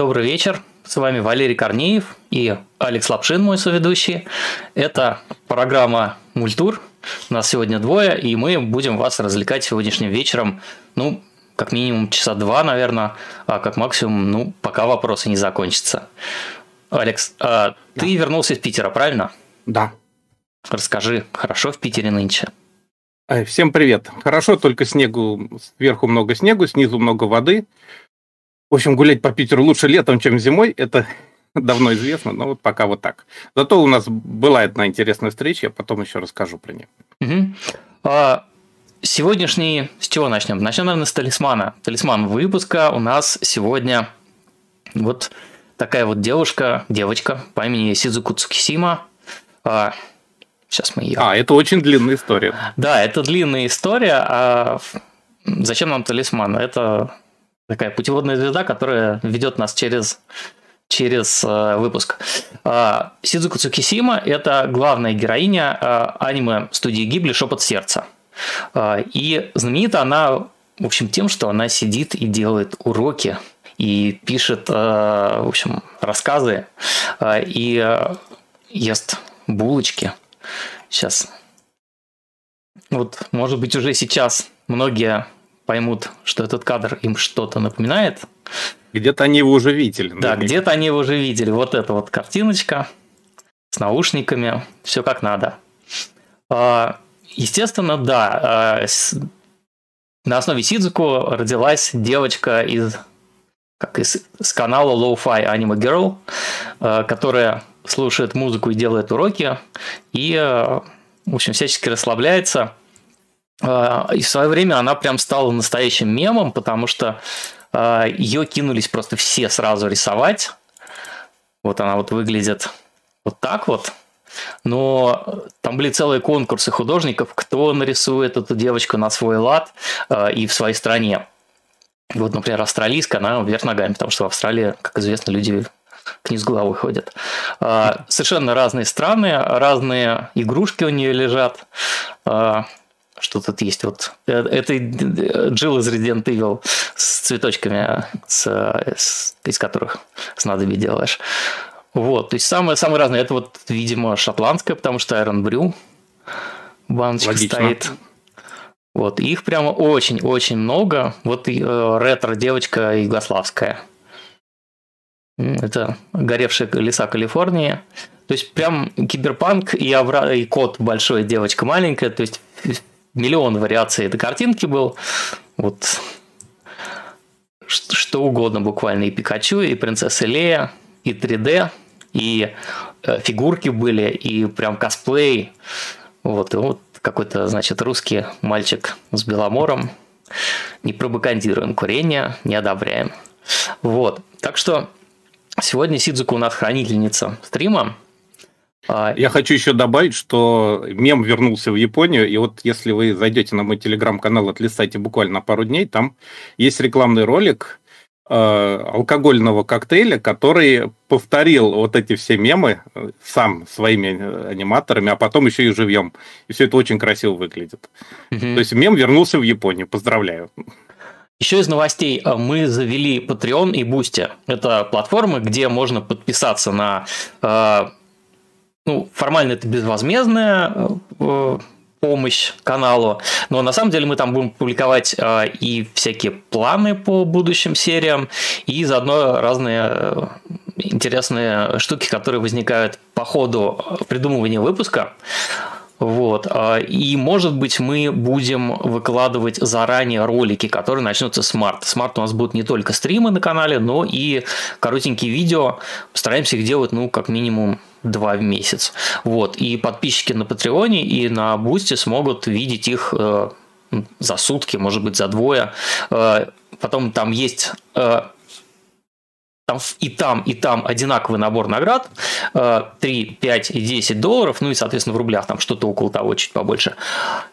Добрый вечер. С вами Валерий Корнеев и Алекс Лапшин, мой соведущий. Это программа «Мультур». Нас сегодня двое, и мы будем вас развлекать сегодняшним вечером, ну, как минимум часа два, наверное, а как максимум, ну, пока вопросы не закончатся. Алекс, а да. ты вернулся из Питера, правильно? Да. Расскажи, хорошо в Питере нынче? Всем привет. Хорошо, только снегу, сверху много снегу, снизу много воды. В общем, гулять по Питеру лучше летом, чем зимой. Это давно известно, но вот пока вот так. Зато у нас была одна интересная встреча, я потом еще расскажу про нее. Угу. А, сегодняшний... С чего начнем? Начнем, наверное, с талисмана. Талисман выпуска у нас сегодня вот такая вот девушка, девочка по имени Сидзуку Цукисима. А, сейчас мы ее... А, это очень длинная история. Да, это длинная история. А зачем нам талисман? Это такая путеводная звезда, которая ведет нас через через э, выпуск. Э, Сидзуку Цукисима – это главная героиня э, аниме студии Гибли «Шепот сердца». Э, и знаменита она, в общем, тем, что она сидит и делает уроки, и пишет, э, в общем, рассказы, э, и э, ест булочки. Сейчас. Вот, может быть, уже сейчас многие поймут, что этот кадр им что-то напоминает. Где-то они его уже видели. Да, где-то они его уже видели. Вот эта вот картиночка с наушниками, все как надо. А, естественно, да, а, на основе Сидзуку родилась девочка из, как из, с канала Lo-Fi Anime Girl, а, которая слушает музыку и делает уроки, и, в общем, всячески расслабляется – и в свое время она прям стала настоящим мемом, потому что а, ее кинулись просто все сразу рисовать. Вот она вот выглядит вот так вот. Но там были целые конкурсы художников, кто нарисует эту девочку на свой лад э, и в своей стране. Вот, например, австралийская, она вверх ногами, потому что в Австралии, как известно, люди к с головой ходят. Совершенно разные страны, разные игрушки у нее лежат. Э, что тут есть. Вот э, это Джилл из Resident Evil с цветочками, с, с, из которых снадобье делаешь. Вот, то есть самые, самые разные. Это вот, видимо, шотландская, потому что Iron Brew баночка Логично. стоит. Вот, их прямо очень-очень много. Вот и э, ретро-девочка югославская. Это горевшие леса Калифорнии. То есть прям киберпанк и, обра... и кот большой, девочка маленькая. То есть миллион вариаций этой картинки был. Вот что угодно буквально. И Пикачу, и Принцесса Лея, и 3D, и э, фигурки были, и прям косплей. Вот, и вот какой-то, значит, русский мальчик с беломором. Не пропагандируем курение, не одобряем. Вот. Так что сегодня Сидзука у нас хранительница стрима. А, Я хочу еще добавить, что мем вернулся в Японию, и вот если вы зайдете на мой телеграм-канал, отлистайте буквально пару дней, там есть рекламный ролик э, алкогольного коктейля, который повторил вот эти все мемы э, сам своими э, аниматорами, а потом еще и живьем. И все это очень красиво выглядит. Угу. То есть мем вернулся в Японию. Поздравляю. Еще из новостей мы завели Patreon и Boosty. Это платформы, где можно подписаться на ну, формально это безвозмездная э, помощь каналу, но на самом деле мы там будем публиковать э, и всякие планы по будущим сериям, и заодно разные э, интересные штуки, которые возникают по ходу придумывания выпуска. Вот. И, может быть, мы будем выкладывать заранее ролики, которые начнутся с марта. С марта у нас будут не только стримы на канале, но и коротенькие видео. Постараемся их делать, ну, как минимум два в месяц. Вот. И подписчики на Патреоне и на Бусти смогут видеть их э, за сутки, может быть, за двое. Э, потом там есть э, там и там, и там одинаковый набор наград. 3, 5 и 10 долларов, ну и, соответственно, в рублях там что-то около того, чуть побольше.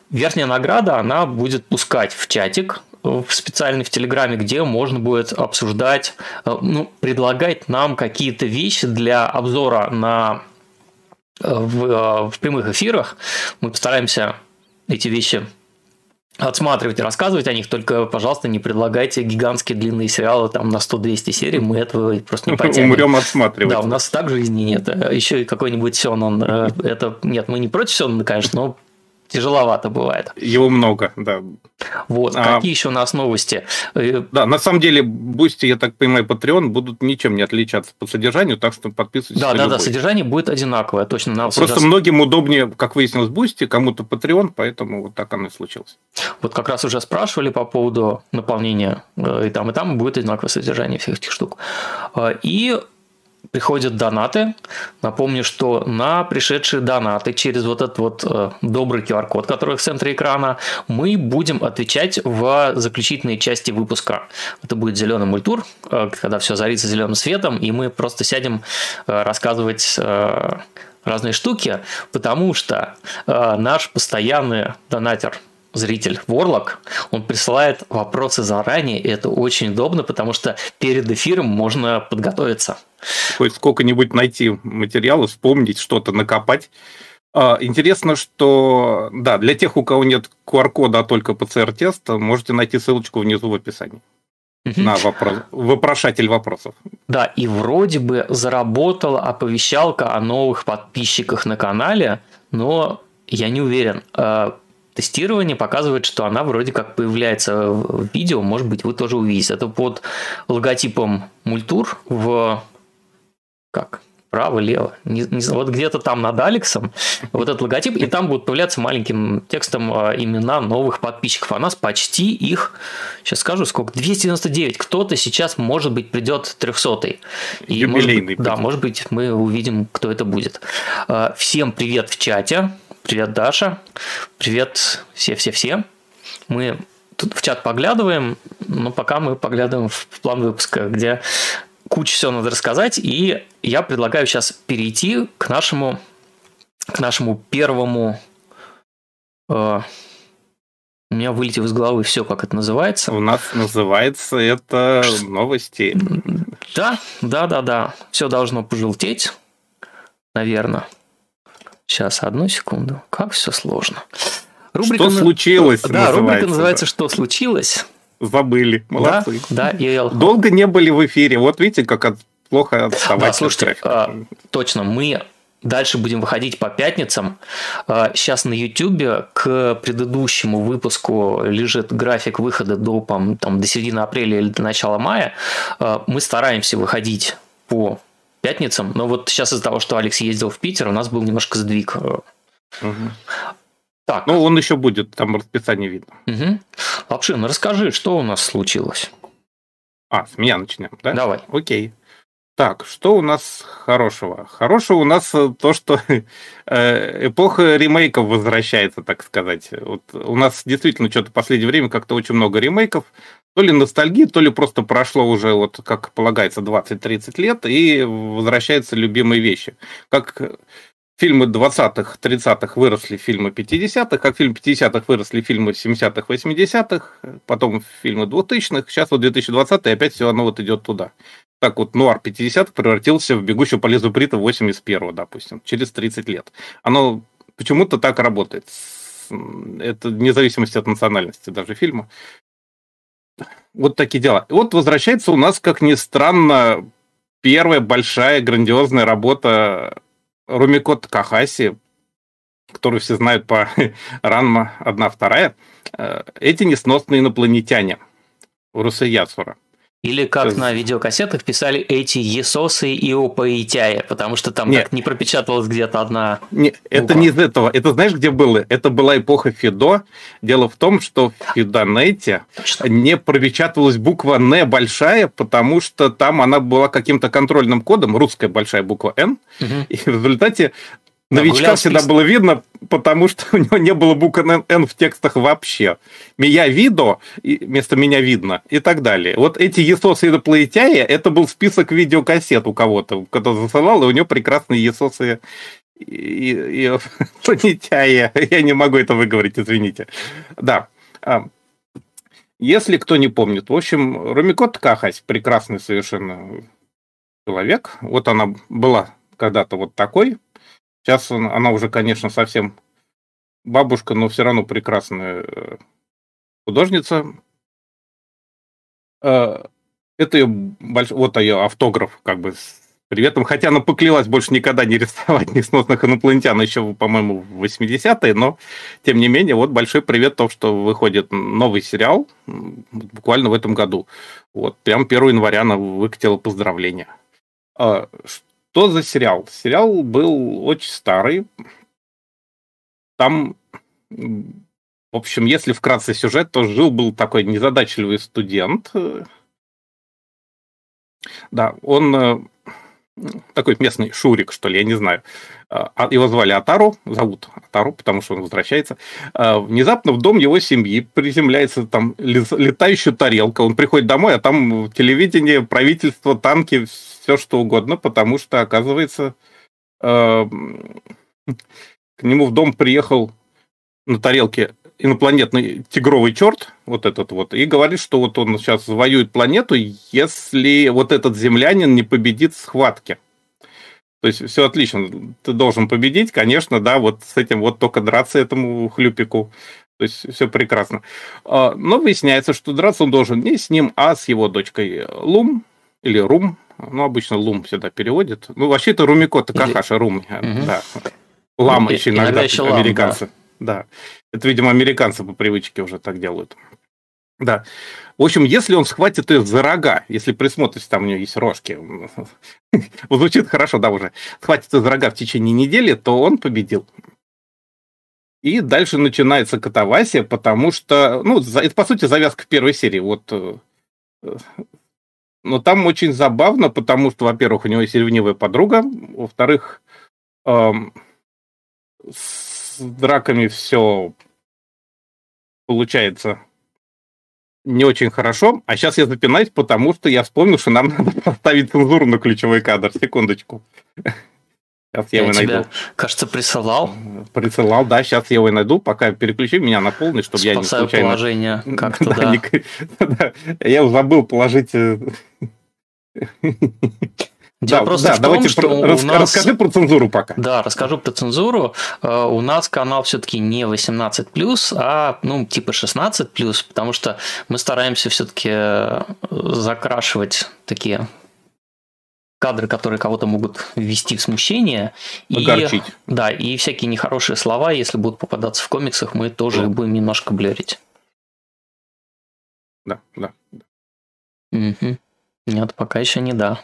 Верхняя награда, она будет пускать в чатик в специальный в Телеграме, где можно будет обсуждать, э, ну, предлагать нам какие-то вещи для обзора на э, в, э, в прямых эфирах. Мы постараемся эти вещи отсматривать и рассказывать о них, только, пожалуйста, не предлагайте гигантские длинные сериалы там на 100-200 серий, мы этого просто не потянем. Умрем отсматривать. Да, у нас так жизни нет. Еще и какой-нибудь Сёнон. Это, нет, мы не против Сёнона, конечно, но тяжеловато бывает. Его много, да. Вот, а, какие еще у нас новости? Э, да, на самом деле, Бусти, я так понимаю, Patreon будут ничем не отличаться по содержанию, так что подписывайтесь. Да, да, любой. да, содержание будет одинаковое, точно. Надо Просто содержаться. многим удобнее, как выяснилось, Бусти, кому-то Patreon, поэтому вот так оно и случилось. Вот как раз уже спрашивали по поводу наполнения, э, и там, и там будет одинаковое содержание всех этих штук. Э, и приходят донаты. Напомню, что на пришедшие донаты через вот этот вот э, добрый QR-код, который в центре экрана, мы будем отвечать в заключительной части выпуска. Это будет зеленый мультур, э, когда все зарится зеленым светом, и мы просто сядем э, рассказывать разные штуки, потому что наш постоянный донатер зритель Ворлок, он присылает вопросы заранее, и это очень удобно, потому что перед эфиром можно подготовиться. Хоть сколько-нибудь найти материалы, вспомнить, что-то накопать. А, интересно, что да, для тех, у кого нет QR-кода, а только ПЦР-тест, можете найти ссылочку внизу в описании на вопрос, вопрошатель вопросов. Да, и вроде бы заработала оповещалка о новых подписчиках на канале, но я не уверен. Тестирование показывает, что она вроде как появляется в видео, может быть, вы тоже увидите. Это под логотипом Мультур в... Как? право, лево, не, не, вот где-то там над Алексом, вот этот логотип, и там будут появляться маленьким текстом а, имена новых подписчиков. А нас почти их, сейчас скажу, сколько, 299. Кто-то сейчас, может быть, придет 300 и Юбилейный. Может, да, может быть, мы увидим, кто это будет. А, всем привет в чате. Привет, Даша. Привет все-все-все. Мы тут в чат поглядываем, но пока мы поглядываем в план выпуска, где куча всего надо рассказать, и я предлагаю сейчас перейти к нашему, к нашему первому... Э, у меня вылетело из головы все, как это называется. У нас называется это новости. Да, да, да, да. Все должно пожелтеть, наверное. Сейчас, одну секунду. Как все сложно. Рубрика что случилось? Да, рубрика называется «Что случилось?». Забыли. Молодцы. Да, да и... Долго не были в эфире. Вот видите, как от... плохо отставать. Да, слушайте, а, точно, мы Дальше будем выходить по пятницам. Сейчас а, на YouTube к предыдущему выпуску лежит график выхода до, там, до середины апреля или до начала мая. А, мы стараемся выходить по пятницам. Но вот сейчас из-за того, что Алекс ездил в Питер, у нас был немножко сдвиг. Угу. Так. Ну, он еще будет, там расписание видно. Угу. Лапшин, расскажи, что у нас случилось? А, с меня начнем, да? Давай. Окей. Так, что у нас хорошего? Хорошего у нас э, то, что э, эпоха ремейков возвращается, так сказать. Вот у нас действительно что-то в последнее время как-то очень много ремейков. То ли ностальгии, то ли просто прошло уже, вот как полагается, 20-30 лет, и возвращаются любимые вещи. Как фильмы 20-х, 30-х выросли фильмы 50-х, как фильмы 50-х выросли фильмы 70-х, 80-х, потом фильмы 2000-х, сейчас вот 2020 и опять все оно вот идет туда. Так вот, нуар 50-х превратился в «Бегущую по лезу Брита» 81-го, допустим, через 30 лет. Оно почему-то так работает. Это вне зависимости от национальности даже фильма. Вот такие дела. Вот возвращается у нас, как ни странно, первая большая грандиозная работа Румикот Кахаси, которую все знают по Ранма 1-2, э, эти несносные инопланетяне Уруса Ясура. Или как на видеокассетах писали эти Есосы и Опаитяя, потому что там Нет. не пропечаталась где-то одна Не, это не из этого. Это знаешь, где было? Это была эпоха Фидо. Дело в том, что в Фидонете не пропечатывалась буква Н большая, потому что там она была каким-то контрольным кодом, русская большая буква Н, угу. и в результате Новичка всегда было видно, потому что у него не было буквы N в текстах вообще. Меня видо, вместо меня видно и так далее. Вот эти есосы инопланетяне, это был список видеокассет у кого-то, кто засылал, и у него прекрасные есосы инопланетяне. Я не могу это выговорить, извините. Да. А, если кто не помнит, в общем, Румикот Кахась, прекрасный совершенно человек. Вот она была когда-то вот такой, Сейчас она уже, конечно, совсем бабушка, но все равно прекрасная э, художница. Э, это ее больш... вот ее автограф, как бы с приветом. Хотя она поклялась больше никогда не рисовать несносных инопланетян еще, по-моему, в 80-е, но тем не менее, вот большой привет то, что выходит новый сериал буквально в этом году. Вот, прям 1 января она выкатила поздравления. Что за сериал? Сериал был очень старый. Там в общем, если вкратце сюжет, то жил-был такой незадачливый студент. Да, он э, такой местный Шурик, что ли, я не знаю. А, а, его звали Атару, зовут Атару, потому что он возвращается. А, внезапно в дом его семьи приземляется там летающая тарелка. Он приходит домой, а там телевидение, правительство, танки, все что угодно, потому что, оказывается, к нему в дом приехал на тарелке инопланетный тигровый черт, вот этот вот, и говорит, что вот он сейчас завоюет планету, если вот этот землянин не победит в схватке. То есть все отлично, ты должен победить, конечно, да, вот с этим вот только драться этому хлюпику. То есть все прекрасно. А, но выясняется, что драться он должен не с ним, а с его дочкой Лум или Рум. Ну, обычно Лум всегда переводит. Ну, вообще это Румико Такахаша, Рум. Угу. Да. Лама еще иногда, иногда еще американцы. Лам, да. Да. Это, видимо, американцы по привычке уже так делают. Да. В общем, если он схватит их за рога, если присмотрится, там у него есть рожки, звучит хорошо, да, уже, схватит их за рога в течение недели, то он победил. И дальше начинается катавасия, потому что, ну, это, по сути, завязка первой серии. Вот э, но там очень забавно, потому что, во-первых, у него есть ревнивая подруга, во-вторых, эм, с драками все получается не очень хорошо. А сейчас я запинаюсь, потому что я вспомнил, что нам надо поставить цензуру на ключевой кадр. Секундочку. Сейчас я, я его тебя, найду. кажется, присылал. Присылал, да, сейчас я его найду, пока переключи меня на полный, чтобы Спасаю я не случайно... положение как-то, да. да. Не... да. Я забыл положить э, Дело да, просто да, в давайте том, что про, рас, нас... расскажи про цензуру пока. Да, расскажу про цензуру. Э, у нас канал все-таки не 18+, а ну типа 16+, потому что мы стараемся все-таки э, закрашивать такие кадры, которые кого-то могут ввести в смущение. Огорчить. И, да, и всякие нехорошие слова, если будут попадаться в комиксах, мы тоже да. будем немножко блерить. Да, да. Угу. Нет, пока еще не да.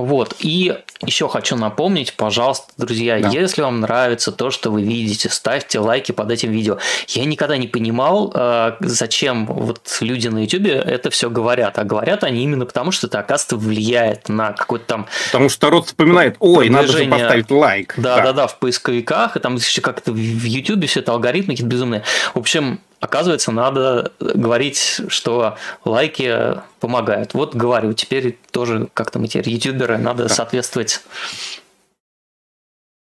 Вот, и еще хочу напомнить, пожалуйста, друзья, да. если вам нравится то, что вы видите, ставьте лайки под этим видео. Я никогда не понимал, э, зачем вот люди на YouTube это все говорят, а говорят они именно потому, что это, оказывается, влияет на какой-то там... Потому что народ вспоминает, ой, надо же поставить лайк. Да-да-да, в поисковиках, и там еще как-то в YouTube все это алгоритмы какие-то безумные. В общем, Оказывается, надо говорить, что лайки помогают. Вот говорю, теперь тоже как-то мы теперь ютуберы, надо да. соответствовать.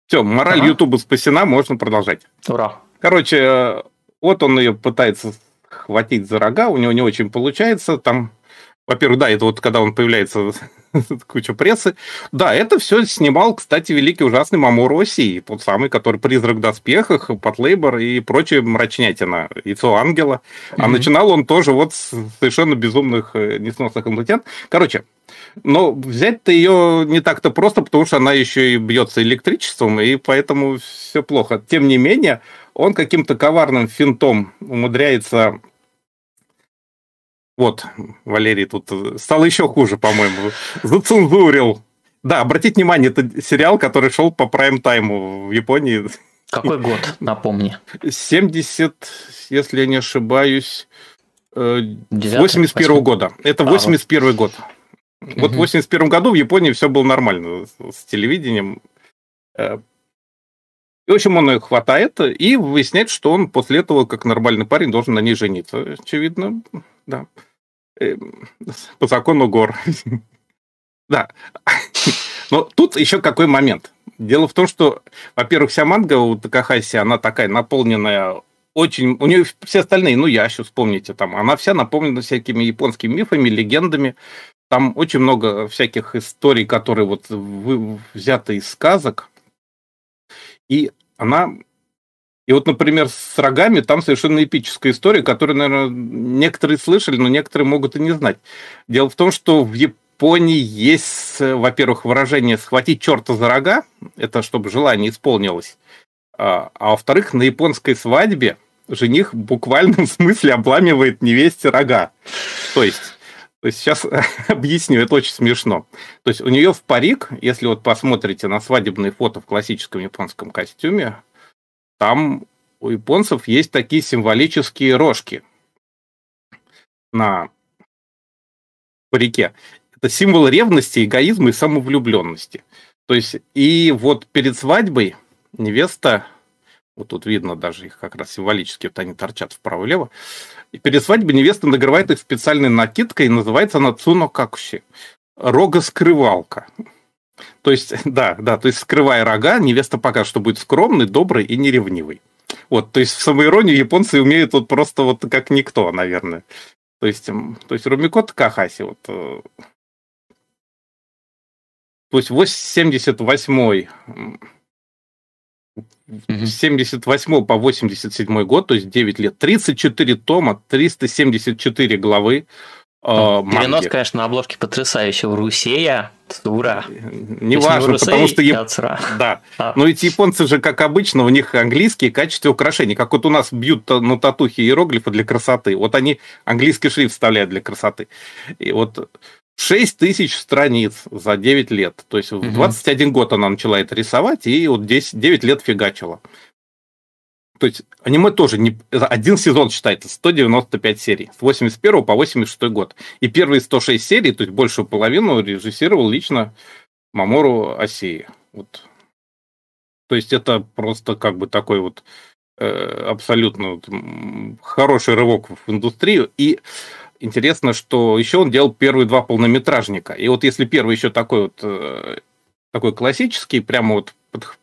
Все, мораль ага. Ютуба спасена, можно продолжать. Ура. Короче, вот он ее пытается хватить за рога, у него не очень получается, там во-первых, да, это вот когда он появляется куча прессы. Да, это все снимал, кстати, великий ужасный Мамору Оси, тот самый, который «Призрак в доспехах», «Подлейбор» и прочее мрачнятина, «Яйцо ангела». А начинал он тоже вот с совершенно безумных э, несносных инопланетян. Короче, но взять-то ее не так-то просто, потому что она еще и бьется электричеством, и поэтому все плохо. Тем не менее, он каким-то коварным финтом умудряется вот, Валерий тут э, стало еще хуже, по-моему. Зацензурил. Да, обратите внимание, это сериал, который шел по прайм-тайму в Японии. Какой год, напомни? 70, если я не ошибаюсь, 81 э, -го года. Это 81 а, год. Вот в 81 году в Японии все было нормально с телевидением. Э, и, в общем, он ее хватает и выясняет, что он после этого, как нормальный парень, должен на ней жениться. Очевидно, да. Эм, по закону гор. Да. Но тут еще какой момент. Дело в том, что, во-первых, вся манга у Такахаси, она такая наполненная очень... У нее все остальные, ну, я еще вспомните, там, она вся наполнена всякими японскими мифами, легендами. Там очень много всяких историй, которые вот взяты из сказок. И она И вот, например, с рогами там совершенно эпическая история, которую, наверное, некоторые слышали, но некоторые могут и не знать. Дело в том, что в Японии есть, во-первых, выражение «схватить черта за рога», это чтобы желание исполнилось, а, а во-вторых, на японской свадьбе жених в буквальном смысле обламивает невесте рога. То есть то есть сейчас объясню, это очень смешно. То есть у нее в парик, если вот посмотрите на свадебные фото в классическом японском костюме, там у японцев есть такие символические рожки на парике. Это символ ревности, эгоизма и самовлюбленности. То есть и вот перед свадьбой невеста вот тут видно даже их как раз символически, вот они торчат вправо-лево. И перед свадьбой невеста нагревает их специальной накидкой, и называется она цуно какуши. Рога-скрывалка. То есть, да, да, то есть скрывая рога, невеста покажет, что будет скромной, доброй и неревнивой. Вот, то есть в самоиронию японцы умеют вот просто вот как никто, наверное. То есть, то есть Румико Такахаси, вот, э, то есть 78 с 78 по 87 год, то есть 9 лет, 34 тома, 374 главы. Э, Перенос, конечно, на обложке потрясающего Русея, Тура. Не важно, потому что... Яп... Да. А. Но эти японцы же, как обычно, у них английские качества украшений. Как вот у нас бьют на татухи иероглифы для красоты. Вот они английский шрифт вставляют для красоты. И вот 6 тысяч страниц за 9 лет. То есть в 21 год она начала это рисовать, и вот 10, 9 лет фигачила. То есть аниме тоже не, один сезон считается 195 серий, с 81 по 86 год. И первые 106 серий, то есть большую половину, режиссировал лично Мамору Асии. Вот. То есть это просто как бы такой вот э, абсолютно вот, хороший рывок в индустрию. И интересно, что еще он делал первые два полнометражника. И вот если первый еще такой вот э, такой классический, прямо вот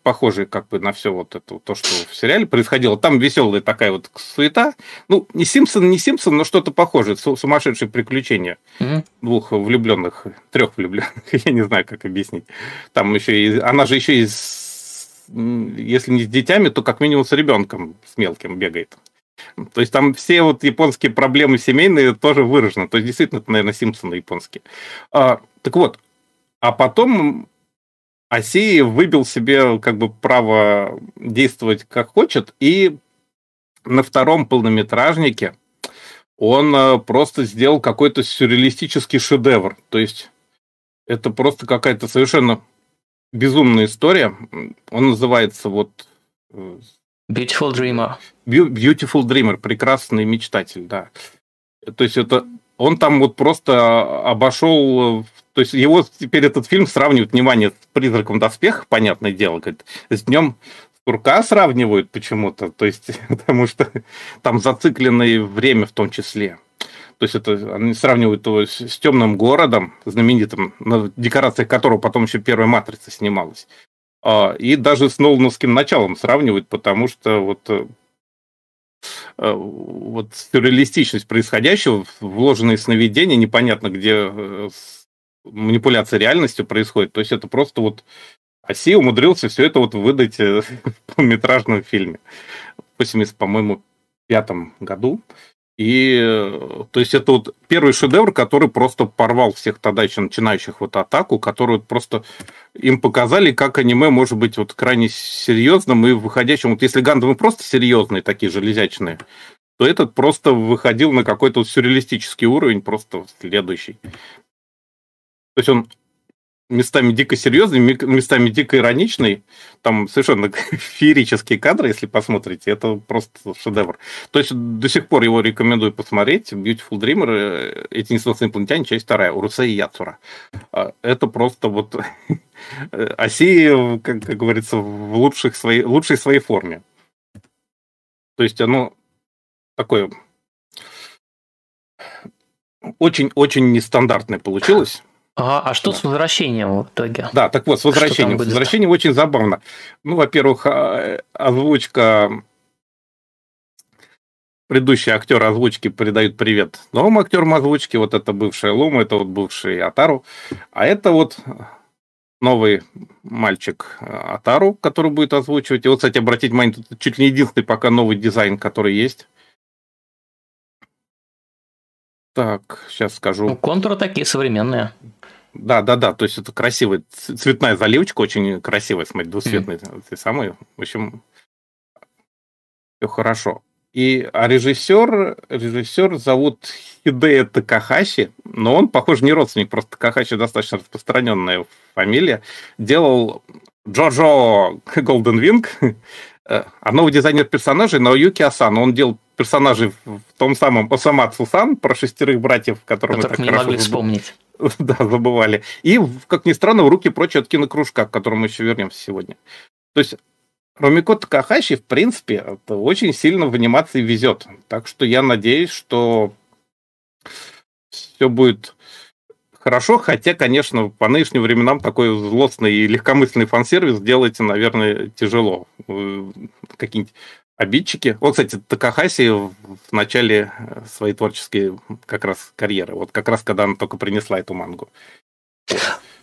похожий как бы на все вот это, то, что в сериале происходило. Там веселая такая вот суета. Ну, не Симпсон, не Симпсон, но что-то похожее. Сумасшедшие приключения mm-hmm. двух влюбленных, трех влюбленных. Я не знаю, как объяснить. Там еще и... Она же еще и с, если не с детьми, то как минимум с ребенком, с мелким бегает. То есть там все вот японские проблемы семейные тоже выражены. То есть действительно, это, наверное, Симпсоны японские. А, так вот, а потом Асии выбил себе как бы право действовать как хочет, и на втором полнометражнике он э, просто сделал какой-то сюрреалистический шедевр. То есть это просто какая-то совершенно безумная история. Он называется вот э, Beautiful Dreamer. Beautiful Dreamer, прекрасный мечтатель, да. То есть это он там вот просто обошел, то есть его теперь этот фильм сравнивают, внимание, с «Призраком доспех», понятное дело, говорит, с «Днем Сурка» сравнивают почему-то, то есть потому что там зацикленное время в том числе. То есть это они сравнивают его с, с темным городом, знаменитым, на декорациях которого потом еще первая матрица снималась. А, и даже с Нолановским началом сравнивают, потому что вот э, э, вот сюрреалистичность происходящего, вложенные сновидения, непонятно, где э, манипуляция реальностью происходит. То есть это просто вот Оси умудрился все это вот выдать в полнометражном фильме. В 80, по-моему, пятом году. И то есть это вот первый шедевр, который просто порвал всех тогда еще начинающих вот атаку, которую просто им показали, как аниме может быть вот крайне серьезным и выходящим. Вот если Гандамы просто серьезные, такие железячные, то этот просто выходил на какой-то вот сюрреалистический уровень, просто следующий. То есть он местами дико серьезный, местами дико ироничный. Там совершенно феерические кадры, если посмотрите. Это просто шедевр. То есть до сих пор его рекомендую посмотреть. Beautiful Dreamer, э, эти несносные инопланетяне, часть вторая, Урусей Яцура. А, это просто вот оси, как, как говорится, в лучших своей, лучшей своей форме. То есть оно такое очень-очень нестандартное получилось. А, а что да. с возвращением в итоге? Да, так вот, с возвращением. С возвращением очень забавно. Ну, во-первых, а, озвучка предыдущие актеры озвучки передают привет новым актерам озвучки. Вот это бывшая Лума, это вот бывший Атару. А это вот новый мальчик э, Атару, который будет озвучивать. И вот, кстати, обратить внимание, тут чуть ли не единственный пока новый дизайн, который есть. Так, сейчас скажу. Ну, контуры такие современные. Да, да, да. То есть это красивая цветная заливочка, очень красивая, смотри, двусветная. Mm-hmm. самый. В общем, все хорошо. И, а режиссер, режиссер зовут Хидея Такахаши, но он, похоже, не родственник, просто Такахаши достаточно распространенная фамилия. Делал Джоджо Голден Винг, а новый дизайнер персонажей Наоюки Асан. Он делал персонажей в том самом Осамацу Сан про шестерых братьев, которых мы так не могли вспомнить. Да, забывали. И, как ни странно, в руки прочь от кинокружка, к которому мы еще вернемся сегодня. То есть Ромико Такахаши, в принципе, очень сильно в анимации везет. Так что я надеюсь, что все будет хорошо, хотя, конечно, по нынешним временам такой злостный и легкомысленный фан-сервис делать, наверное, тяжело. Э, какие-нибудь обидчики. Вот, кстати, Такахаси в начале своей творческой как раз карьеры, вот как раз когда она только принесла эту мангу.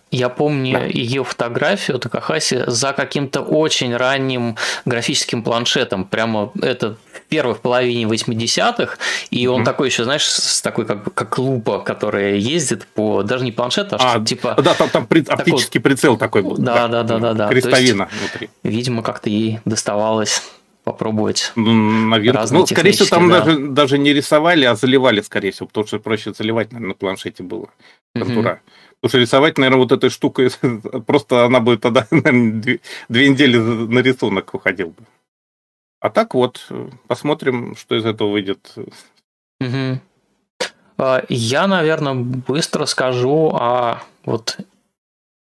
Я помню да. ее фотографию Такахаси за каким-то очень ранним графическим планшетом. Прямо это в первой половине 80-х. И mm-hmm. он такой еще, знаешь, с такой как, как лупа, которая ездит по даже не планшет, а, а типа. Да, там, там при, оптический такой, прицел такой был. Да, да, да, да, да. Крестовина есть, внутри. Видимо, как-то ей доставалось попробовать. Наверное. Разные ну, скорее всего, там да. даже, даже не рисовали, а заливали, скорее всего, потому что проще заливать, наверное, на планшете было. Контура. Mm-hmm. Потому что рисовать, наверное, вот этой штукой, просто она будет тогда, наверное, две, две недели на рисунок уходил бы. А так вот, посмотрим, что из этого выйдет. Угу. Я, наверное, быстро скажу о вот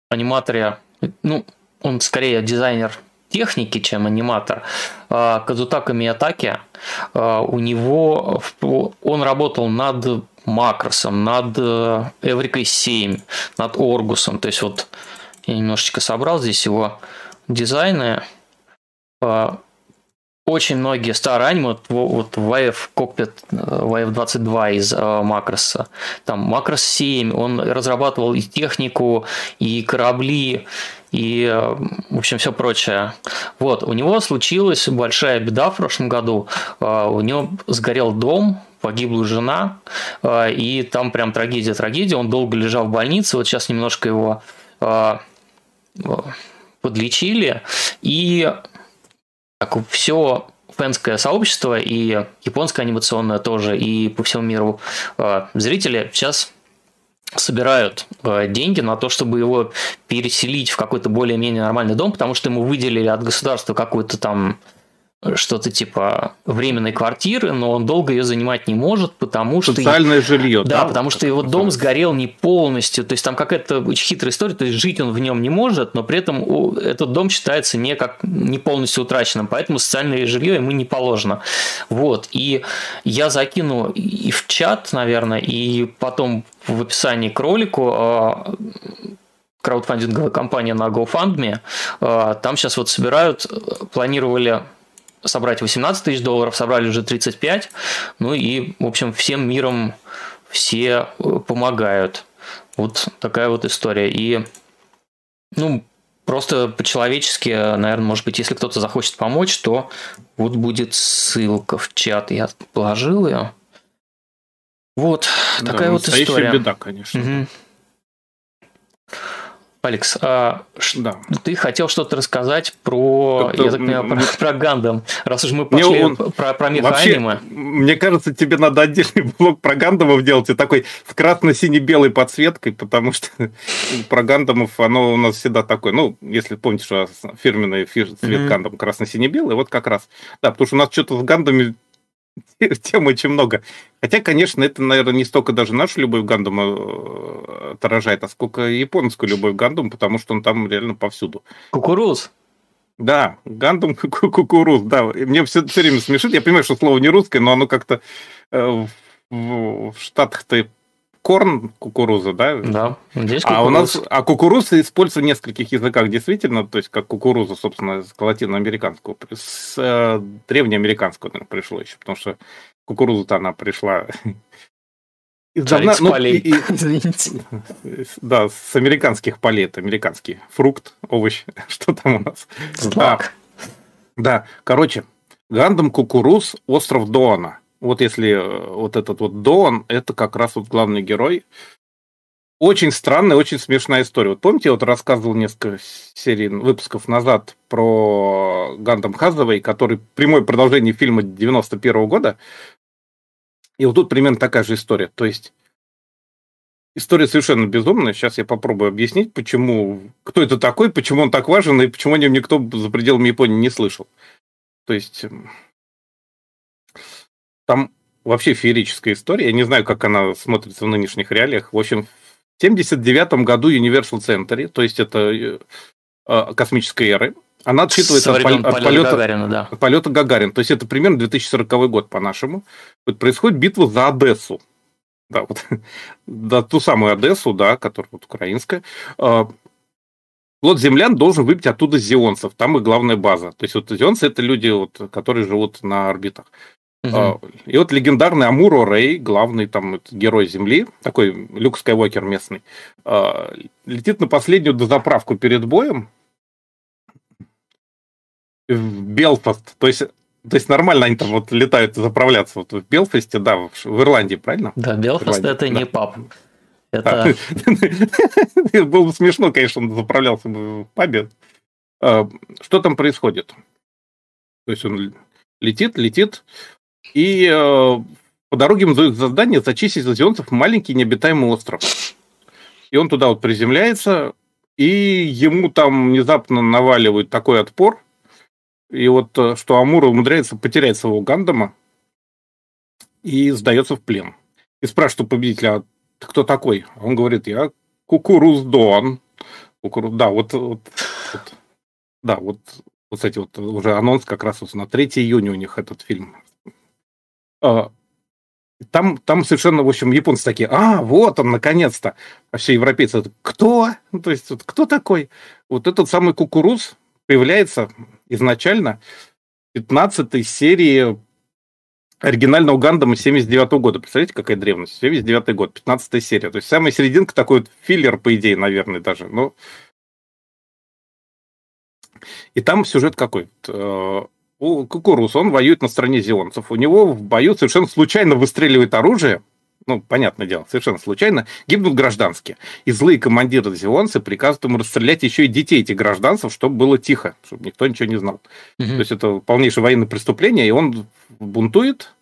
аниматоре. Ну, он скорее дизайнер техники, чем аниматор. А, Казутака Миятаки, а, у него, он работал над Макросом, над э, Эврикой 7, над Оргусом. То есть вот я немножечко собрал здесь его дизайны. Очень многие старые аниме, вот, вот YF Cockpit, YF22 из э, Макроса, там Макрос 7, он разрабатывал и технику, и корабли, и, э, в общем, все прочее. Вот, у него случилась большая беда в прошлом году. Э, у него сгорел дом, погибла жена, э, и там прям трагедия-трагедия. Он долго лежал в больнице, вот сейчас немножко его подлечили, и так, все фэнское сообщество и японское анимационное тоже, и по всему миру зрители сейчас собирают э, деньги на то, чтобы его переселить в какой-то более-менее нормальный дом, потому что ему выделили от государства какую-то там что-то типа временной квартиры, но он долго ее занимать не может, потому что... Социальное жилье. Да, да потому что его дом сгорел не полностью. То есть там какая-то очень хитрая история, то есть жить он в нем не может, но при этом этот дом считается не, как, не полностью утраченным, поэтому социальное жилье ему не положено. Вот. И я закину и в чат, наверное, и потом в описании к ролику а, краудфандинговая компания на GoFundMe. А, там сейчас вот собирают, планировали собрать 18 тысяч долларов, собрали уже 35. Ну и, в общем, всем миром все э, помогают. Вот такая вот история. И, ну, просто по-человечески, наверное, может быть, если кто-то захочет помочь, то вот будет ссылка в чат. Я положил ее. Вот, такая да, вот история. беда, конечно. Угу. Алекс, а да. ты хотел что-то рассказать про, Это, я так понимаю, про, про Гандам, раз уж мы пошли он, про, про меха-аниме. Мне кажется, тебе надо отдельный блок про Гандамов делать и такой в красно-сине-белой подсветкой, потому что про Гандамов оно у нас всегда такое, ну, если помните, что фирменный цвет mm-hmm. Гандам красно-сине-белый, вот как раз. Да, потому что у нас что-то с Гандами тем очень много. Хотя, конечно, это, наверное, не столько даже нашу любовь к Гандаму э, отражает, а сколько японскую любовь к Гандаму, потому что он там реально повсюду. Кукуруз. Да, Гандам кукуруз, да. Мне все, все время смешит. Я понимаю, что слово не русское, но оно как-то э, в, в Штатах-то корн кукуруза, да? Да, здесь кукуруз. А у нас, а кукуруза используется в нескольких языках, действительно, то есть как кукуруза, собственно, с латиноамериканского, с э, древнеамериканского, наверное, пришло еще, потому что кукуруза-то она пришла Издавна, ну, полей. И, и. Да, с американских полей. Это американский фрукт, овощ. Что там у нас? Злак. Да, да, короче, Гандам Кукуруз, остров Доана. Вот если э, вот этот вот Доан, это как раз вот главный герой. Очень странная, очень смешная история. Вот помните, я вот рассказывал несколько серий выпусков назад про Гандам Хазовой, который прямое продолжение фильма 91 -го года. И вот тут примерно такая же история. То есть история совершенно безумная. Сейчас я попробую объяснить, почему, кто это такой, почему он так важен и почему о нем никто за пределами Японии не слышал. То есть там вообще феерическая история. Я не знаю, как она смотрится в нынешних реалиях. В общем, в 79 году Universal Century, то есть это э, э космической эры, она отсчитывается от, пол- от, полета, Гагарина, да. от полета Гагарин. То есть это примерно 2040 год по-нашему. Вот происходит битва за Одессу. Да, вот, да, ту самую Одессу, да, которая вот украинская. А, флот землян должен выбить оттуда зионцев. Там и главная база. То есть вот зионцы это люди, вот, которые живут на орбитах. Угу. И вот легендарный Амуро Рэй, главный там герой Земли, такой Люк Скайуокер местный, а, летит на последнюю дозаправку перед боем, в Белфаст. То есть, то есть нормально они там вот летают заправляться вот в Белфасте, да, в, в Ирландии, правильно? Да, Белфаст это да. не паб. Это... Было бы смешно, конечно, он заправлялся в пабе. А, что там происходит? То есть он летит, летит, и э, по дороге ему дают задание зачистить из зионцев маленький необитаемый остров. И он туда вот приземляется, и ему там внезапно наваливают такой отпор, и вот э, что Амура умудряется потерять своего Гандама и сдается в плен. И спрашивает у победителя, а ты кто такой? Он говорит, я Кукуруздон. Кукуру... Да, вот, вот, вот, да, вот, вот, кстати, вот уже анонс как раз вот на 3 июня у них этот фильм. А, там, там совершенно, в общем, японцы такие, а, вот он, наконец-то. А все европейцы, кто? Ну, то есть, вот, кто такой? Вот этот самый кукуруз появляется изначально в 15 серии оригинального Гандама 79 года. Представляете, какая древность? 79 год, 15 серия. То есть самая серединка такой вот филлер, по идее, наверное, даже. Но... И там сюжет какой? У Кукурус, он воюет на стороне зелонцев. У него в бою совершенно случайно выстреливает оружие, ну, понятное дело, совершенно случайно, гибнут гражданские. И злые командиры зелонцы приказывают ему расстрелять еще и детей этих гражданцев, чтобы было тихо, чтобы никто ничего не знал. Угу. То есть это полнейшее военное преступление, и он бунтует,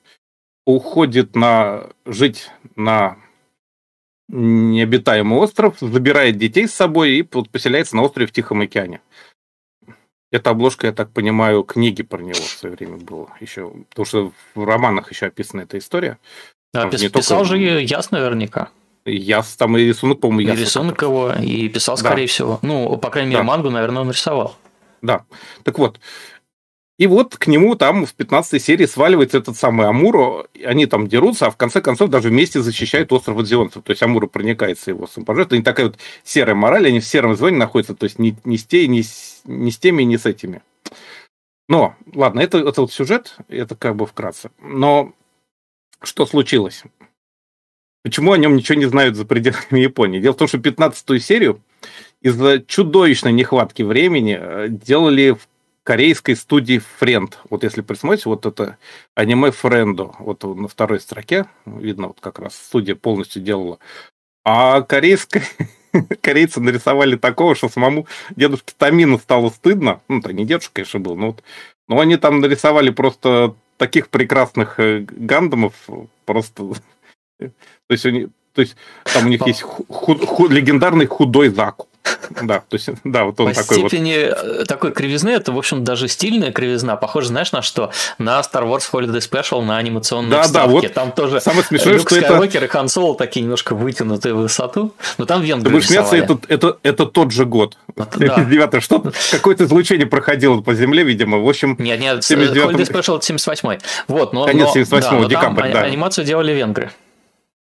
уходит на жить на необитаемый остров, забирает детей с собой и поселяется на острове в Тихом океане. Эта обложка, я так понимаю, книги про него в свое время было еще, потому что в романах еще описана эта история. Да, пис, писал только... же Яс наверняка. Яс, там и рисунок, по-моему, Яс. И рисунок его, и писал, скорее да. всего. Ну, по крайней мере, да. мангу, наверное, он рисовал. Да. Так вот, и вот к нему там в 15 серии сваливается этот самый Амуро, они там дерутся, а в конце концов даже вместе защищают остров от То есть Амуро проникается его самопожертвованием. Это не такая вот серая мораль, они в сером звоне находятся, то есть не, не, с, те, не, с, не с теми, не с этими. Но, ладно, это, это вот сюжет, это как бы вкратце. Но что случилось? Почему о нем ничего не знают за пределами Японии? Дело в том, что 15-ю серию из-за чудовищной нехватки времени э, делали в корейской студии Friend. Вот если присмотрите, вот это аниме Френдо, вот на второй строке, видно, вот как раз студия полностью делала. А корейская корейцы нарисовали такого, что самому дедушке Тамину стало стыдно. Ну, это не дедушка, конечно, был, но вот но они там нарисовали просто таких прекрасных э, гандамов, просто... То есть, они, то есть там у них есть худ, худ, легендарный худой Заку. Да, то есть, да, вот он По такой степени вот. Э, такой кривизны, это, в общем, даже стильная кривизна. Похоже, знаешь, на что? На Star Wars Holiday Special, на анимационной да, вставке. Да, вот Там тоже самое смешное, Люк что Скайуокер это... и Хан такие немножко вытянутые в высоту. Но там венгры Ты будешь смеяться, это, это, это тот же год. Да. Что какое-то излучение проходило по земле, видимо. В общем, нет, нет, 79 Holiday Special 78 Вот, но, Конец 78 да, декабрь, да. Анимацию делали венгры.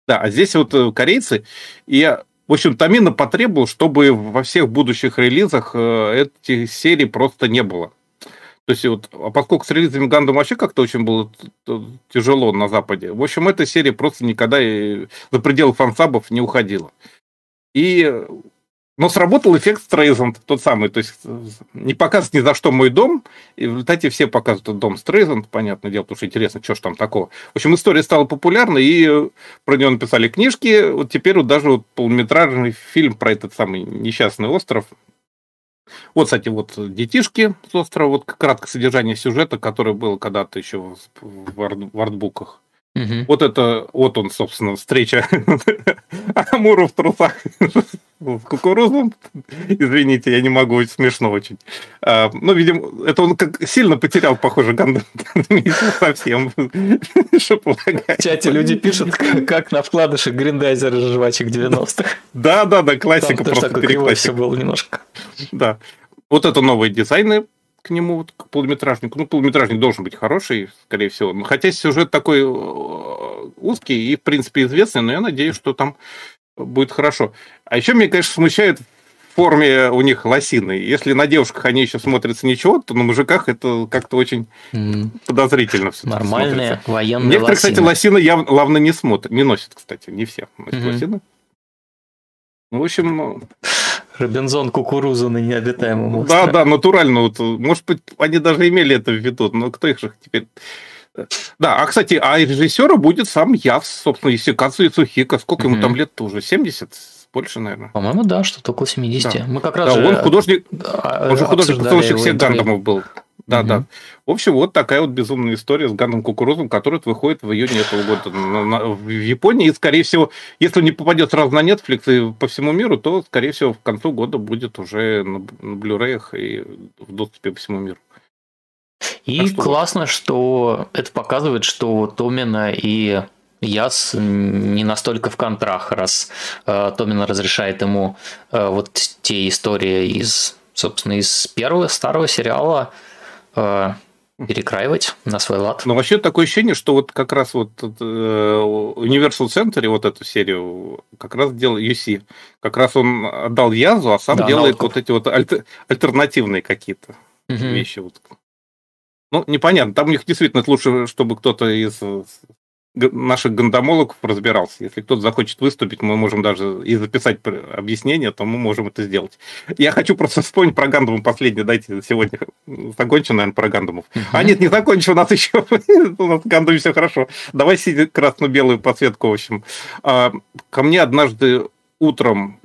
Да, а здесь вот э, корейцы, и я в общем, Тамина потребовал, чтобы во всех будущих релизах э, этих серий просто не было. То есть вот, а поскольку с релизами Гандам вообще как-то очень было тяжело на Западе, в общем, эта серия просто никогда за пределы фансабов не уходила. И но сработал эффект Стрейзанд, тот самый. То есть не показывать ни за что мой дом, и в результате все показывают дом Стрейзанд, понятное дело, потому что интересно, что ж там такого. В общем, история стала популярной, и про нее написали книжки. Вот теперь вот даже вот полуметражный фильм про этот самый несчастный остров вот, кстати, вот детишки с острова, вот краткое содержание сюжета, которое было когда-то еще в, арт, в артбуках. Угу. Вот это, вот он, собственно, встреча Амура в трусах с кукурузом. Извините, я не могу, смешно очень. А, ну, видимо, это он как сильно потерял, похоже, Гандам совсем. В чате люди пишут, как на вкладышах Гриндайзера жвачек 90-х. Да, да, да, классика просто переклассика. все было немножко. Да. Вот это новые дизайны к нему, вот, к полуметражнику. Ну, полуметражник должен быть хороший, скорее всего. Хотя сюжет такой э, узкий и, в принципе, известный, но я надеюсь, что там будет хорошо. А еще меня, конечно, смущает форме у них лосины. Если на девушках они еще смотрятся ничего, то на мужиках это как-то очень mm. подозрительно все Нормальные смотрится. военные Некоторые, лосины. кстати, лосины явно не смотрят, не носят, кстати, не все носят mm-hmm. лосины. Ну, в общем... Ну, Робинзон кукурузу на необитаемом острове. Да, да, натурально. Вот, может быть, они даже имели это в виду, но кто их же теперь... Да, а, кстати, а режиссера будет сам Явс, собственно, Исикацу и Сухика. Сколько ему там лет-то уже? 70? Больше, наверное. По-моему, да, что-то около 70. Да. Мы как раз да, же... он художник, он же художник постановщик всех Гандамов был. Да, угу. да. В общем, вот такая вот безумная история с Гандом Кукурузом, которая выходит в июне этого года на, на, в Японии. И, скорее всего, если не попадет сразу на Netflix и по всему миру, то, скорее всего, в концу года будет уже на, на Blu-ray и в доступе по всему миру. И а что классно, что это показывает, что Томина и Яс не настолько в контрах, раз э, Томина разрешает ему э, вот те истории из, собственно, из первого старого сериала э, перекраивать на свой лад. Но вообще такое ощущение, что вот как раз вот э, Universal Center вот эту серию как раз делал UC. Как раз он отдал Язу, а сам да, делает вот эти вот альтер, альтернативные какие-то угу. вещи. Вот. Ну, непонятно. Там у них действительно лучше, чтобы кто-то из наших гандамологов разбирался. Если кто-то захочет выступить, мы можем даже и записать объяснение, то мы можем это сделать. Я хочу просто вспомнить про Гандамов последний. Дайте сегодня закончим, наверное, про Гандамов. Uh-huh. А нет, не закончим, у нас еще у нас в Гандаме все хорошо. Давай сидеть красно-белую подсветку, в общем. А, ко мне однажды утром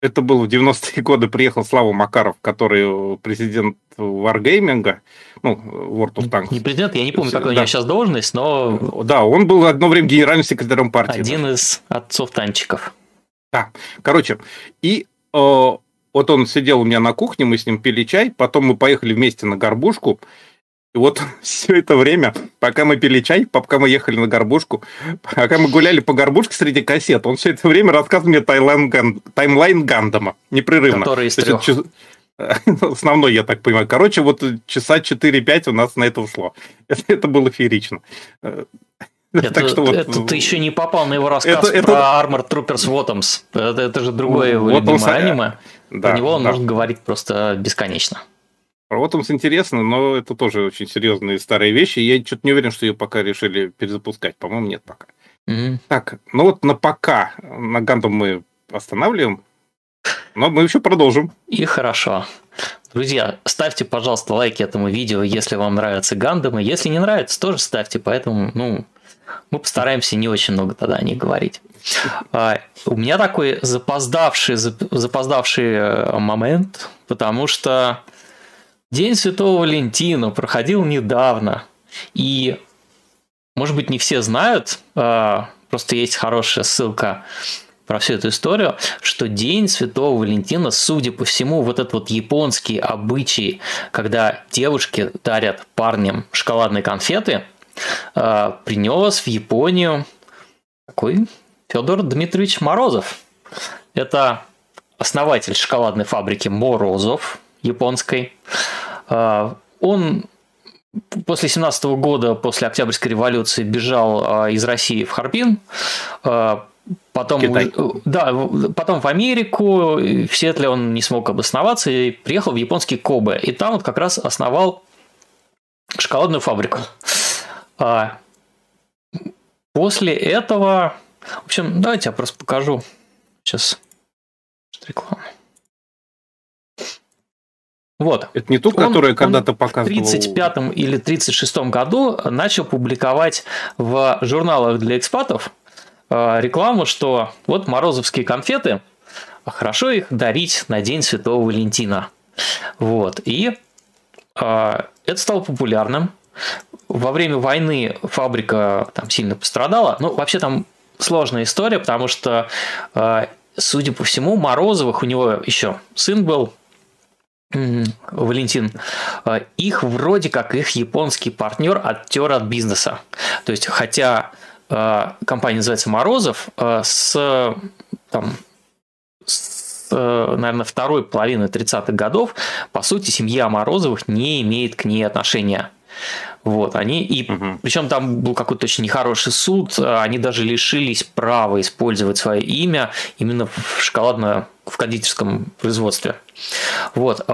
это было в 90-е годы, приехал Слава Макаров, который президент Wargaming, ну, World of Tanks. Не президент, я не помню, какая да. у него сейчас должность, но... Да, он был одно время генеральным секретарем партии. Один из отцов танчиков. Да, короче, и э, вот он сидел у меня на кухне, мы с ним пили чай, потом мы поехали вместе на горбушку, и вот все это время, пока мы пили чай, пока мы ехали на горбушку, пока мы гуляли по Горбушке среди кассет, он все это время рассказывал мне таймлайн, Ган... таймлайн Гандама, непрерывно. Который из трех. Есть, основной, я так понимаю. Короче, вот часа 4-5 у нас на это ушло. Это, это было феерично. Это, так что вот, это ты еще не попал на его рассказ это, про это... Armored Troopers Votoms. Это, это же другое его любимое аниме. Да, про него он да. может говорить просто бесконечно. Votoms интересно, но это тоже очень серьезные старые вещи. Я что-то не уверен, что ее пока решили перезапускать. По-моему, нет пока. Mm-hmm. Так, ну вот на пока на Гандам мы останавливаем, но мы еще продолжим. И хорошо. Друзья, ставьте, пожалуйста, лайки этому видео, если вам нравятся Гандамы. Если не нравится, тоже ставьте. Поэтому, ну, мы постараемся не очень много тогда о них говорить. А, у меня такой запоздавший, запоздавший э, момент, потому что День Святого Валентина проходил недавно, и, может быть, не все знают, а, просто есть хорошая ссылка про всю эту историю, что День Святого Валентина, судя по всему, вот этот вот японский обычай, когда девушки дарят парням шоколадные конфеты, а, принес в Японию такой Федор Дмитриевич Морозов. Это основатель шоколадной фабрики Морозов, японской. А, он после 17 года, после Октябрьской революции, бежал а, из России в Харбин, а, потом, Китай. да, потом в Америку, в Сиэтле он не смог обосноваться и приехал в японский Кобе. И там вот как раз основал шоколадную фабрику. После этого, в общем, давайте я просто покажу сейчас реклама. Вот. Это не ту, которая когда-то показывала... В 35 или 36 году начал публиковать в журналах для экспатов э, рекламу, что вот морозовские конфеты, хорошо их дарить на День Святого Валентина. Вот. И э, это стало популярным. Во время войны фабрика там сильно пострадала. Ну, вообще там сложная история, потому что, э, судя по всему, Морозовых у него еще сын был, Валентин, а, их вроде как их японский партнер оттер от бизнеса. То есть, хотя а, компания называется Морозов, а, с, там, с, наверное, второй половины 30-х годов, по сути, семья Морозовых не имеет к ней отношения. Вот, они и угу. причем там был какой-то очень нехороший суд, они даже лишились права использовать свое имя именно в шоколадно в кондитерском производстве. Вот.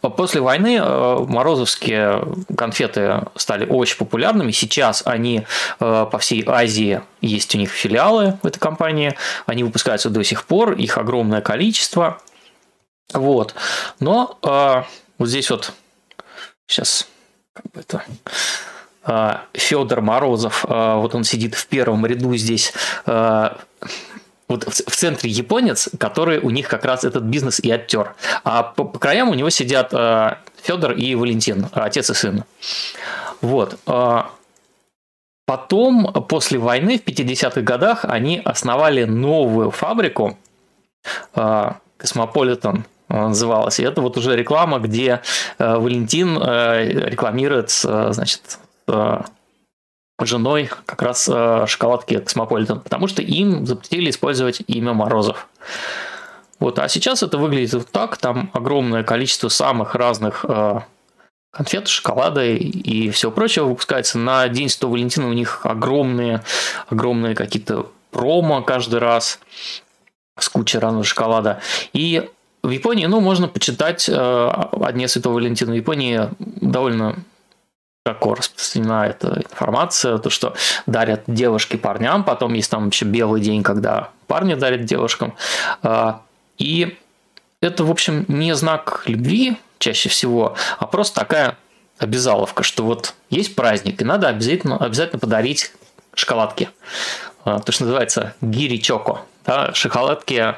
После войны морозовские конфеты стали очень популярными. Сейчас они по всей Азии есть у них филиалы в этой компании. Они выпускаются до сих пор, их огромное количество. Вот. Но вот здесь вот сейчас как бы это а, Федор Морозов, а, вот он сидит в первом ряду здесь, а, вот в центре японец, который у них как раз этот бизнес и оттер. А по, по краям у него сидят Федор и Валентин, отец и сын. Вот. Потом, после войны, в 50-х годах, они основали новую фабрику, Космополитен называлась. И это вот уже реклама, где э, Валентин э, рекламирует, э, значит, женой как раз шоколадки Космополитен, потому что им запретили использовать имя Морозов. Вот, а сейчас это выглядит вот так, там огромное количество самых разных конфет, шоколада и всего прочего выпускается. На День 100 Валентина у них огромные, огромные какие-то промо каждый раз с кучей разного шоколада. И в Японии, ну, можно почитать э, о Дне Святого Валентина. В Японии довольно широко распространена эта информация, то, что дарят девушки парням, потом есть там еще белый день, когда парни дарят девушкам. Э, и это, в общем, не знак любви чаще всего, а просто такая обязаловка, что вот есть праздник, и надо обязательно, обязательно подарить шоколадки. Э, то, что называется гири чоко. Да, шоколадки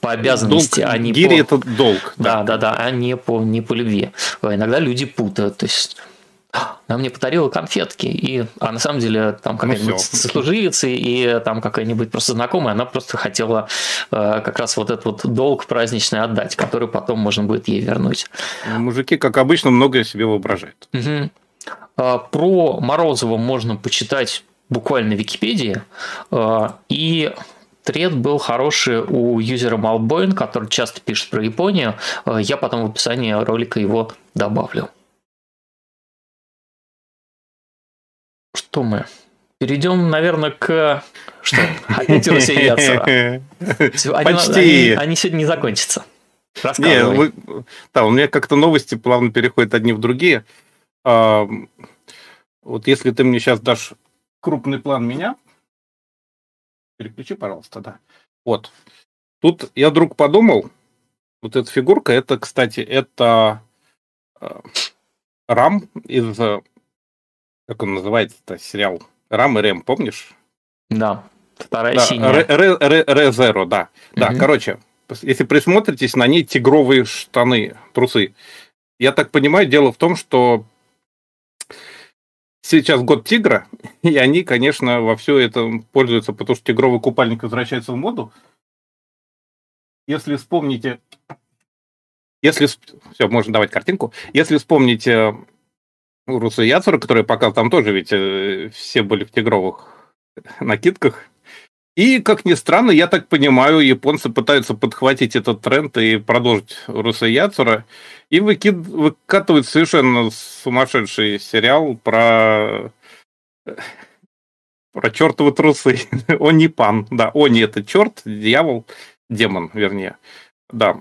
по обязанности, долг, а не гири по... это долг. Да, да, да, а не по, не по любви. Иногда люди путают. То есть она мне подарила конфетки, и, а на самом деле там ну какая-нибудь ну, сослуживица и там какая-нибудь просто знакомая, она просто хотела э, как раз вот этот вот долг праздничный отдать, который потом можно будет ей вернуть. Мужики, как обычно, многое себе воображают. Угу. А, про Морозова можно почитать буквально в Википедии, а, и Тред был хороший у юзера Malboin, который часто пишет про Японию. Э, я потом в описании ролика его добавлю. Что мы? Перейдем, наверное, к... Что? Опять Руси Почти. Они, они сегодня не закончатся. Не, вы... Да, у меня как-то новости плавно переходят одни в другие. А, вот если ты мне сейчас дашь крупный план меня, Переключи, пожалуйста, да. Вот. Тут я вдруг подумал, вот эта фигурка, это, кстати, это э, Рам из, как он называется-то, сериал Рам и Рэм, помнишь? Да, вторая да, синяя. Ре-Зеро, да. Угу. Да, короче, если присмотритесь, на ней тигровые штаны, трусы. Я так понимаю, дело в том, что сейчас год тигра, и они, конечно, во все это пользуются, потому что тигровый купальник возвращается в моду. Если вспомните, если все, можно давать картинку. Если вспомните Руса Яцура, который показал, там тоже ведь э, все были в тигровых накидках. И, как ни странно, я так понимаю, японцы пытаются подхватить этот тренд и продолжить Руса Яцура, и выкид... выкатывают совершенно сумасшедший сериал про про чертовы трусы. Они пан, да, они это черт, дьявол, демон, вернее. Да.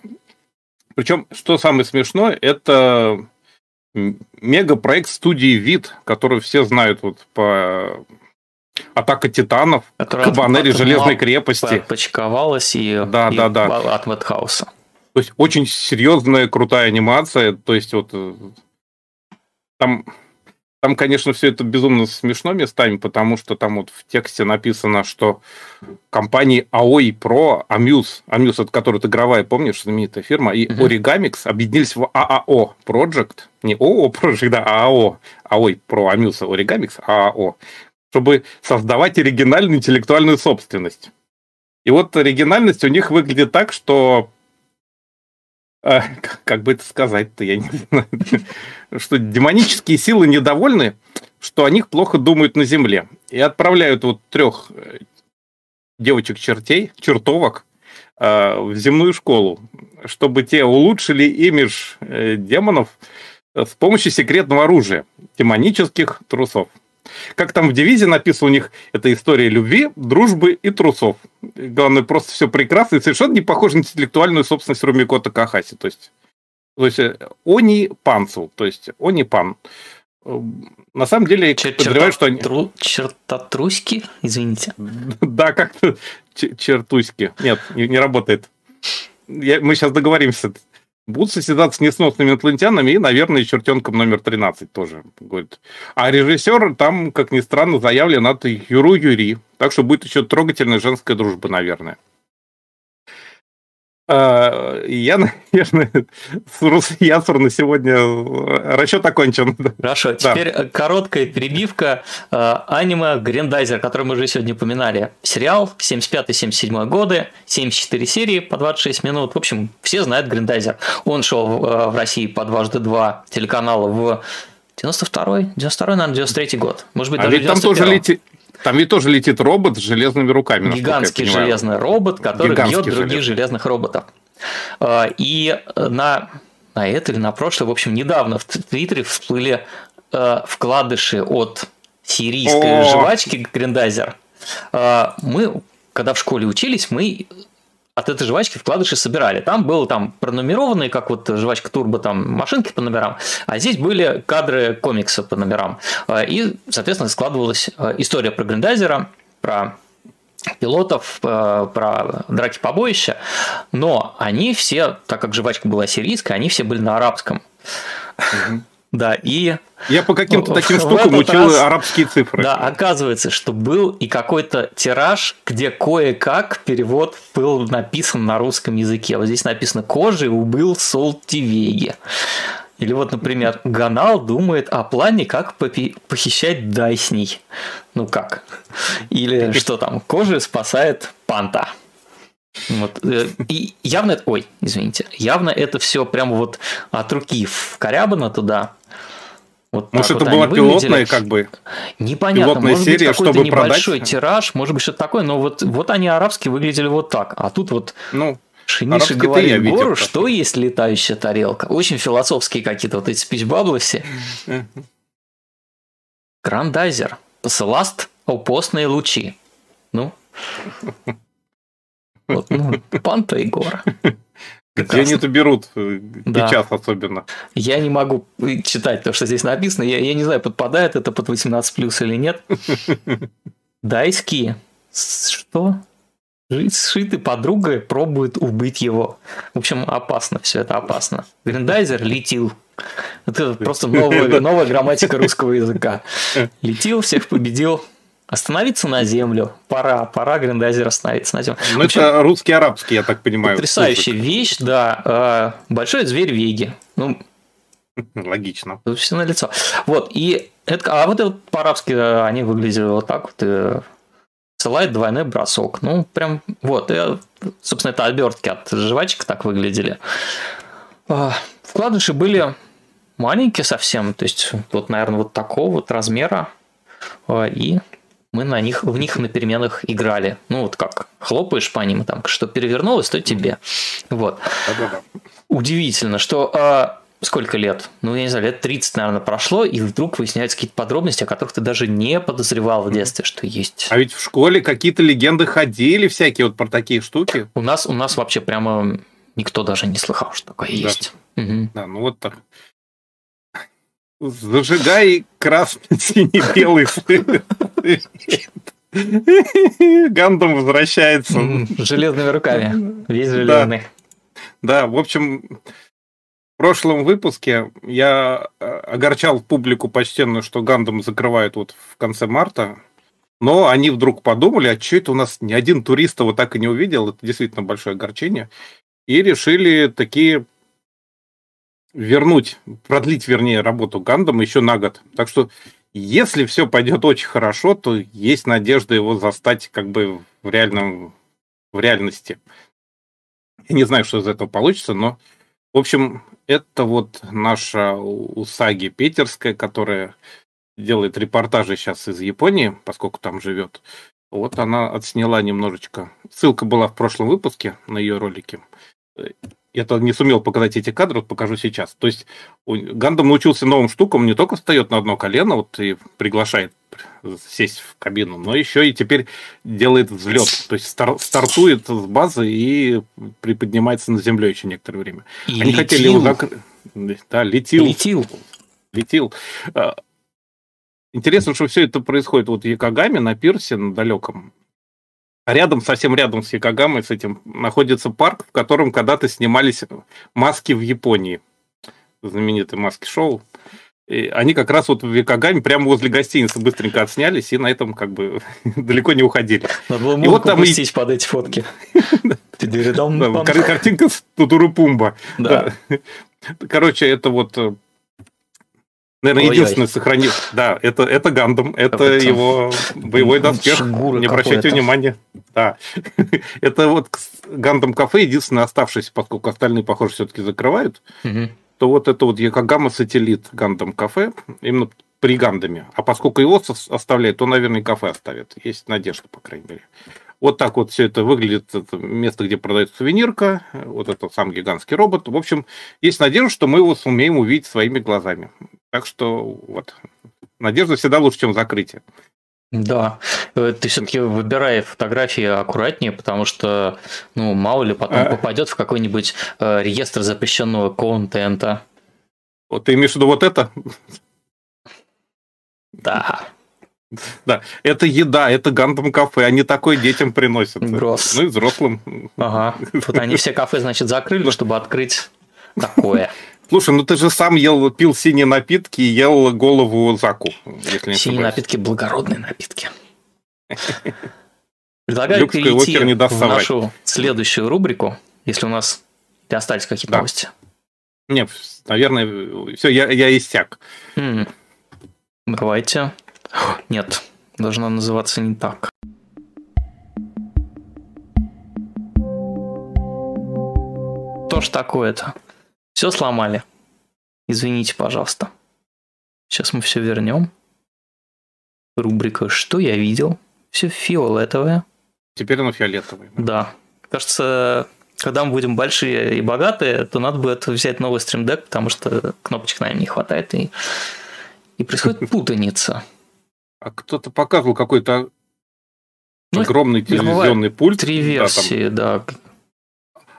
Причем, что самое смешное, это мегапроект студии «Вид», который все знают вот по Атака титанов, Кабанери Железной крепости. Почковалась и, да, и да, да. от Мэтхауса. То есть очень серьезная, крутая анимация. То есть вот э, там, там, конечно, все это безумно смешно местами, потому что там вот в тексте написано, что компании Aoi Pro, Amuse, Amuse, это которая игровая, помнишь, знаменитая фирма, и uh-huh. Origamix объединились в AAO Project, не OO Project, да, AAO, Aoi Pro, Amuse, Origamix, AAO, чтобы создавать оригинальную интеллектуальную собственность. И вот оригинальность у них выглядит так, что э, как бы это сказать-то, я не знаю, что демонические силы недовольны, что о них плохо думают на Земле. И отправляют вот трех э, девочек-чертей, чертовок, э, в земную школу, чтобы те улучшили имидж демонов с помощью секретного оружия, демонических трусов. Как там в девизе написано у них, это история любви, дружбы и трусов. Главное, просто все прекрасно и совершенно не похоже на интеллектуальную собственность Румикота Кахаси. То есть, то есть э, они панцу, то есть они пан. Эм, на самом деле, я Чер- подозреваю, что они... Тру... Чертотруськи? Извините. Да, как-то чертуськи. Нет, не, не работает. Я, мы сейчас договоримся будут состязаться с несносными атлантянами и, наверное, чертенком номер 13 тоже будет. А режиссер там, как ни странно, заявлен от Юру Юри. Так что будет еще трогательная женская дружба, наверное. А, я, наверное, Ясур на сегодня э, расчет окончен. Хорошо, да. теперь э, короткая перебивка. Э, аниме Грендайзер, который мы уже сегодня упоминали. Сериал 75-77 годы, 74 серии по 26 минут. В общем, все знают Грендайзер. Он шел в России по дважды два телеканала в 92-й, 92-й, наверное, 93-й год. Может быть, а даже ведь там тоже летит, там ведь тоже летит робот с железными руками. Гигантский железный робот, который Гигантский бьет других желез. железных роботов. А, и на, на это или на прошлое, в общем, недавно в Твиттере всплыли а, вкладыши от сирийской О! жвачки Грендайзер. А, мы, когда в школе учились, мы от этой жвачки вкладыши собирали. Там было там пронумерованные, как вот жвачка Турбо, там машинки по номерам, а здесь были кадры комикса по номерам. А, и, соответственно, складывалась а, история про Грендайзера, про пилотов, а, про драки побоища, но они все, так как жвачка была сирийская, они все были на арабском. Да, и... Я по каким-то таким штукам учил раз, арабские цифры. Да, оказывается, что был и какой-то тираж, где кое-как перевод был написан на русском языке. Вот здесь написано «Кожи убыл Солтивеги». Или вот, например, Ганал думает о плане, как похищать Дайсней. Ну как? Или что там, кожи спасает Панта. Вот. Э, и явно, ой, извините, явно это все прямо вот от руки вкорябано туда. Вот может, это вот была пилотная, как бы непонятно, пилотная может серия, быть, какой-то небольшой продать? тираж, может быть, что-то такое, но вот, вот они арабские выглядели вот так. А тут вот ну, Шиниши говорит видел, Гору, что есть летающая тарелка. Очень философские какие-то вот эти спичбаблы Грандайзер. Посыласт опосные лучи. Ну, вот, ну, Панта и Гора. Где они это берут? Да. Сейчас особенно. Я не могу читать то, что здесь написано. Я, я не знаю, подпадает это под 18 плюс или нет. Дайски. Что? Сшитый подругой пробует убить его. В общем, опасно все это, опасно. Гриндайзер летил. Это просто новая, новая грамматика русского языка. Летил, всех победил, Остановиться на землю. Пора, пора Грандайзер остановиться на землю. Ну, это русский арабский, я так понимаю. Потрясающая музыка. вещь, да. А, большой зверь Веги. Ну, Логично. Все на лицо. Вот, и это, а вот это по-арабски э, они выглядели вот так вот. И ссылает двойной бросок. Ну, прям, вот. И, собственно, это обертки от жвачек так выглядели. А, вкладыши были маленькие совсем. То есть, вот, наверное, вот такого вот размера. А, и мы на них, в них на переменах играли. Ну, вот как хлопаешь по ним, там, что перевернулось, то тебе. Вот. Удивительно, что а, сколько лет? Ну, я не знаю, лет 30, наверное, прошло, и вдруг выясняются какие-то подробности, о которых ты даже не подозревал в детстве, что есть. А ведь в школе какие-то легенды ходили всякие вот про такие штуки. У нас, у нас вообще прямо никто даже не слыхал, что такое да. есть. Угу. Да, ну вот так. Зажигай красный, синий, белый свет. Гандам возвращается. Железными руками. Весь железный. Да. да, в общем, в прошлом выпуске я э, огорчал публику почтенную, что Гандам закрывают вот в конце марта. Но они вдруг подумали, а что это у нас ни один турист его так и не увидел, это действительно большое огорчение. И решили такие вернуть, продлить, вернее, работу Гандам еще на год. Так что если все пойдет очень хорошо, то есть надежда его застать как бы в реальном в реальности. Я не знаю, что из этого получится, но, в общем, это вот наша Усаги Питерская, которая делает репортажи сейчас из Японии, поскольку там живет. Вот она отсняла немножечко. Ссылка была в прошлом выпуске на ее ролики я то не сумел показать эти кадры, вот покажу сейчас. То есть Гандам научился новым штукам, не только встает на одно колено вот и приглашает сесть в кабину, но еще и теперь делает взлет. То есть стар, стартует с базы и приподнимается на землю еще некоторое время. И Они летил. хотели его закрыть. Да, летел. Летел. Летел. А, интересно, что все это происходит вот в Якогаме на пирсе на далеком. А рядом, совсем рядом с Якогамой, с этим, находится парк, в котором когда-то снимались маски в Японии. Знаменитые маски-шоу. И они как раз вот в Якогаме прямо возле гостиницы быстренько отснялись и на этом как бы далеко не уходили. Надо было и вот там и... под эти фотки. Картинка с Тутуру-Пумба. Короче, это вот э, Наверное, Ой-ой. единственный сохранив. Да, это, это Гандам, это, его боевой доспех. Не обращайте внимания. Да. это вот Гандам кафе, единственный оставшийся, поскольку остальные, похоже, все-таки закрывают. Угу. То вот это вот Якогама сателлит Гандам кафе, именно при Гандаме. А поскольку его оставляет, то, наверное, и кафе оставит. Есть надежда, по крайней мере. Вот так вот все это выглядит. Это место, где продается сувенирка. Вот это сам гигантский робот. В общем, есть надежда, что мы его сумеем увидеть своими глазами. Так что вот, надежда всегда лучше, чем закрытие. Да, э, ты все-таки выбирай фотографии аккуратнее, потому что, ну, мало ли потом а... попадет в какой-нибудь э, реестр запрещенного контента. Вот ты имеешь в виду вот это? Да. Да, это еда, это гандам кафе, они такое детям приносят. Гросс. Ну и взрослым. Ага. Вот они все кафе, значит, закрыли, чтобы открыть такое. Слушай, ну ты же сам ел, пил синие напитки и ел голову заку. Если не синие напитки – благородные напитки. Предлагаю перейти в нашу следующую рубрику, если у нас остались какие-то да. новости. Нет, наверное, все, я, я истяк. М-м. Давайте. Нет, должна называться не так. Что ж такое-то? Все сломали. Извините, пожалуйста. Сейчас мы все вернем. Рубрика «Что я видел?» Все фиолетовое. Теперь оно фиолетовое. Да. да. Кажется, когда мы будем большие и богатые, то надо будет взять новый стримдек, потому что кнопочек, наверное, не хватает, и, и происходит путаница. А кто-то показывал какой-то ну, огромный телевизионный пульт. Три версии, да. Там... да.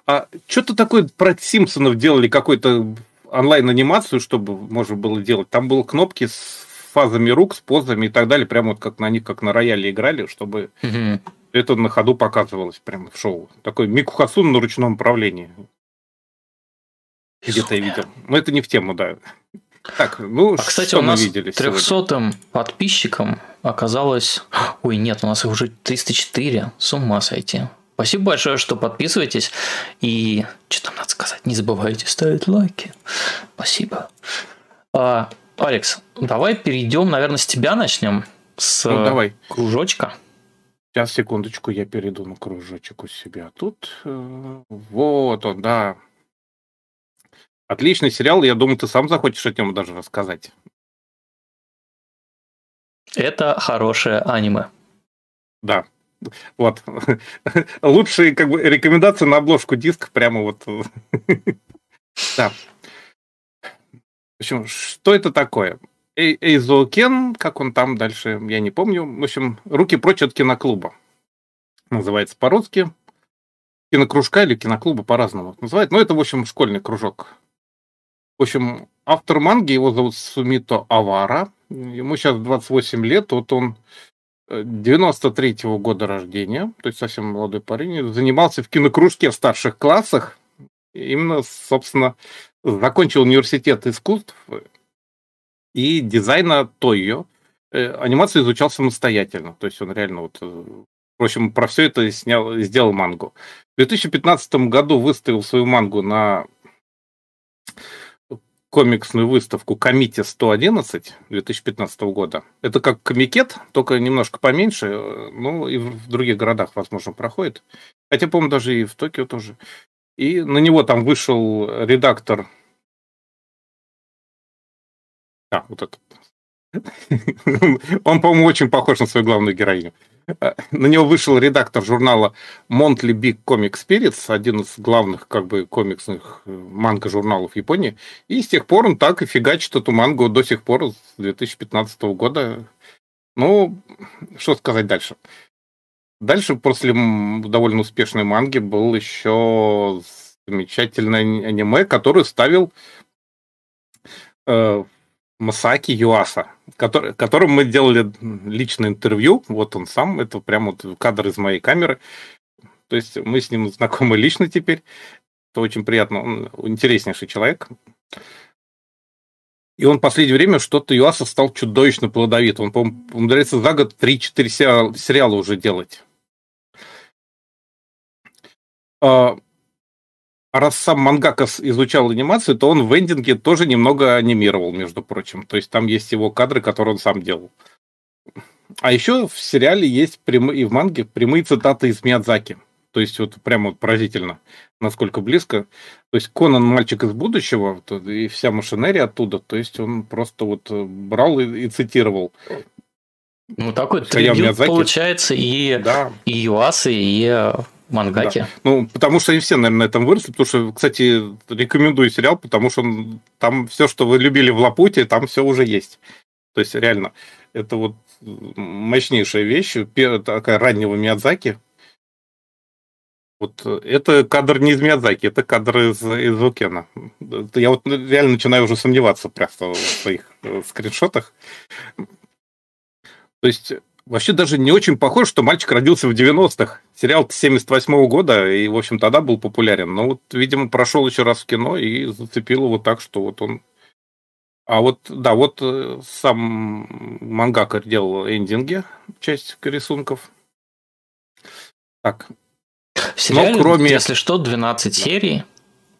А что-то такое про Симпсонов делали какой-то онлайн-анимацию, чтобы можно было делать. Там были кнопки с фазами рук, с позами и так далее, прямо вот как на них, как на рояле играли, чтобы угу. это на ходу показывалось прямо в шоу. Такой Мику Хасун на ручном управлении. Где-то я видел. Но это не в тему, да. Так, ну, а, кстати, у нас 300 подписчикам оказалось... Ой, нет, у нас их уже 304. С ума сойти. Спасибо большое, что подписываетесь. И что там надо сказать? Не забывайте ставить лайки. Спасибо. А, Алекс, давай перейдем, наверное, с тебя начнем. С ну, давай. кружочка. Сейчас, секундочку, я перейду на кружочек у себя. Тут э, вот он, да. Отличный сериал, я думаю, ты сам захочешь о нем даже рассказать. Это хорошее аниме. Да. Вот. Лучшие как бы рекомендации на обложку диска прямо вот. Да. В общем, что это такое? Эйзокен, как он там дальше, я не помню. В общем, руки прочь от киноклуба. Называется по-русски. Кинокружка или киноклуба по-разному называют. Но это, в общем, школьный кружок. В общем, автор манги, его зовут Сумито Авара. Ему сейчас 28 лет, вот он 93-го года рождения, то есть совсем молодой парень, занимался в кинокружке в старших классах. Именно, собственно, закончил университет искусств и дизайна Тойо. Э, анимацию изучал самостоятельно, то есть он реально вот, э, в общем, про все это снял, сделал мангу. В 2015 году выставил свою мангу на комиксную выставку Комите 111 2015 года. Это как комикет, только немножко поменьше. Ну, и в других городах, возможно, проходит. Хотя, по-моему, даже и в Токио тоже. И на него там вышел редактор... А, вот этот. Он, по-моему, очень похож на свою главную героиню. Э, на него вышел редактор журнала Monthly Big Comic Spirits, один из главных как бы комиксных э, манго-журналов Японии. И с тех пор он так и фигачит эту мангу до сих пор, с 2015 года. Ну, что сказать дальше? Дальше, после довольно успешной манги, был еще замечательное аниме, который ставил э, Масаки Юаса, который, которым мы делали личное интервью. Вот он сам, это прямо вот кадр из моей камеры. То есть мы с ним знакомы лично теперь. Это очень приятно. Он интереснейший человек. И он в последнее время что-то Юаса стал чудовищно плодовит. Он, по-моему, умудряется за год 3-4 сериала уже делать. А, раз сам Мангака изучал анимацию, то он в эндинге тоже немного анимировал, между прочим. То есть там есть его кадры, которые он сам делал. А еще в сериале есть прямые, и в манге прямые цитаты из Миядзаки. То есть вот прямо вот поразительно, насколько близко. То есть Конан мальчик из будущего, и вся машинерия оттуда. То есть он просто вот э, брал и, и цитировал. Ну, такой трибют получается и, да. и Юасы, и э, мангаки. Да. Ну, потому что они все, наверное, на этом выросли. Потому что, кстати, рекомендую сериал, потому что он, там все, что вы любили в Лапуте, там все уже есть. То есть, реально, это вот мощнейшая вещь, такая раннего Миядзаки. Вот это кадр не из Миядзаки, это кадр из, из Укена. Я вот реально начинаю уже сомневаться просто в своих э, скриншотах. То есть вообще даже не очень похоже, что мальчик родился в 90-х. Сериал 78 -го года, и, в общем, тогда был популярен. Но вот, видимо, прошел еще раз в кино и зацепил его так, что вот он... А вот, да, вот э, сам мангакер делал эндинги, часть рисунков. Так. В сериале, Но кроме... если что, 12 да. серий.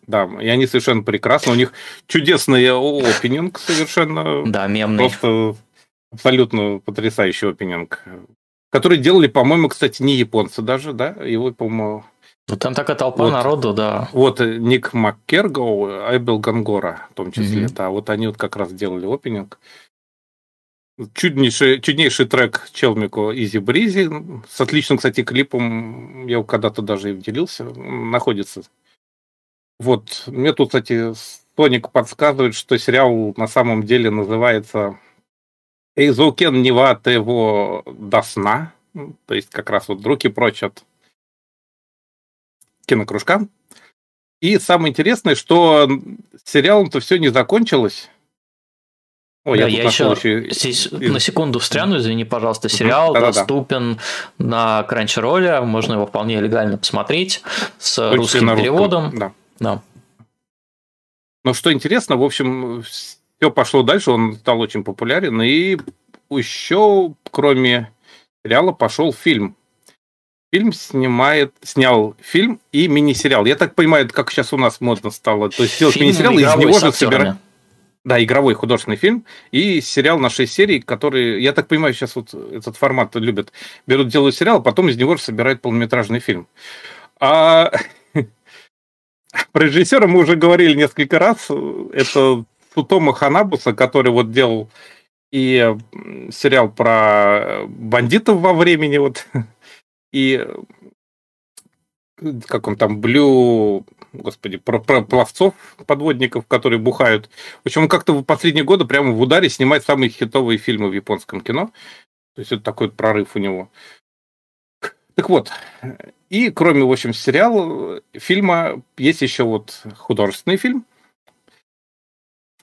Да, и они совершенно прекрасны. У них чудесный опенинг совершенно. Да, мемный. Просто абсолютно потрясающий опенинг, который делали, по-моему, кстати, не японцы даже, да, его, по-моему... Ну, там такая толпа вот, народу, да. Вот Ник Маккергоу, Айбел Гангора, в том числе, mm-hmm. да, вот они вот как раз делали опенинг. Чуднейший, чуднейший трек Челмику Изи Бризи с отличным, кстати, клипом. Я когда-то даже и делился. Находится. Вот. Мне тут, кстати, Тоник подсказывает, что сериал на самом деле называется Эйзукен Неват его до сна, то есть как раз вот руки прочь от кинокружка. И самое интересное, что сериалом-то все не закончилось. Ой, да, я, я еще очень... здесь на секунду встряну, извини, пожалуйста. Сериал да, доступен да. на Crunchyroll, можно его вполне легально посмотреть с Очень русским переводом. Да. да. Но что интересно, в общем, все пошло дальше, он стал очень популярен, и еще, кроме сериала, пошел фильм. Фильм снимает, снял фильм и мини-сериал. Я так понимаю, как сейчас у нас модно стало. То есть сделать мини-сериал, из него же собирать... Да, игровой художественный фильм и сериал на 6 серий, который, я так понимаю, сейчас вот этот формат любят. Берут, делают сериал, а потом из него же собирают полнометражный фильм. А про режиссера мы уже говорили несколько раз. Это Сутома Ханабуса, который вот делал и сериал про бандитов во времени, вот, и как он там, Блю, господи, про, про пловцов, подводников, которые бухают. В общем, он как-то в последние годы прямо в ударе снимает самые хитовые фильмы в японском кино. То есть это такой прорыв у него. Так вот, и кроме, в общем, сериала, фильма, есть еще вот художественный фильм,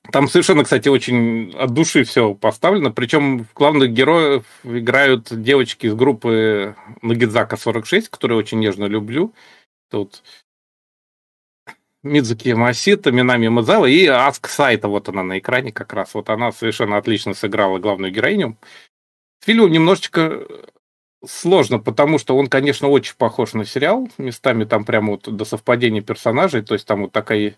Там совершенно, кстати, очень от души все поставлено. Причем главных героев играют девочки из группы Нагидзака 46, которые очень нежно люблю. Тут Мидзуки Масита, Минами Мазава и Аск Сайта, вот она на экране как раз. Вот она совершенно отлично сыграла главную героиню. Фильм немножечко сложно, потому что он, конечно, очень похож на сериал. Местами там прямо вот до совпадения персонажей. То есть там вот такая...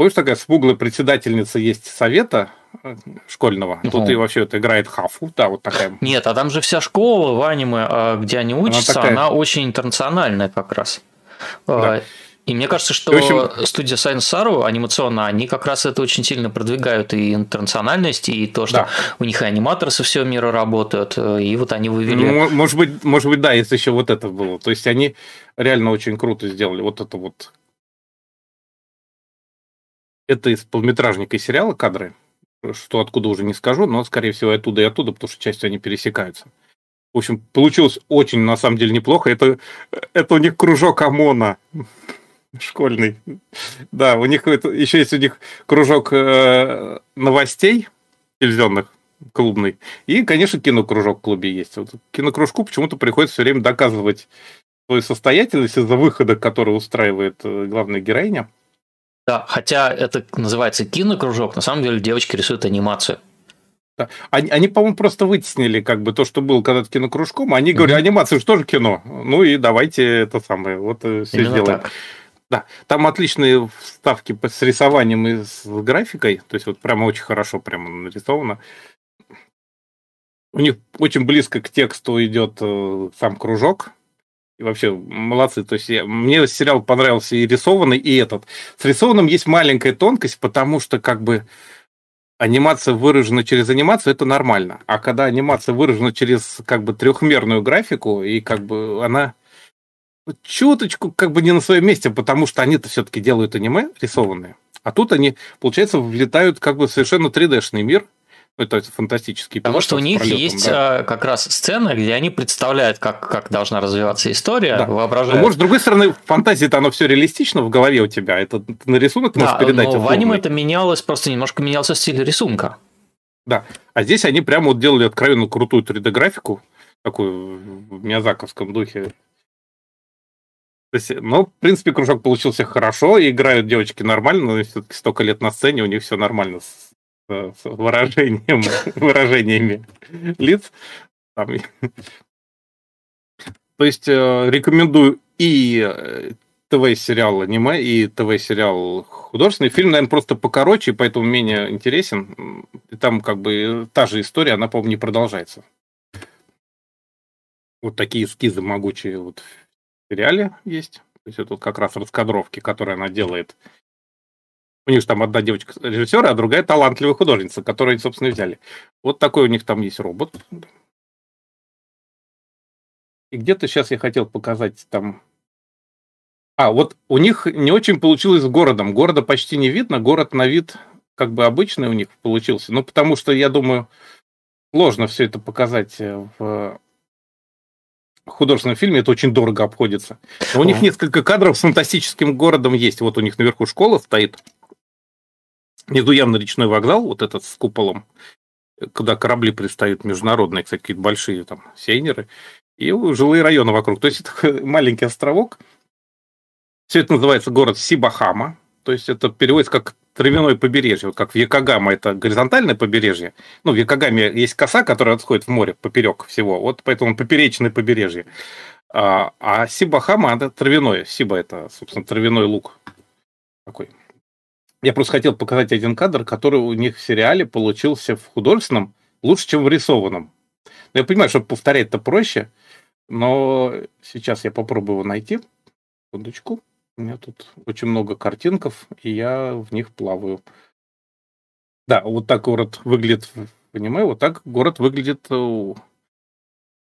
Помнишь, такая смуглая председательница есть совета э, школьного? Угу. Тут и вообще это играет Хафу, да, вот такая. Нет, а там же вся школа в аниме, а, где они учатся, она, такая... она очень интернациональная как раз. Да. А, и мне кажется, что общем... студия Science Saru анимационно, они как раз это очень сильно продвигают и интернациональность, и то, что да. у них и аниматоры со всего мира работают, и вот они вывели... Ну, может быть, может быть, да, если еще вот это было. То есть они реально очень круто сделали вот это вот. Это из полметражника и сериала кадры, что откуда уже не скажу, но, скорее всего, оттуда и оттуда, потому что частью они пересекаются. В общем, получилось очень, на самом деле, неплохо. Это, это у них кружок ОМОНа школьный. Да, у них это, еще есть у них кружок э, новостей телевизионных, клубный. И, конечно, кинокружок в клубе есть. Вот кинокружку почему-то приходится все время доказывать свою состоятельность из-за выхода, который устраивает э, главная героиня. Да, хотя это называется кинокружок, на самом деле девочки рисуют анимацию. Да. Они, они по-моему, просто вытеснили как бы то, что было когда-то кинокружком. Они говорят, mm-hmm. анимация что же кино? Ну и давайте это самое, вот э, все Именно сделаем. Так. Да, там отличные вставки с рисованием и с графикой, то есть вот прямо очень хорошо прямо нарисовано. У них очень близко к тексту идет э, сам кружок. И вообще молодцы. То есть я, мне сериал понравился и рисованный, и этот. С рисованным есть маленькая тонкость, потому что как бы анимация выражена через анимацию, это нормально. А когда анимация выражена через как бы трехмерную графику, и как бы она чуточку как бы не на своем месте, потому что они-то все-таки делают аниме рисованные. А тут они, получается, влетают как бы в совершенно 3D-шный мир, ну, это фантастический Потому что у них пролетом, есть да. А, как раз сцена, где они представляют, как, как должна развиваться история, да. воображают. Но, может, с другой стороны, в фантазии-то оно все реалистично в голове у тебя. Это на рисунок да, можешь передать. Но в аниме это менялось, просто немножко менялся стиль рисунка. Да. А здесь они прямо вот делали откровенно крутую 3D-графику, такую в миязаковском духе. То есть, ну, в принципе, кружок получился хорошо, играют девочки нормально, но все-таки столько лет на сцене, у них все нормально с, с выражением, выражениями лиц. Там. То есть э, рекомендую и э, ТВ-сериал аниме, и ТВ-сериал художественный. Фильм, наверное, просто покороче, поэтому менее интересен. И там как бы та же история, она, по-моему, не продолжается. Вот такие эскизы могучие вот сериале есть. То есть это вот как раз раскадровки, которые она делает. У них там одна девочка режиссера, а другая талантливая художница, которую они, собственно, взяли. Вот такой у них там есть робот. И где-то сейчас я хотел показать там... А, вот у них не очень получилось с городом. Города почти не видно. Город на вид как бы обычный у них получился. Ну, потому что, я думаю, сложно все это показать э, в художественном фильме это очень дорого обходится. Но у них несколько кадров с фантастическим городом есть. Вот у них наверху школа стоит. Внизу явно речной вокзал, вот этот с куполом, куда корабли пристают международные, кстати, какие-то большие там сейнеры, и жилые районы вокруг. То есть это маленький островок. Все это называется город Сибахама. То есть это переводится как травяное побережье, как в Якогама это горизонтальное побережье. Ну, в Якогаме есть коса, которая отходит в море поперек всего. Вот поэтому поперечное побережье. А, а Сибахама это травяное. Сиба это, собственно, травяной лук. Такой. Я просто хотел показать один кадр, который у них в сериале получился в художественном лучше, чем в рисованном. Я понимаю, что повторять-то проще, но сейчас я попробую его найти. Секундочку. У меня тут очень много картинков, и я в них плаваю. Да, вот так город выглядит аниме, вот так город выглядит в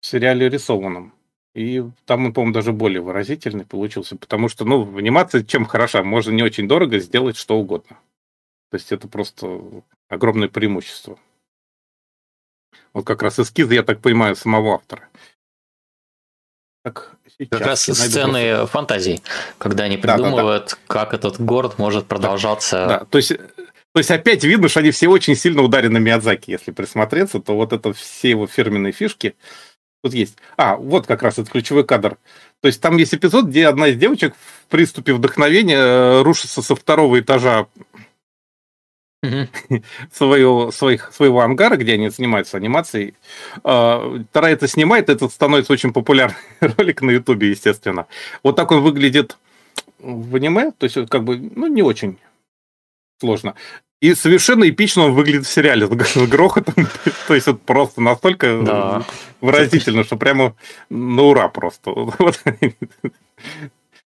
сериале рисованном. И там он, по-моему, даже более выразительный получился, потому что, ну, в анимации чем хороша? Можно не очень дорого сделать что угодно. То есть это просто огромное преимущество. Вот как раз эскизы, я так понимаю, самого автора. Так, как раз сцены просто... фантазии, когда они придумывают, да, да, да. как этот город может продолжаться. Да, то есть То есть опять видно, что они все очень сильно ударены Миядзаки. Если присмотреться, то вот это все его фирменные фишки тут есть. А, вот как раз этот ключевой кадр. То есть там есть эпизод, где одна из девочек в приступе вдохновения э, рушится со второго этажа своего, своих, своего ангара, где они занимаются анимацией. А, вторая это снимает, этот становится очень популярный ролик на Ютубе, естественно. Вот так он выглядит в аниме, то есть как бы, ну, не очень сложно. И совершенно эпично он выглядит в сериале с грохотом. То есть это просто настолько да. выразительно, что прямо на ура просто.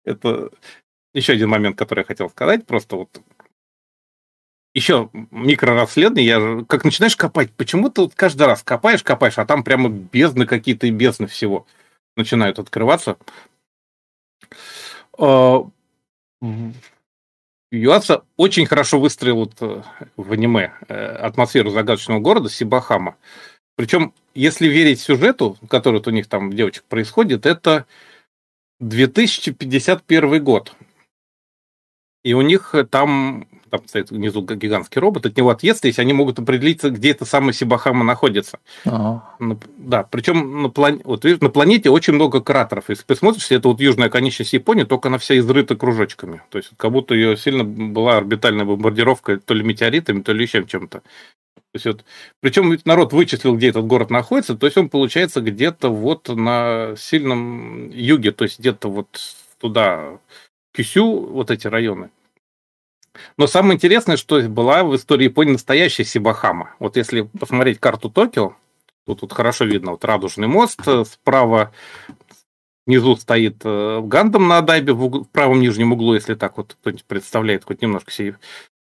Это еще один момент, который я хотел сказать. Просто вот еще микрорасследование, я как начинаешь копать, почему ты вот каждый раз копаешь, копаешь, а там прямо бездны какие-то и бездны всего начинают открываться. Юаса очень хорошо выстроил вот э, в аниме э, атмосферу загадочного города Сибахама. Причем, если верить сюжету, который вот у них там девочек происходит, это 2051 год. И у них там там стоит внизу гигантский робот, от него отъезд есть, они могут определиться, где эта самая Сибахама находится. Ага. Да, причем на, план... вот, видишь, на планете очень много кратеров. Если посмотришь, это вот южная конечность Японии, только она вся изрыта кружочками. То есть как будто ее сильно была орбитальная бомбардировка то ли метеоритами, то ли еще чем-то. То есть вот, причем народ вычислил, где этот город находится, то есть он получается где-то вот на сильном юге, то есть где-то вот туда, Кюсю, вот эти районы. Но самое интересное, что была в истории Японии настоящая Сибахама. Вот если посмотреть карту Токио, тут, тут хорошо видно вот радужный мост, э, справа внизу стоит э, Гандам на Адайбе, в, в правом нижнем углу, если так вот кто-нибудь представляет хоть немножко себе.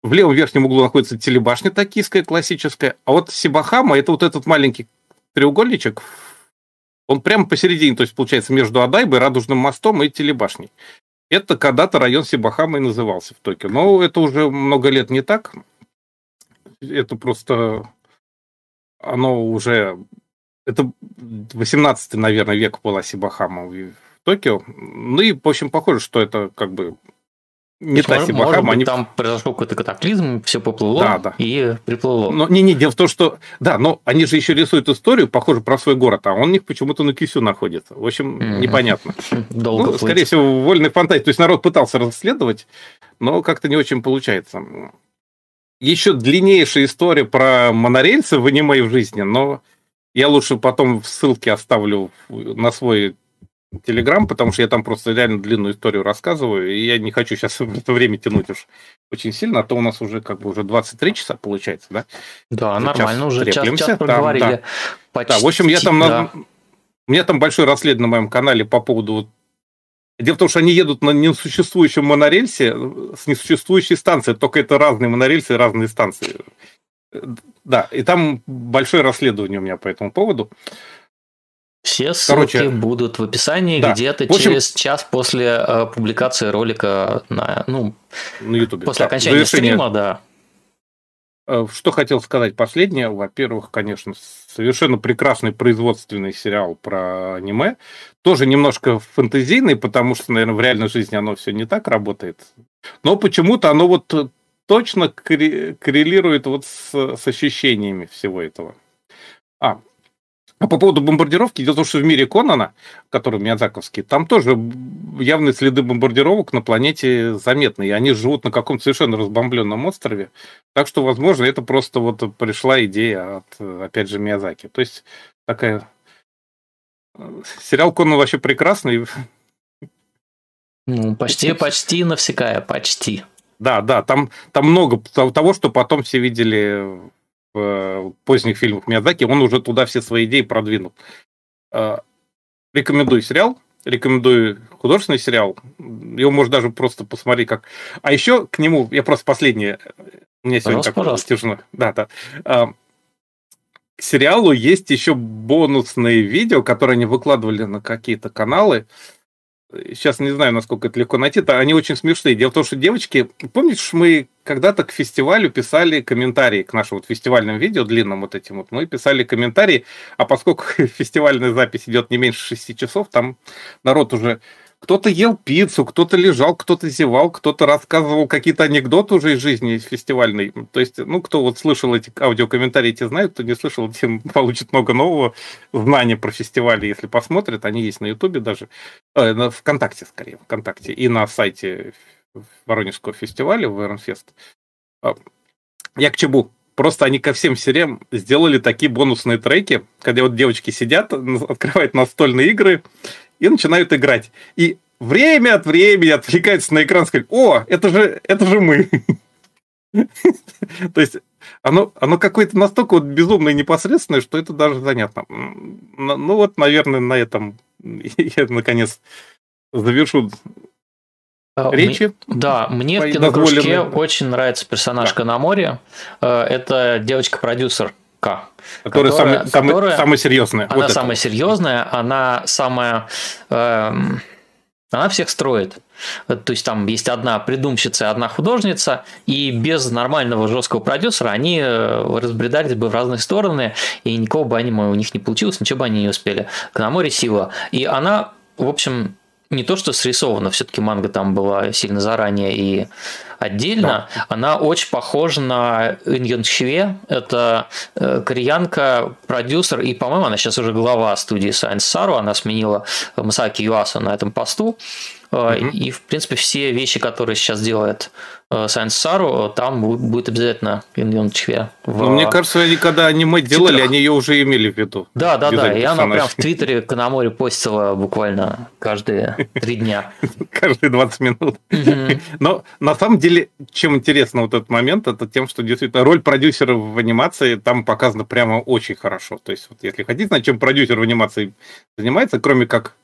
В левом верхнем углу находится телебашня токийская, классическая, а вот Сибахама, это вот этот маленький треугольничек, он прямо посередине, то есть получается между Адайбой, Радужным мостом и телебашней. Это когда-то район Сибахама и назывался в Токио. Но это уже много лет не так. Это просто... Оно уже... Это 18 наверное, век была Сибахама в Токио. Ну и, в общем, похоже, что это как бы не та может. Может быть, они... там произошел какой-то катаклизм, все поплыло да, да. и приплыло. Но не, не, дело в том, что... Да, но они же еще рисуют историю, похоже, про свой город, а он у них почему-то на Кисю находится. В общем, mm-hmm. непонятно. Долго ну, скорее всего, вольный фантазии. То есть народ пытался расследовать, но как-то не очень получается. Еще длиннейшая история про монорельсы в аниме и в жизни, но я лучше потом в ссылке оставлю на свой Телеграм, потому что я там просто реально длинную историю рассказываю, и я не хочу сейчас это время тянуть уж очень сильно, а то у нас уже как бы уже 23 часа получается, да? Да, уже нормально, уже час, час проговорили. Да, Почти, да, в общем, я там... Да. У меня там большой расследование на моем канале по поводу Дело в том, что они едут на несуществующем монорельсе с несуществующей станции, только это разные монорельсы и разные станции. Да, и там большое расследование у меня по этому поводу. Все ссылки Короче, будут в описании да. где-то общем, через час после э, публикации ролика на, ну, на YouTube. После да. окончания Завершение. стрима, да. Э, что хотел сказать последнее. Во-первых, конечно, совершенно прекрасный производственный сериал про аниме. Тоже немножко фэнтезийный, потому что, наверное, в реальной жизни оно все не так работает. Но почему-то оно вот точно коррелирует вот с, с ощущениями всего этого. А, а по поводу бомбардировки, дело в том, что в мире Конана, который Миядзаковский, там тоже явные следы бомбардировок на планете заметны, и они живут на каком-то совершенно разбомбленном острове. Так что, возможно, это просто вот пришла идея от, опять же, Миядзаки. То есть такая... Э, сериал Конан вообще прекрасный. Ну, почти, почти навсекая, почти. Да, да, там, там много того, что потом все видели поздних фильмах Миядзаки, он уже туда все свои идеи продвинул. Э, рекомендую сериал, рекомендую художественный сериал. Его можно даже просто посмотреть как... А еще к нему, я просто последнее, у меня сегодня так тяжело. Да, да. Э, к сериалу есть еще бонусные видео, которые они выкладывали на какие-то каналы сейчас не знаю, насколько это легко найти, то они очень смешные. Дело в том, что девочки, помнишь, мы когда-то к фестивалю писали комментарии к нашему вот фестивальному видео, длинным вот этим вот, мы писали комментарии, а поскольку фестивальная запись идет не меньше 6 часов, там народ уже кто-то ел пиццу, кто-то лежал, кто-то зевал, кто-то рассказывал какие-то анекдоты уже из жизни фестивальной. То есть, ну, кто вот слышал эти аудиокомментарии, те знают, кто не слышал, тем получит много нового знания про фестивали, если посмотрят. Они есть на Ютубе даже, э, на ВКонтакте скорее, ВКонтакте, и на сайте Воронежского фестиваля, ВРНФест. А, я к чему? Просто они ко всем сериям сделали такие бонусные треки, когда вот девочки сидят, открывают настольные игры, и начинают играть. И время от времени отвлекается на экран сказать, о, это же, это же мы. То есть оно, оно какое-то настолько вот безумное и непосредственное, что это даже занятно. Ну вот, наверное, на этом я наконец завершу а, речи. Да, мне в кинокружке очень нравится на море. Э, это девочка-продюсер К. Которая, которая, самая, которая, самая серьезная. Она вот самая это. серьезная, она самая... Э, она всех строит. То есть там есть одна придумщица, одна художница, и без нормального жесткого продюсера они э, разбредались бы в разные стороны, и никого бы аниме у них не получилось, ничего бы они не успели. К на море сила. И она, в общем, не то, что срисована, все-таки манга там была сильно заранее и отдельно, да. она очень похожа на Иньон Чве. Это э, кореянка, продюсер, и, по-моему, она сейчас уже глава студии Science Saru, она сменила Масаки Юаса на этом посту. Mm-hmm. И, в принципе, все вещи, которые сейчас делает э, Science Saru, там будет обязательно Иньон Чве. В... Ну, мне кажется, они когда аниме делали, они ее уже имели в виду. Да, да, да. И она прям в Твиттере Канаморе постила буквально каждые три дня. Каждые 20 минут. Но на самом деле, чем интересно вот этот момент, это тем, что действительно роль продюсера в анимации там показана прямо очень хорошо. То есть, вот если хотите знать, чем продюсер в анимации занимается, кроме как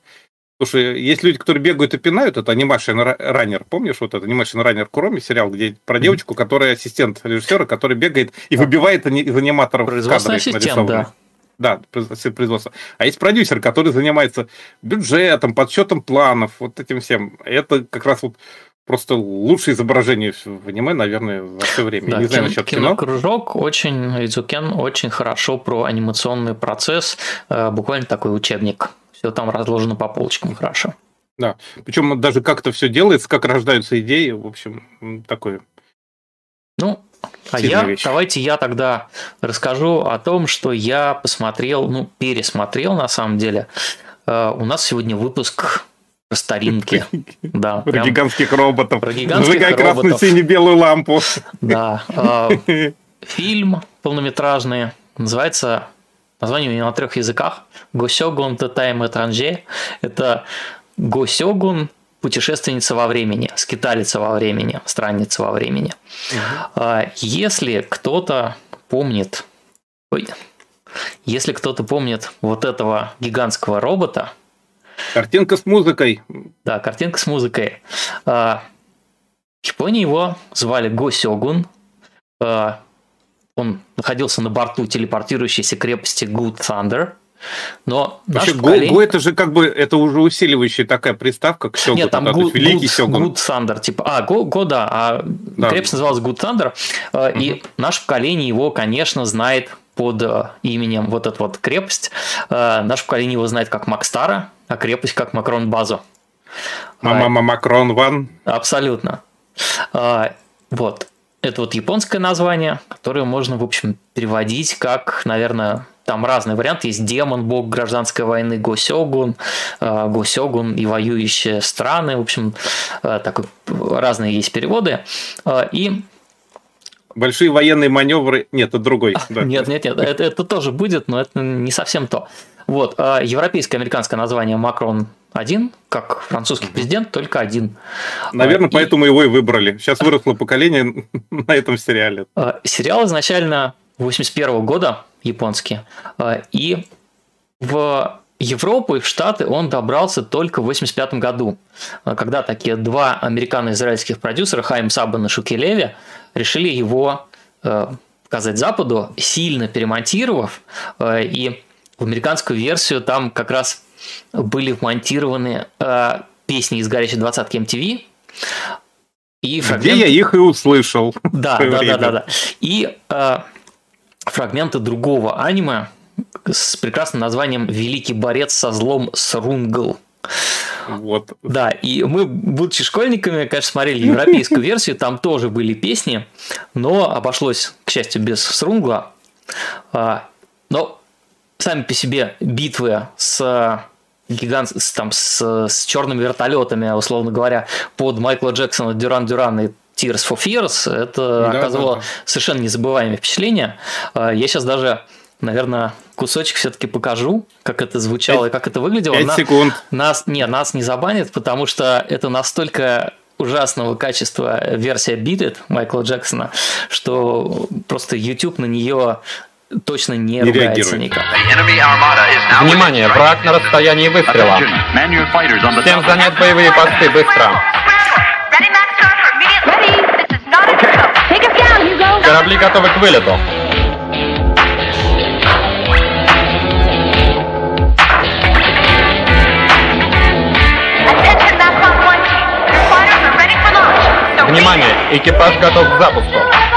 Слушай, есть люди, которые бегают и пинают, это анимашн раннер, помнишь вот это анимашн раннер Куроми сериал, где про девочку, которая ассистент режиссера, который бегает и выбивает из аниматоров кадры ассистент, да. Да, производство. А есть продюсер, который занимается бюджетом, подсчетом планов, вот этим всем. Это как раз вот просто лучшее изображение в аниме, наверное, за все время. Да, не знаю насчет кино. Кружок очень, Изукен очень хорошо про анимационный процесс, э, буквально такой учебник все там разложено по полочкам хорошо. Да, причем даже как это все делается, как рождаются идеи, в общем, такое. Ну, а я, вещь. давайте я тогда расскажу о том, что я посмотрел, ну, пересмотрел на самом деле. Uh, у нас сегодня выпуск про старинки. Да, про гигантских роботов. Про гигантских Зажигай красную, синюю, белую лампу. Да. Uh, фильм полнометражный называется Название у него на трех языках. Госёгун Тетайм Этранже. Это Госёгун путешественница во времени, скиталица во времени, странница во времени. Угу. Если кто-то помнит, ой, если кто-то помнит вот этого гигантского робота, картинка с музыкой, да, картинка с музыкой. А, в Японии его звали Госёгун. Он находился на борту телепортирующейся крепости Good Thunder. Но Вообще, поколение... Go, это же как бы это уже усиливающая такая приставка к Сёгу. Нет, там Good, великий Good, Good Thunder, типа, а, Go, Go да, а да. крепость называлась Good Thunder, угу. и наше поколение его, конечно, знает под э, именем вот эта вот крепость. Э, наше поколение его знает как Макстара, а крепость как Макрон Базу. Мама Макрон Ван. Абсолютно. Вот. Это вот японское название, которое можно, в общем, переводить как, наверное, там разные варианты. Есть демон, бог гражданской войны, Госёгун, э, Госёгун и воюющие страны. В общем, э, так, разные есть переводы. Э, и Большие военные маневры. Нет, это другой. Да. Нет, нет, нет. Это, это тоже будет, но это не совсем то. Вот. Европейское американское название Макрон один, как французский президент, только один. Наверное, и... поэтому его и выбрали. Сейчас выросло поколение на этом сериале. А, сериал изначально 81 года, японский, а, и в Европу и в Штаты он добрался только в 85 году, а, когда такие два американо-израильских продюсера, Хайм Сабан и Шуки Леви, решили его показать Западу, сильно перемонтировав, и в американскую версию там как раз были вмонтированы э, песни из горячей двадцатки MTV. И фрагменты... Где я их и услышал. Да, да, да, да, да. И э, фрагменты другого аниме с прекрасным названием «Великий борец со злом Срунгл». Вот. Да, и мы, будучи школьниками, конечно, смотрели европейскую версию, там тоже были песни, но обошлось, к счастью, без Срунгла. А, но сами по себе битвы с гигант с, там, с, с черными вертолетами, условно говоря, под Майкла Джексона, Дюран Дюран и Tears for Fears, это да, оказывало да, да. совершенно незабываемое впечатление. А, я сейчас даже наверное, кусочек все-таки покажу, как это звучало 5, и как это выглядело. 5 секунд. Нас, не, нас не забанит, потому что это настолько ужасного качества версия Beat It Майкла Джексона, что просто YouTube на нее точно не, не ругается никак. Внимание, враг на расстоянии выстрела. Всем занять боевые посты, быстро. Корабли готовы к вылету. Внимание, экипаж готов к запуску.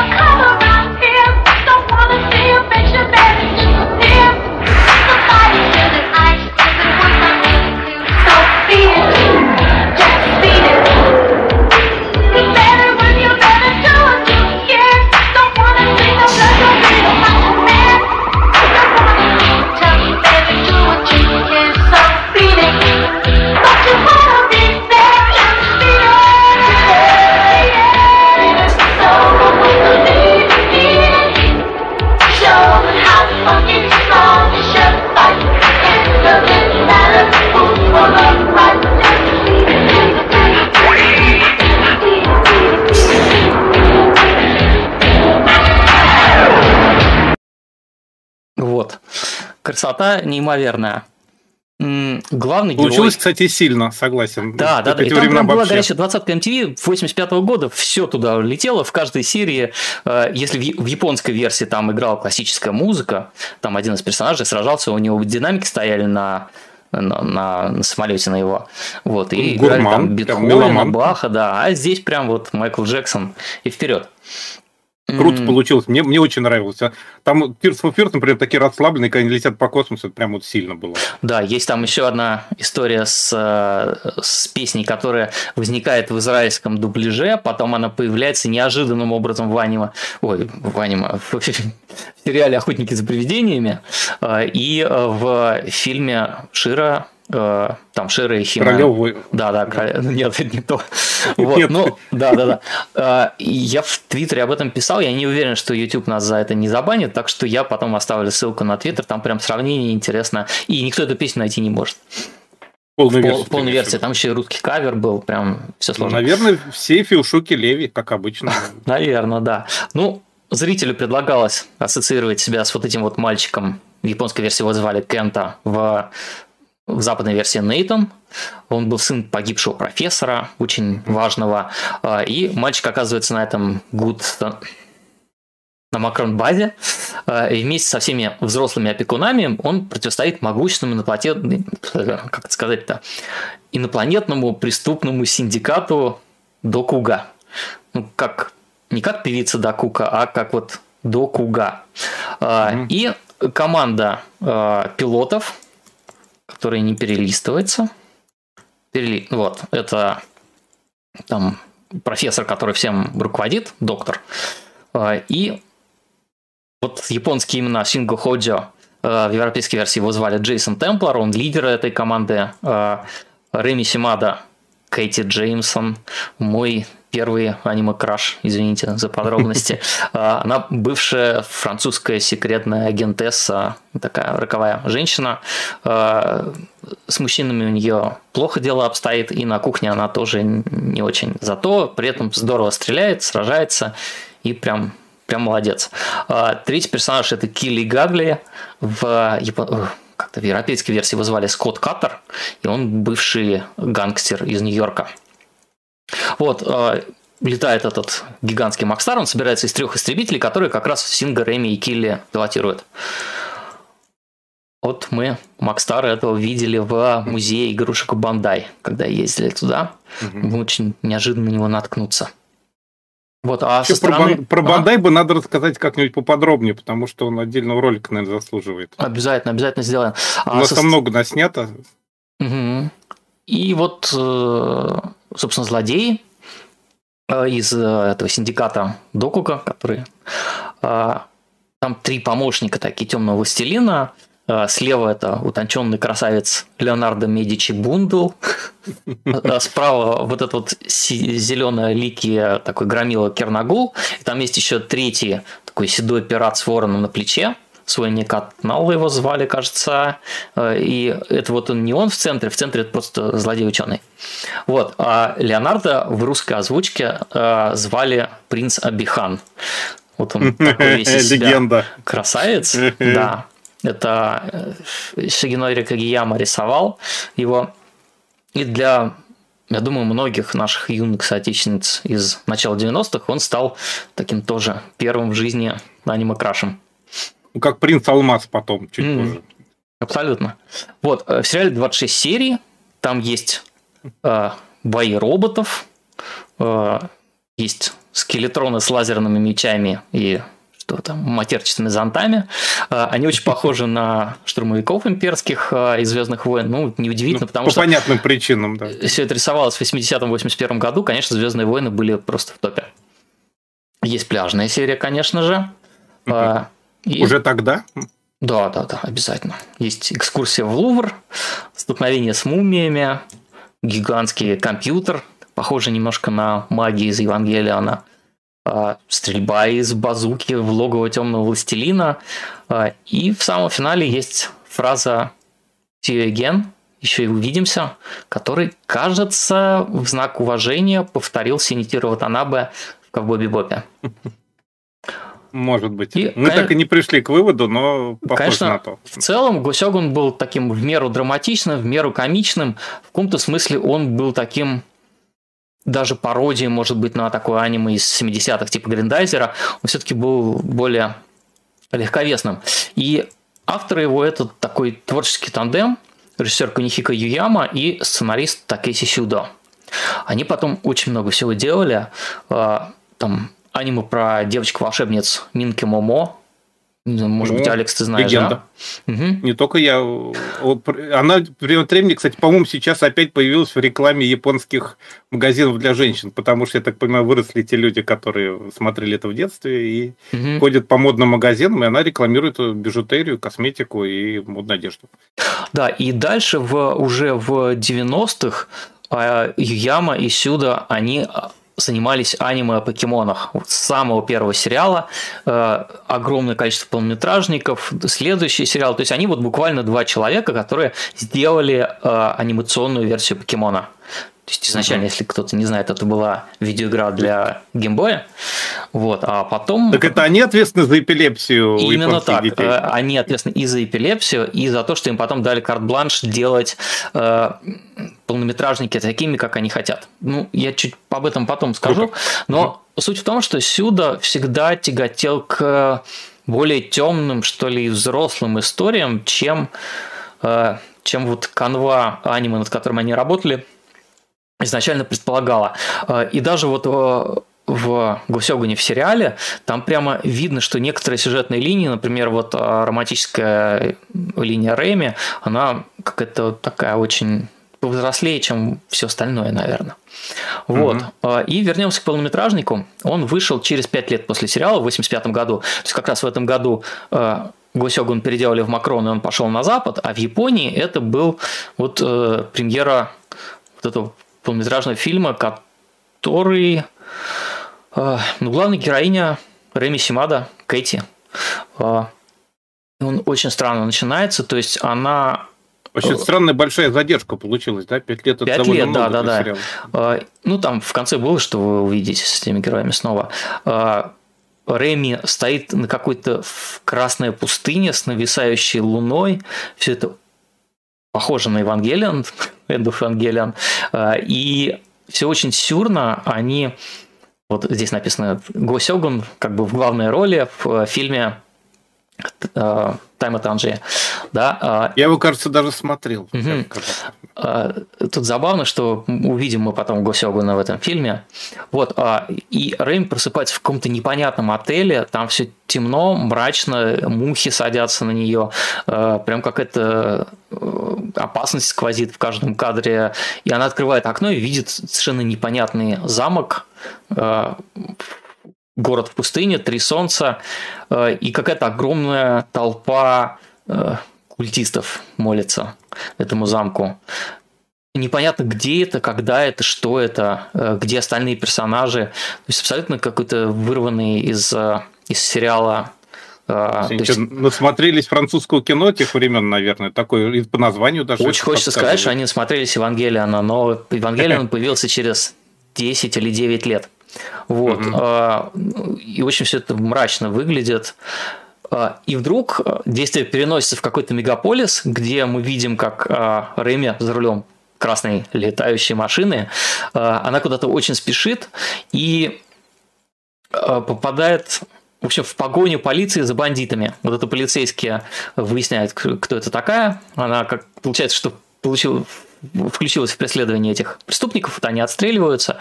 Красота неимоверная. Главный герой... Получилось, кстати, сильно, согласен. Да, да, да. И там прям была горячая 20 MTV 85 -го года, все туда летело. В каждой серии, э, если в японской версии там играла классическая музыка, там один из персонажей сражался, у него динамики стояли на на, на, на самолете на его. Вот, и Гурман, играли там Бетховена, Баха, да. А здесь прям вот Майкл Джексон и вперед. Круто mm-hmm. получилось. Мне, мне очень нравилось. А там Tears for Fears, например, такие расслабленные, когда они летят по космосу, это прям вот сильно было. Да, есть там еще одна история с, э, с песней, которая возникает в израильском дубляже, потом она появляется неожиданным образом в аниме, ой, в аниме, в сериале «Охотники за привидениями» э, и э, в фильме Шира Э, там Шира и Хима. Королевой. Да, да, королев... нет, это не то. Вот, нет. ну, да, да, да. Э, я в Твиттере об этом писал, я не уверен, что YouTube нас за это не забанит, так что я потом оставлю ссылку на Твиттер, там прям сравнение интересно, и никто эту песню найти не может. Полная версия. Полная версия. Там еще и русский кавер был, прям все сложно. Наверное, все филшуки Леви, как обычно. Наверное, да. Ну, зрителю предлагалось ассоциировать себя с вот этим вот мальчиком. В японской версии его звали Кента в в западной версии Нейтон. Он был сын погибшего профессора, очень важного. А, и мальчик оказывается на этом гуд на макрон-базе, а, и вместе со всеми взрослыми опекунами он противостоит могущественному инопланетному, как это сказать-то, инопланетному преступному синдикату Докуга. Ну, как, не как певица Докука, а как вот Докуга. Mm-hmm. И команда пилотов, который не перелистывается. Перели... Вот, это там профессор, который всем руководит, доктор. А, и вот японские имена Синго Ходжо а, в европейской версии его звали Джейсон Темплар, он лидер этой команды. А, Реми Симада, Кэти Джеймсон, мой первый аниме-краш, извините за подробности. А, она бывшая французская секретная агентесса, такая роковая женщина. А, с мужчинами у нее плохо дело обстоит, и на кухне она тоже не очень. Зато при этом здорово стреляет, сражается и прям прям молодец. А, третий персонаж это Килли Гагли в Япон... как-то в европейской версии его звали Скотт Каттер, и он бывший гангстер из Нью-Йорка. Вот, э, летает этот гигантский Макстар, он собирается из трех истребителей, которые как раз Синга, Реми и Килли пилотируют. Вот мы Макстара этого видели в музее игрушек Бандай, когда ездили туда. Угу. Очень неожиданно на него наткнуться. Вот, а со стороны... про, про Бандай а? бы надо рассказать как-нибудь поподробнее, потому что он отдельного ролика, наверное, заслуживает. Обязательно, обязательно сделаем. А У нас со... там много наснято. Угу. И вот, собственно, злодеи из этого синдиката Докука, который там три помощника такие темного властелина. Слева это утонченный красавец Леонардо Медичи Бундл. Справа вот этот вот зеленое лики такой громила Кернагул. И там есть еще третий такой седой пират с вороном на плече. Свой Никатнал его звали, кажется. А, и это вот он не он в центре, в центре это просто злодей-ученый. Вот. А Леонардо в русской озвучке звали принц Абихан. Вот он такой весь из себя Легенда. красавец. Да. Это э, Шигинори Кагияма рисовал его. И для, я думаю, многих наших юных соотечественниц из начала 90-х он стал таким тоже первым в жизни аниме-крашем. Ну, как принц Алмаз потом, чуть mm, позже. Абсолютно. Вот, э, в сериале 26 серий, там есть э, бои роботов, э, есть скелетроны с лазерными мечами и что там, матерчатыми зонтами. А, они очень похожи на штурмовиков имперских а, из Звездных войн. Ну, неудивительно, ну, потому по что... По понятным причинам, да. Все это рисовалось в 80-81 году. Конечно, Звездные войны были просто в топе. Есть пляжная серия, конечно же. И... Уже тогда? Да, да, да, обязательно. Есть экскурсия в Лувр, столкновение с мумиями, гигантский компьютер, похоже немножко на магию из Евангелиона. А, стрельба из базуки в логово темного властелина. А, и в самом финале есть фраза «See you again», еще и увидимся, который, кажется, в знак уважения повторил Синитиру Ватанабе в «Ковбой Бибопе». Может быть. И, Мы конечно, так и не пришли к выводу, но похоже конечно, на то. В целом Гусёгун был таким в меру драматичным, в меру комичным. В каком-то смысле он был таким даже пародией, может быть, на такое аниме из 70-х, типа Гриндайзера, он все-таки был более легковесным. И авторы его это такой творческий тандем, режиссер Канихика Юяма и сценарист Такеси Сюдо. Они потом очень много всего делали. А, там аниме про девочку-волшебниц Минки Момо, может быть, Алекс, ты знаешь, Легенда. да? Угу. Не только я. Она время от времени, кстати, по-моему, сейчас опять появилась в рекламе японских магазинов для женщин, потому что, я так понимаю, выросли те люди, которые смотрели это в детстве и угу. ходят по модным магазинам, и она рекламирует бижутерию, косметику и модную одежду. Да, и дальше в, уже в 90-х а, Юяма и Сюда, они занимались аниме о покемонах. Вот с самого первого сериала э, огромное количество полнометражников, следующий сериал. То есть они вот буквально два человека, которые сделали э, анимационную версию покемона. То есть изначально, uh-huh. если кто-то не знает, это была видеоигра для геймбоя. Вот, а потом... Так это они ответственны за эпилепсию Именно так. Детей. Э, они ответственны и за эпилепсию, и за то, что им потом дали карт-бланш делать э, полнометражники такими, как они хотят. Ну, я чуть об этом потом скажу. Круто. Но uh-huh. суть в том, что Сюда всегда тяготел к более темным, что ли, взрослым историям, чем, э, чем вот канва аниме, над которым они работали – изначально предполагала. Э, и даже вот э, в Гусёгуне в сериале, там прямо видно, что некоторые сюжетные линии, например, вот э, романтическая линия Рэми, она какая-то такая очень повзрослее, чем все остальное, наверное. Вот. Угу. И вернемся к полнометражнику. Он вышел через 5 лет после сериала, в 85 году. То есть как раз в этом году Гусёгун переделали в Макрон, и он пошел на Запад, а в Японии это был вот премьера вот этого полнометражного фильма, который... Э, ну, главная героиня Реми Симада, Кэти. Э, он очень странно начинается, то есть она очень странная большая задержка получилась, да? Пять лет это Пять лет, да, да, да. Сериала. Ну, там в конце было, что вы увидите с этими героями снова. Реми стоит на какой-то красной пустыне с нависающей луной. Все это похоже на Евангелион, End of Evangelion, и все очень сюрно, они, вот здесь написано, Го как бы в главной роли в фильме Time at Tangier. Да, Я его, кажется, даже смотрел. Угу. Тут забавно, что увидим мы потом Госёгуна в этом фильме. Вот, и Рэйм просыпается в каком-то непонятном отеле, там все темно, мрачно, мухи садятся на нее, прям какая-то опасность сквозит в каждом кадре, и она открывает окно и видит совершенно непонятный замок, город в пустыне, три солнца э, и какая-то огромная толпа э, культистов молится этому замку. Непонятно, где это, когда это, что это, э, где остальные персонажи. То есть абсолютно какой-то вырванный из, из сериала Uh, есть... Насмотрелись французского кино тех времен, наверное, такой и по названию даже. Очень хочется сказать, что они смотрелись Евангелиона, но Евангелион появился через 10 или 9 лет. Вот. Угу. И очень все это мрачно выглядит. А, и вдруг действие переносится в какой-то мегаполис, где мы видим, как а, Рэми за рулем красной летающей машины, она куда-то очень спешит и попадает в общем, в погоню полиции за бандитами. Вот это полицейские выясняют, кто это такая. Она, как получается, что получил, включилась в преследование этих преступников, вот они отстреливаются.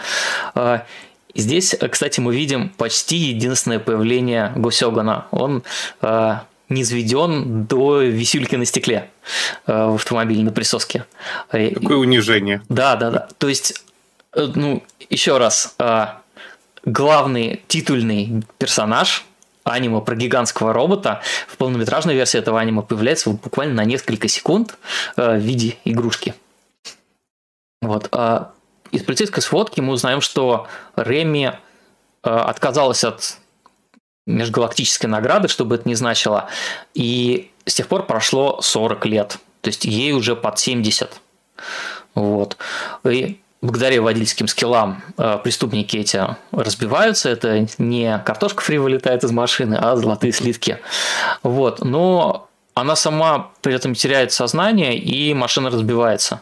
Здесь, кстати, мы видим почти единственное появление Гусёгана. Он э, низведен до висюльки на стекле э, в автомобиле на присоске. Какое унижение. Да, да, да. То есть, э, ну, еще раз, э, главный титульный персонаж аниме про гигантского робота в полнометражной версии этого аниме появляется буквально на несколько секунд э, в виде игрушки. Вот. А из полицейской сводки мы узнаем, что Реми э, отказалась от межгалактической награды, чтобы это не значило, и с тех пор прошло 40 лет, то есть ей уже под 70. Вот. И благодаря водительским скиллам э, преступники эти разбиваются. Это не картошка фри вылетает из машины, а золотые слитки. Вот. Но она сама при этом теряет сознание, и машина разбивается.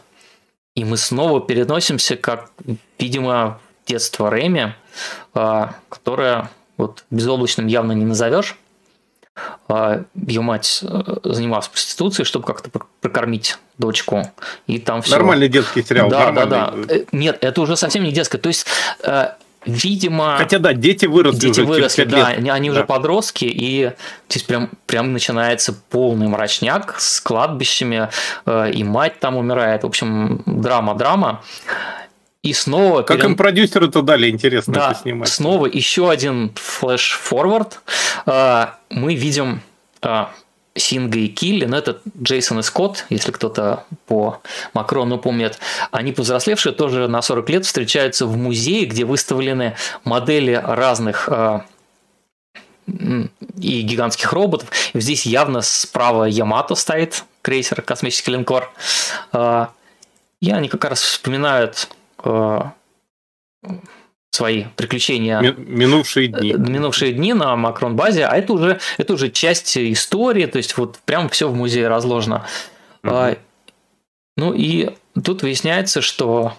И мы снова переносимся, как, видимо, детство Рэми, а, которое вот безоблачным явно не назовешь. А, Ее мать э, занималась проституцией, чтобы как-то прокормить дочку. И там все. Нормальный детский сериал. Да, да, да. Э, нет, это уже совсем не детское. То есть э, видимо... Хотя да, дети выросли Дети уже выросли, да, лет. они да. уже подростки, и здесь прям, прям начинается полный мрачняк с кладбищами, э, и мать там умирает. В общем, драма-драма. И снова... Как перен... им продюсеры-то дали, интересно, да, снимать. снова еще один флеш-форвард. Э, мы видим э, Синга и Килли, но это Джейсон и Скотт, если кто-то по Макрону помнит, они повзрослевшие тоже на 40 лет встречаются в музее, где выставлены модели разных э, и гигантских роботов. И здесь явно справа Ямато стоит, крейсер, космический линкор. Э, и они как раз вспоминают э, свои приключения. Минувшие дни. Э, минувшие дни на Макрон базе, а это уже, это уже часть истории, то есть вот прям все в музее разложено. Угу. А, ну и тут выясняется, что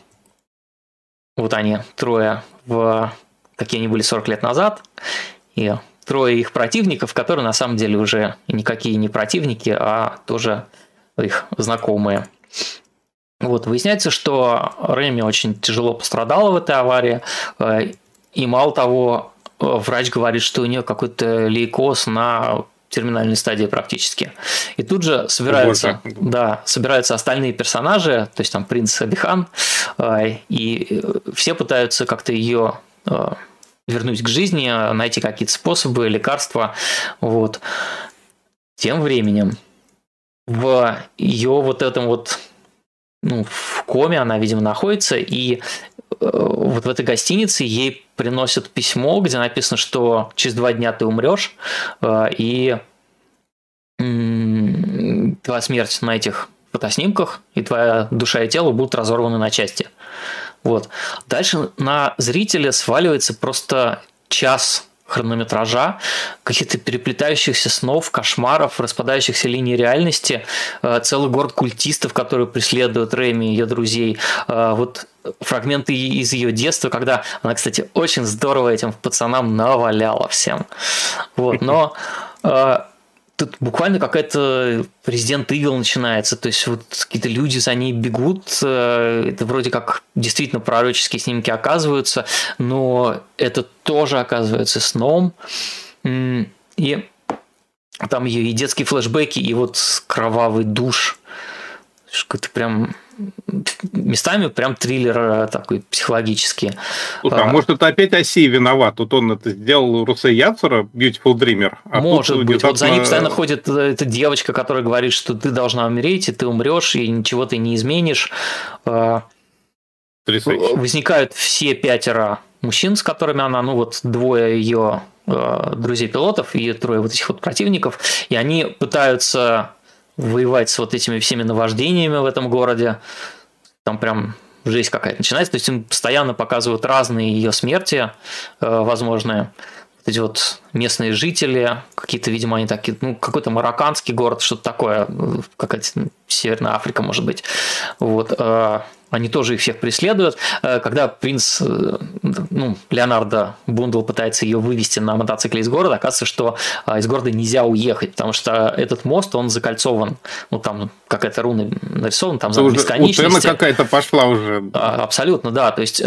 вот они трое в какие они были 40 лет назад, и трое их противников, которые на самом деле уже никакие не противники, а тоже их знакомые. Вот, выясняется, что Рэми очень тяжело пострадала в этой аварии, э, и мало того, э, врач говорит, что у нее какой-то лейкоз на терминальной стадии практически. И тут же собираются, Боже. да, собираются остальные персонажи, то есть там принц Абихан, э, и все пытаются как-то ее вернуть к жизни, найти какие-то способы, лекарства. Вот. Тем временем в ее вот этом вот ну, в коме она, видимо, находится, и э, вот в этой гостинице ей приносят письмо, где написано, что через два дня ты умрешь, э, и твоя смерть на этих фотоснимках, и твоя душа и тело будут разорваны на части. Вот. Дальше на зрителя сваливается просто час хронометража, каких-то переплетающихся снов, кошмаров, распадающихся линий реальности, э, целый город культистов, которые преследуют Рэми и ее друзей. Э, вот фрагменты из ее детства, когда она, кстати, очень здорово этим пацанам наваляла всем. Вот, но э, тут буквально какая-то президент Ивил начинается, то есть вот какие-то люди за ней бегут, э, это вроде как действительно пророческие снимки оказываются, но это тоже оказывается сном, и там и детские флешбеки, и вот кровавый душ, что-то прям местами прям триллер э, такой психологический. Слушай, а, а может это опять Оси виноват? Тут он это сделал Русе Яцера, Beautiful Dreamer. А может быть. Внезапно... Вот за ним постоянно ходит э, эта девочка, которая говорит, что ты должна умереть, и ты умрешь, и ничего ты не изменишь. А, Потрясающе. Возникают все пятеро мужчин, с которыми она, ну вот двое ее э, друзей-пилотов и трое вот этих вот противников, и они пытаются воевать с вот этими всеми наваждениями в этом городе. Там прям жизнь какая-то начинается. То есть им постоянно показывают разные ее смерти э, возможные. Вот эти вот местные жители, какие-то, видимо, они такие, ну, какой-то марокканский город, что-то такое, какая-то Северная Африка, может быть. Вот. Э, они тоже их всех преследуют. Э, когда принц, э, ну, Леонардо Бундл пытается ее вывести на мотоцикле из города, оказывается, что из города нельзя уехать, потому что этот мост, он закольцован, ну, там какая-то руна нарисована, там знак бесконечности. какая-то пошла уже. А, абсолютно, да. То есть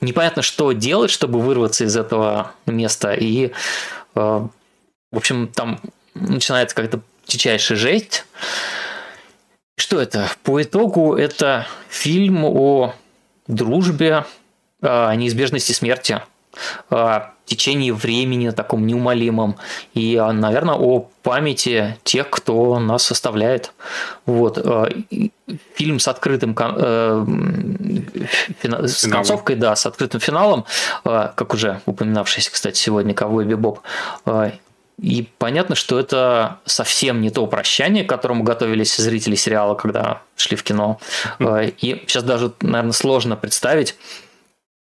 непонятно, что делать, чтобы вырваться из этого места. И, в общем, там начинается как-то дичайшая жесть. Что это? По итогу это фильм о дружбе, о неизбежности смерти, о течении времени таком неумолимом и, наверное, о памяти тех, кто нас составляет. Вот. Фильм с открытым э, с концовкой, да, с открытым финалом, как уже упоминавшийся, кстати, сегодня Ковой Бибоп, и понятно, что это совсем не то прощание, к которому готовились зрители сериала, когда шли в кино. Э, и сейчас даже, наверное, сложно представить, э,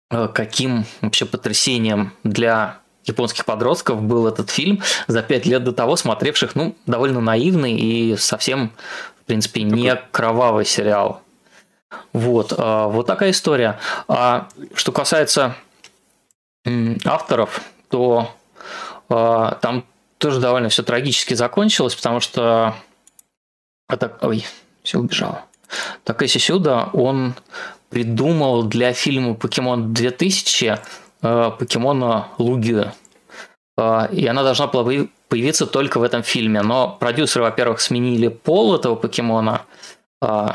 каким вообще потрясением для японских подростков был этот фильм за пять лет до того, смотревших, ну, довольно наивный и совсем, в принципе, не кровавый сериал. Вот, э, вот такая история. А что касается авторов, то там тоже довольно все трагически закончилось, потому что... Это... Ой, все убежало. Такэси Сюда, он придумал для фильма «Покемон 2000» э, покемона Лугию. Э, и она должна была появиться только в этом фильме. Но продюсеры, во-первых, сменили пол этого покемона, э,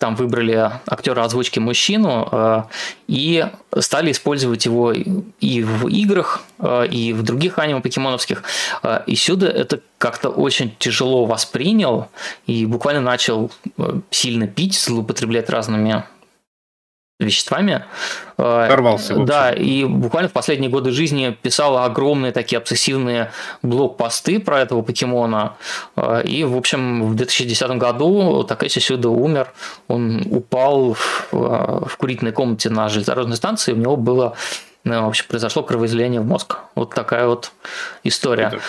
там выбрали актера озвучки мужчину э, и стали использовать его и в играх, э, и в других аниме покемоновских. Э, и сюда это как-то очень тяжело воспринял и буквально начал сильно пить, злоупотреблять разными веществами. Порвался. Да, и буквально в последние годы жизни писал огромные такие обсессивные блог-посты про этого покемона. И, в общем, в 2010 году Такэси Сюда умер. Он упал в, в курительной комнате на железнодорожной станции, у него было ну, в общем, произошло кровоизлияние в мозг. Вот такая вот история.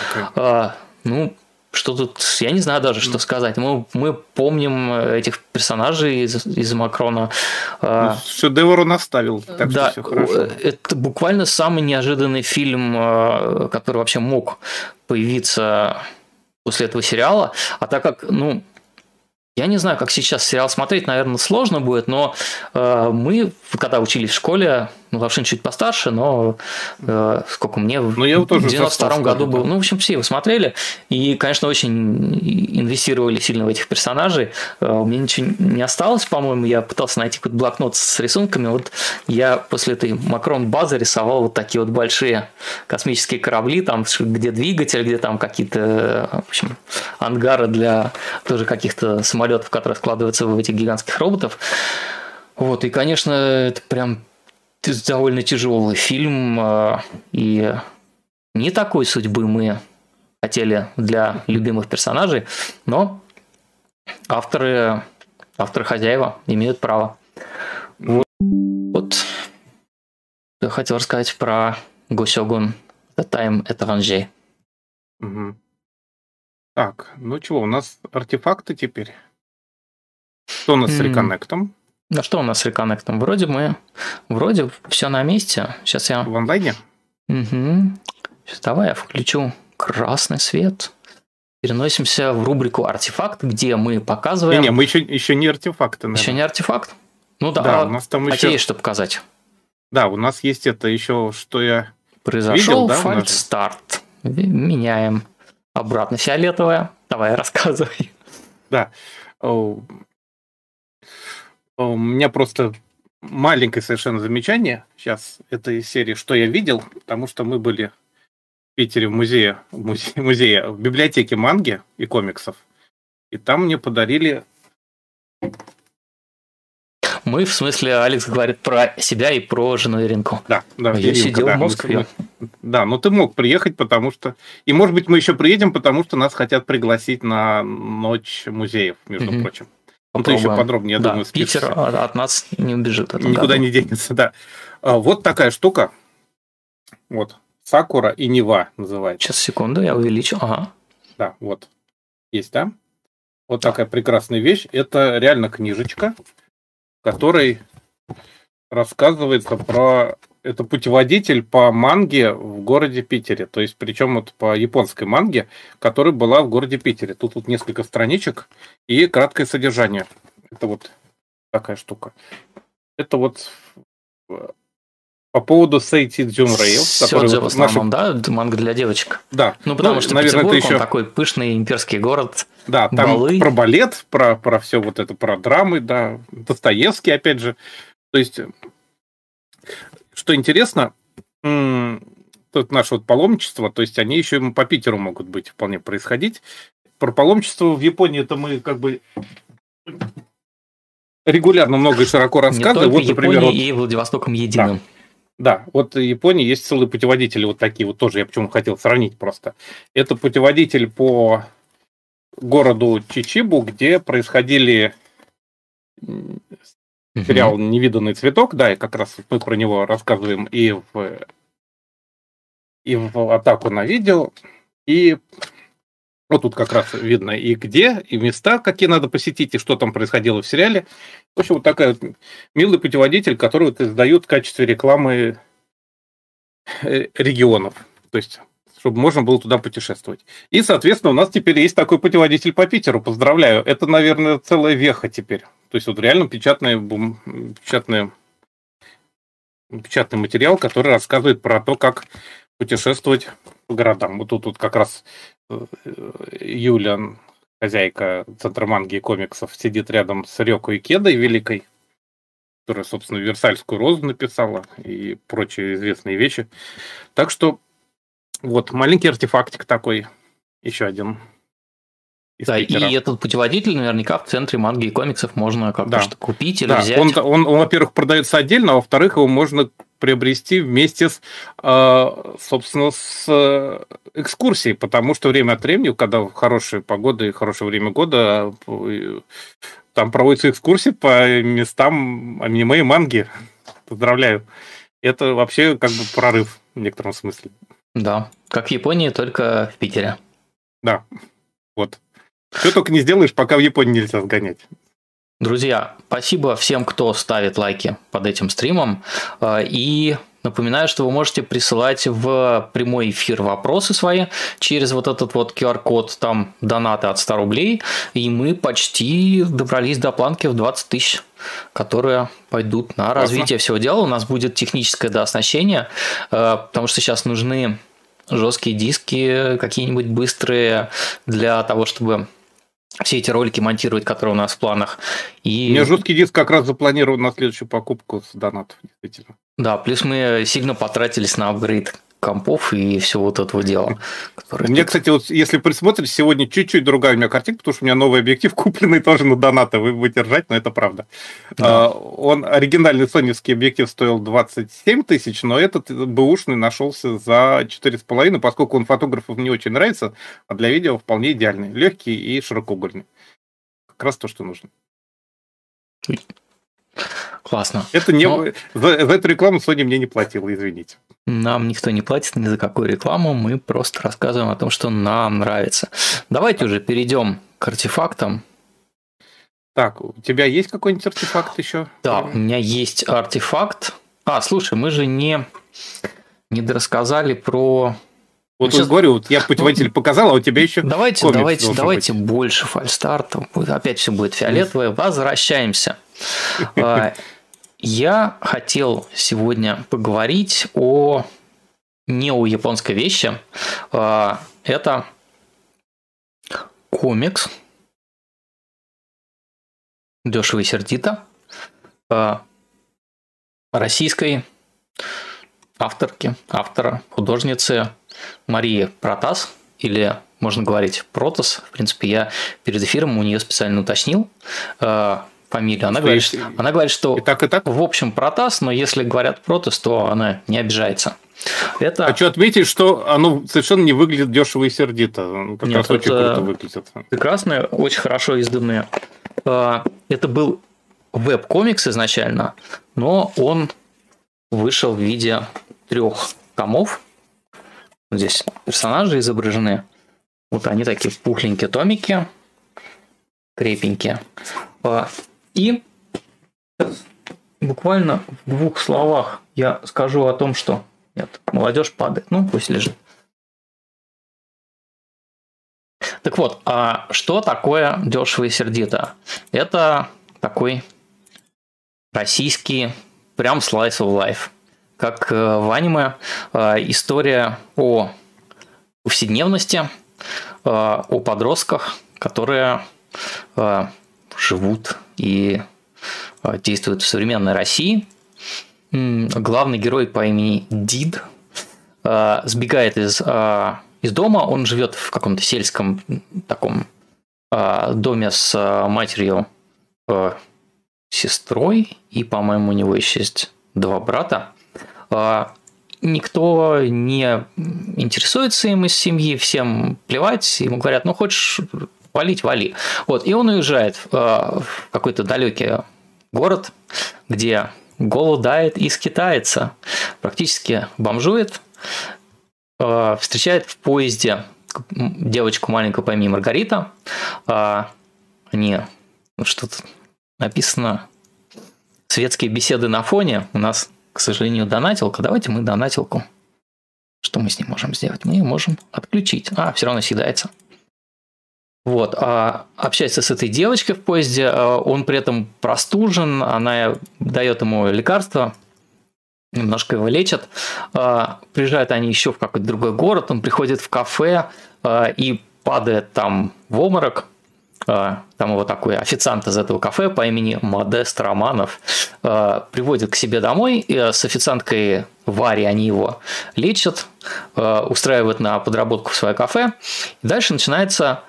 Ну, что тут, я не знаю даже, что сказать. Мы, мы помним этих персонажей из, из Макрона. А, ну, Шедевр он оставил, так да, что все хорошо. Это буквально самый неожиданный фильм, а, который вообще мог появиться после этого сериала. А так как, ну, я не знаю, как сейчас сериал смотреть, наверное, сложно будет, но э, мы, когда учились в школе, ну, Лавшин чуть постарше, но э, сколько мне ну, я в 92 году был. Ну, в общем, все его смотрели. И, конечно, очень инвестировали сильно в этих персонажей. Э, у меня ничего не осталось, по-моему. Я пытался найти какой-то блокнот с рисунками. Вот я после этой Макрон базы рисовал вот такие вот большие космические корабли, там, где двигатель, где там какие-то, в общем, ангары для тоже каких-то самолетов, которые складываются в этих гигантских роботов. Вот, и, конечно, это прям довольно тяжелый фильм, а, и не такой судьбы мы хотели для любимых персонажей, но авторы, авторы хозяева имеют право. Вот, вот я хотел рассказать про Госёгун The Time Étranger. Угу. Так, ну чего, у нас артефакты теперь? Что у нас с реконнектом? Ну что у нас с реконнектом? Вроде мы... Вроде все на месте. Сейчас я... В онлайне? Угу. Сейчас давай я включу красный свет. переносимся в рубрику «Артефакт», где мы показываем... Не, не мы еще, еще не артефакты. Наверное. Еще не артефакт? Ну да, да у нас там а еще... есть что показать. Да, у нас есть это еще, что я Произошел видел, да, фальстарт. Меняем обратно фиолетовое. Давай, рассказывай. Да. У меня просто маленькое совершенно замечание сейчас этой серии, что я видел, потому что мы были в Питере в музее, в музее, музее в библиотеке манги и комиксов, и там мне подарили мы, в смысле, Алекс говорит про себя и про жену Иринку. Да, да. Я Иринка, сидел да, в Москве. Да, но ты мог приехать, потому что... И, может быть, мы еще приедем, потому что нас хотят пригласить на ночь музеев, между mm-hmm. прочим. Ты еще подробнее, я да, думаю, спишься. Питер от нас не убежит. Никуда году. не денется, да. А, вот такая штука. Вот. Сакура и Нева называется. Сейчас, секунду, я увеличу. Ага. Да, вот. Есть, да? Вот такая прекрасная вещь. Это реально книжечка, которой рассказывается про... Это путеводитель по манге в городе Питере. То есть, причем вот по японской манге, которая была в городе Питере. Тут вот несколько страничек и краткое содержание. Это вот такая штука. Это вот по поводу Сейти Дзюн Рейл. Который в основном, наша... да? Манга для девочек. Да. Ну, потому ну, что наверное, Петербург, это еще... он такой пышный имперский город. Да, там балы. про балет, про, про все вот это, про драмы, да. Достоевский, опять же. То есть, что интересно, тут наше вот паломничество, то есть они еще и по Питеру могут быть вполне происходить. Про паломничество в Японии это мы как бы регулярно много и широко рассказываем. вот, например, вот... и Владивостоком единым. Да. Да, вот в Японии есть целые путеводители вот такие вот тоже, я почему хотел сравнить просто. Это путеводитель по городу Чичибу, где происходили сериал «Невиданный цветок», да, и как раз мы про него рассказываем и в, и в атаку на видео, и вот тут как раз видно и где, и места, какие надо посетить, и что там происходило в сериале. В общем, вот такая вот милый путеводитель, который вот издают в качестве рекламы э, регионов. То есть чтобы можно было туда путешествовать. И, соответственно, у нас теперь есть такой путеводитель по Питеру. Поздравляю. Это, наверное, целая веха теперь. То есть вот реально печатный, бум, печатный, печатный материал, который рассказывает про то, как путешествовать по городам. Вот тут, тут как раз э, Юля, хозяйка Центра манги и комиксов, сидит рядом с Рёкой Кедой Великой, которая, собственно, Версальскую розу написала и прочие известные вещи. Так что вот маленький артефактик такой, еще один да, и этот путеводитель наверняка в центре манги и комиксов можно как-то да. купить или да. взять. Он, он, он, во-первых, продается отдельно, а во-вторых, его можно приобрести вместе с, э, собственно, с э, экскурсией, потому что время от времени, когда хорошая погода и хорошее время года, э, там проводятся экскурсии по местам аниме и манги. Поздравляю. Это вообще как бы прорыв в некотором смысле. Да, как в Японии, только в Питере. Да, вот. Что только не сделаешь, пока в Японии нельзя сгонять. Друзья, спасибо всем, кто ставит лайки под этим стримом. А, и Напоминаю, что вы можете присылать в прямой эфир вопросы свои через вот этот вот QR-код, там донаты от 100 рублей, и мы почти добрались до планки в 20 тысяч, которые пойдут на развитие всего дела. У нас будет техническое дооснащение, а, потому что сейчас нужны жесткие диски, какие-нибудь быстрые для того, чтобы все эти ролики монтировать, которые у нас в планах. И... У меня жесткий диск как раз запланирован на следующую покупку с донатов, действительно. Да, плюс мы сильно потратились на апгрейд компов и все вот этого дела. Которое... Мне, кстати, вот если присмотреть, сегодня чуть-чуть другая у меня картинка, потому что у меня новый объектив, купленный тоже на донаты, вы будете ржать, но это правда. Да. Uh, он, оригинальный соневский объектив стоил 27 тысяч, но этот бэушный нашелся за 4,5, поскольку он фотографов не очень нравится, а для видео вполне идеальный. Легкий и широкоугольный. Как раз то, что нужно. Классно. Это не... Но... За, за эту рекламу Sony мне не платила, извините. Нам никто не платит ни за какую рекламу, мы просто рассказываем о том, что нам нравится. Давайте уже перейдем к артефактам. Так, у тебя есть какой-нибудь артефакт еще? Да, у меня есть артефакт. А, слушай, мы же не, не рассказали про Вот сейчас... говорю, вот я путеводитель показал, а у тебя еще Давайте, давайте, давайте быть. больше фальстарта. Опять все будет фиолетовое. Возвращаемся. А, я хотел сегодня поговорить о не о японской вещи. А, это комикс. Дешево и сердито. А, российской авторки, автора, художницы Марии Протас, или можно говорить Протас. В принципе, я перед эфиром у нее специально уточнил э, фамилию. Она говорит, что, она говорит, что и так, и так? в общем Протас, но если говорят Протас, то она не обижается. Это... Хочу отметить, что оно совершенно не выглядит дешево и сердито. Ну, как Нет, раз очень круто выглядит. Прекрасное, очень хорошо изданное. Э, это был веб-комикс изначально, но он вышел в виде трех томов. Здесь персонажи изображены. Вот они такие пухленькие томики, крепенькие. И буквально в двух словах я скажу о том, что... Нет, молодежь падает. Ну, пусть лежит. Так вот, а что такое дешево и сердито? Это такой российский прям slice of life. Как э, в аниме э, история о повседневности, э, о подростках, которые живут и действуют в современной России. Главный герой по имени Дид сбегает из, из дома, он живет в каком-то сельском таком доме с матерью сестрой, и, по-моему, у него еще есть два брата. А, никто не интересуется им из семьи, всем плевать, ему говорят, ну хочешь валить, вали. Вот, и он уезжает а, в какой-то далекий город, где голодает и скитается, практически бомжует, а, встречает в поезде девочку маленькую по имени Маргарита. Они что-то написано светские беседы на фоне. У нас, к сожалению, донатилка. Давайте мы донатилку. Что мы с ним можем сделать? Мы можем отключить. А, все равно съедается. Вот, а общается с этой девочкой в поезде, а, он при этом простужен, она дает ему лекарство, немножко его лечат. А, приезжают они еще в какой-то другой город, он приходит в кафе а, и падает там в обморок, там его такой официант из этого кафе по имени Модест Романов приводит к себе домой, и с официанткой Варей они его лечат, устраивают на подработку в свое кафе. И дальше начинается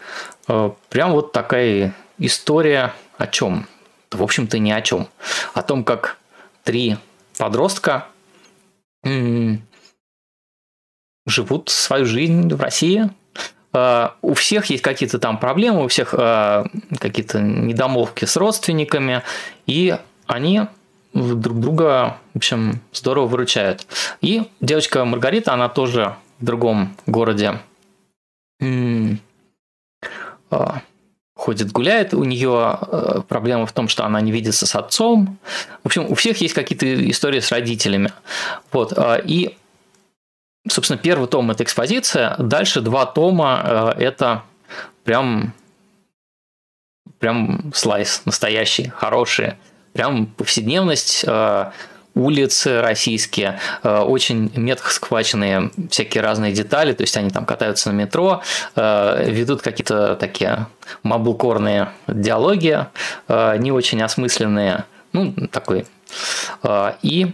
прям вот такая история о чем? В общем-то, ни о чем. О том, как три подростка живут свою жизнь в России, Э, у всех есть какие-то там проблемы, у всех э, какие-то недомолвки с родственниками, и они друг друга, в общем, здорово выручают. И девочка Маргарита, она тоже в другом городе э, ходит, гуляет. У нее проблема в том, что она не видится с отцом. В общем, у всех есть какие-то истории с родителями. Вот. И собственно, первый том – это экспозиция, дальше два тома – это прям, прям слайс настоящий, хороший, прям повседневность, э, улицы российские, э, очень метко схваченные всякие разные детали, то есть они там катаются на метро, э, ведут какие-то такие маблкорные диалоги, не очень осмысленные, ну, такой. И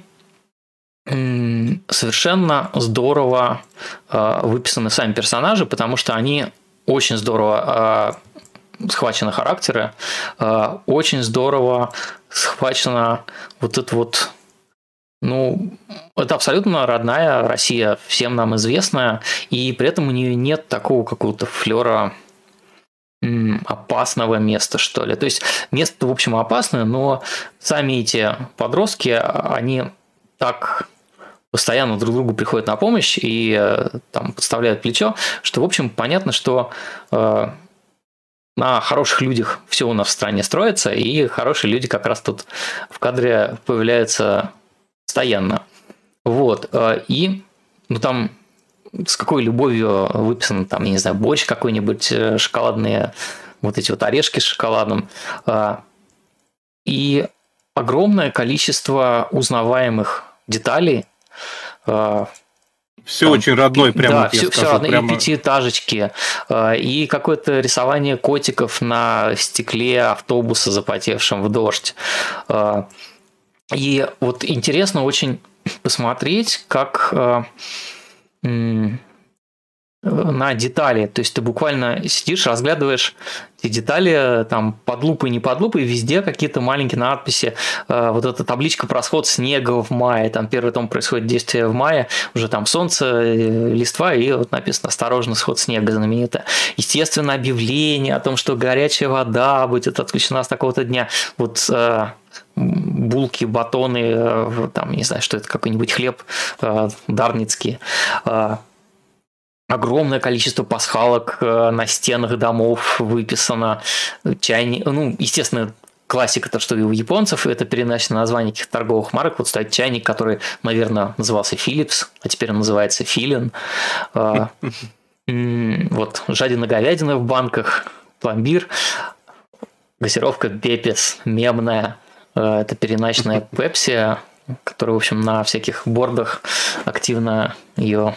совершенно здорово э, выписаны сами персонажи, потому что они очень здорово э, схвачены характеры, э, очень здорово схвачена вот это вот ну, это абсолютно родная Россия, всем нам известная, и при этом у нее нет такого какого-то флера опасного места, что ли. То есть место, в общем, опасное, но сами эти подростки, они так постоянно друг другу приходят на помощь и э, там подставляют плечо, что, в общем, понятно, что э, на хороших людях все у нас в стране строится, и хорошие люди как раз тут в кадре появляются постоянно. Вот. Э, и ну, там с какой любовью выписан, там, я не знаю, борщ какой-нибудь, э, шоколадные вот эти вот орешки с шоколадом. А, и огромное количество узнаваемых деталей. А, все там, очень родной, прямо. Да, все, все родное, прямо... и пятиэтажечки, и какое-то рисование котиков на стекле автобуса, запотевшем в дождь. И вот интересно очень посмотреть, как на детали. То есть ты буквально сидишь, разглядываешь эти детали там под лупой, не под лупой, везде какие-то маленькие надписи. Э, вот эта табличка про сход снега в мае, там первый том происходит действие в мае, уже там солнце, э, листва, и вот написано «Осторожно, сход снега» знаменитое. Естественно, объявление о том, что горячая вода будет отключена с такого-то дня. Вот э, булки, батоны, там, не знаю, что это, какой-нибудь хлеб дарницкий огромное количество пасхалок э, на стенах домов выписано, чайник, ну, естественно, классика, то, что и у японцев, это переносится название каких-то торговых марок. Вот стоит чайник, который, наверное, назывался Philips, а теперь он называется Филин. А, вот жадина говядина в банках, пломбир, газировка Пепес, мемная, э, это переначная Пепси, которая, в общем, на всяких бордах активно ее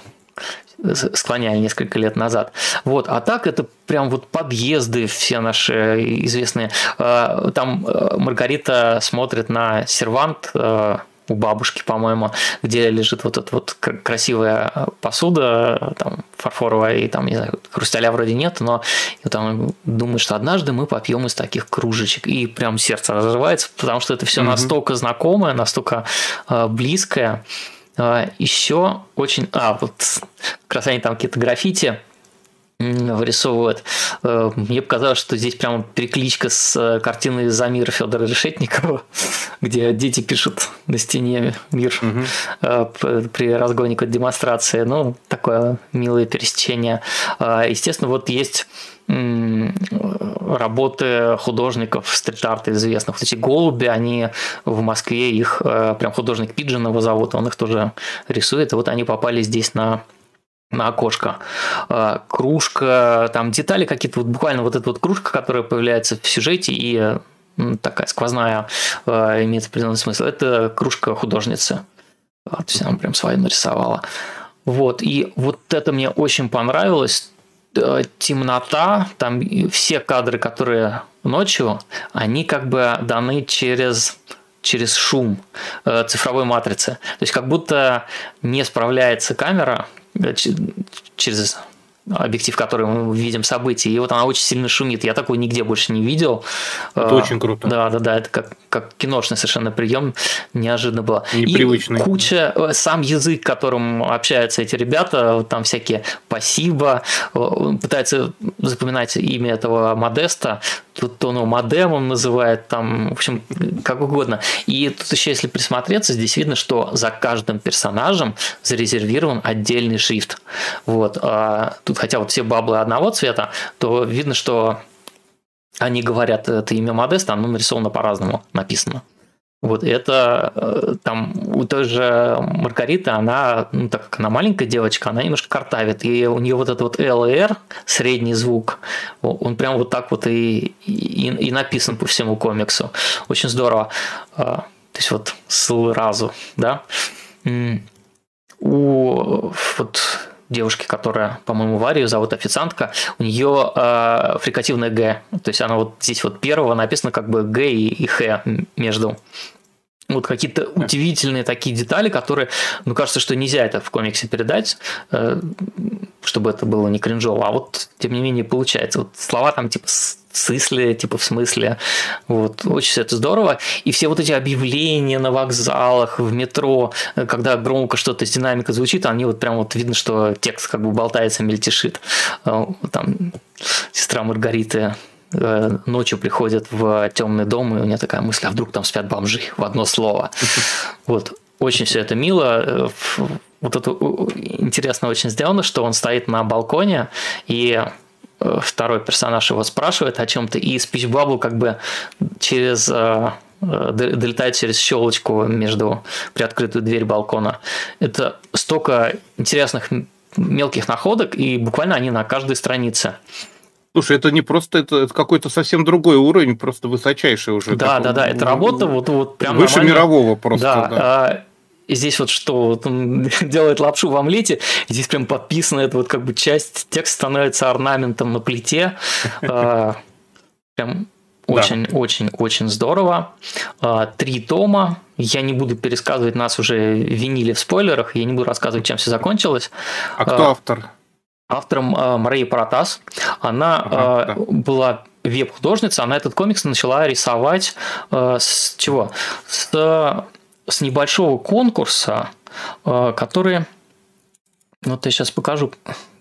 склоняли несколько лет назад. Вот, а так это прям вот подъезды все наши известные. А, там э, Маргарита смотрит на сервант э, у бабушки, по-моему, где лежит вот эта вот красивая посуда, там, фарфоровая, и там, не знаю, хрусталя вроде нет, но и там думаю, что однажды мы попьем из таких кружечек, и прям сердце разрывается, потому что это все mm-hmm. настолько знакомое, настолько э, близкое, Еще очень... А, вот как раз они там какие-то граффити вырисовывают. Э, мне показалось, что здесь прямо перекличка с э, картиной Замира Федора Решетникова, где дети пишут на стене мир угу. при разгоне какой демонстрации. Ну, такое милое пересечение. А, естественно, вот есть работы художников стрит-арта известных. Вот эти голуби, они в Москве, их прям художник Пиджин его зовут, он их тоже рисует, и вот они попали здесь на на окошко. Э, кружка, там детали какие-то, вот буквально вот эта вот кружка, которая появляется в сюжете и такая сквозная, э, имеет определенный смысл. Это кружка художницы. То есть она прям свою нарисовала. Вот, и вот это мне очень понравилось, Э, темнота, там все кадры, которые ночью, они как бы даны через через шум цифровой матрицы. То есть как будто не справляется камера через объектив, который мы видим события, и вот она очень сильно шумит. Я такого нигде больше не видел. Это а, очень круто. Да, да, да, это как, как киношный совершенно прием, неожиданно было. Непривычный. И куча, э, сам язык, которым общаются эти ребята, там всякие спасибо, пытаются запоминать имя этого Модеста, тут он его модемом называет, там, в общем, как угодно. И тут еще, если присмотреться, здесь видно, что за каждым персонажем зарезервирован отдельный шрифт. Вот. А тут, хотя вот все баблы одного цвета, то видно, что они говорят это имя Модеста, оно нарисовано по-разному, написано. Вот это э, там у той же Маргариты, она, ну, так как она маленькая девочка, она немножко картавит, и у нее вот этот вот L средний звук, он прям вот так вот и, и, и написан по всему комиксу. Очень здорово. А, то есть вот сразу, да. У вот девушки, которая, по-моему, Варию зовут официантка, у нее э, фрикативное Г. То есть она вот здесь вот первого написано как бы Г и, и Х между вот какие-то удивительные такие детали, которые, ну, кажется, что нельзя это в комиксе передать, э, чтобы это было не кринжово, а вот, тем не менее, получается. Вот слова там типа смысле, типа в смысле. Вот, очень все это здорово. И все вот эти объявления на вокзалах, в метро, э, когда громко что-то с динамикой звучит, они вот прям вот видно, что текст как бы болтается, мельтешит. Э, там сестра Маргариты Э, ночью приходят в темный дом, и у меня такая мысль, а вдруг там спят бомжи в одно слово. Вот. Очень все это мило. Э, вот это интересно очень сделано, что он стоит на балконе, и э, второй персонаж его спрашивает о чем-то, и спичбабл как бы через долетает через щелочку между приоткрытую дверь балкона. Это столько интересных мелких находок, и буквально они на каждой странице. Слушай, это не просто, это, это какой-то совсем другой уровень, просто высочайший уже. Да, такой, да, да, это работа вот, вот прям Выше нормально. мирового просто, да. да. А, и здесь вот что, он делает лапшу в омлете, здесь прям подписано, это вот как бы часть текста становится орнаментом на плите. А, прям очень, да. очень, очень здорово. А, три тома. Я не буду пересказывать, нас уже винили в спойлерах, я не буду рассказывать, чем все закончилось. А кто автор? Автором э, Марии Паратас. Она ага, э, да. была веб-художница, она этот комикс начала рисовать э, с чего? С, с небольшого конкурса, э, который... Вот я сейчас покажу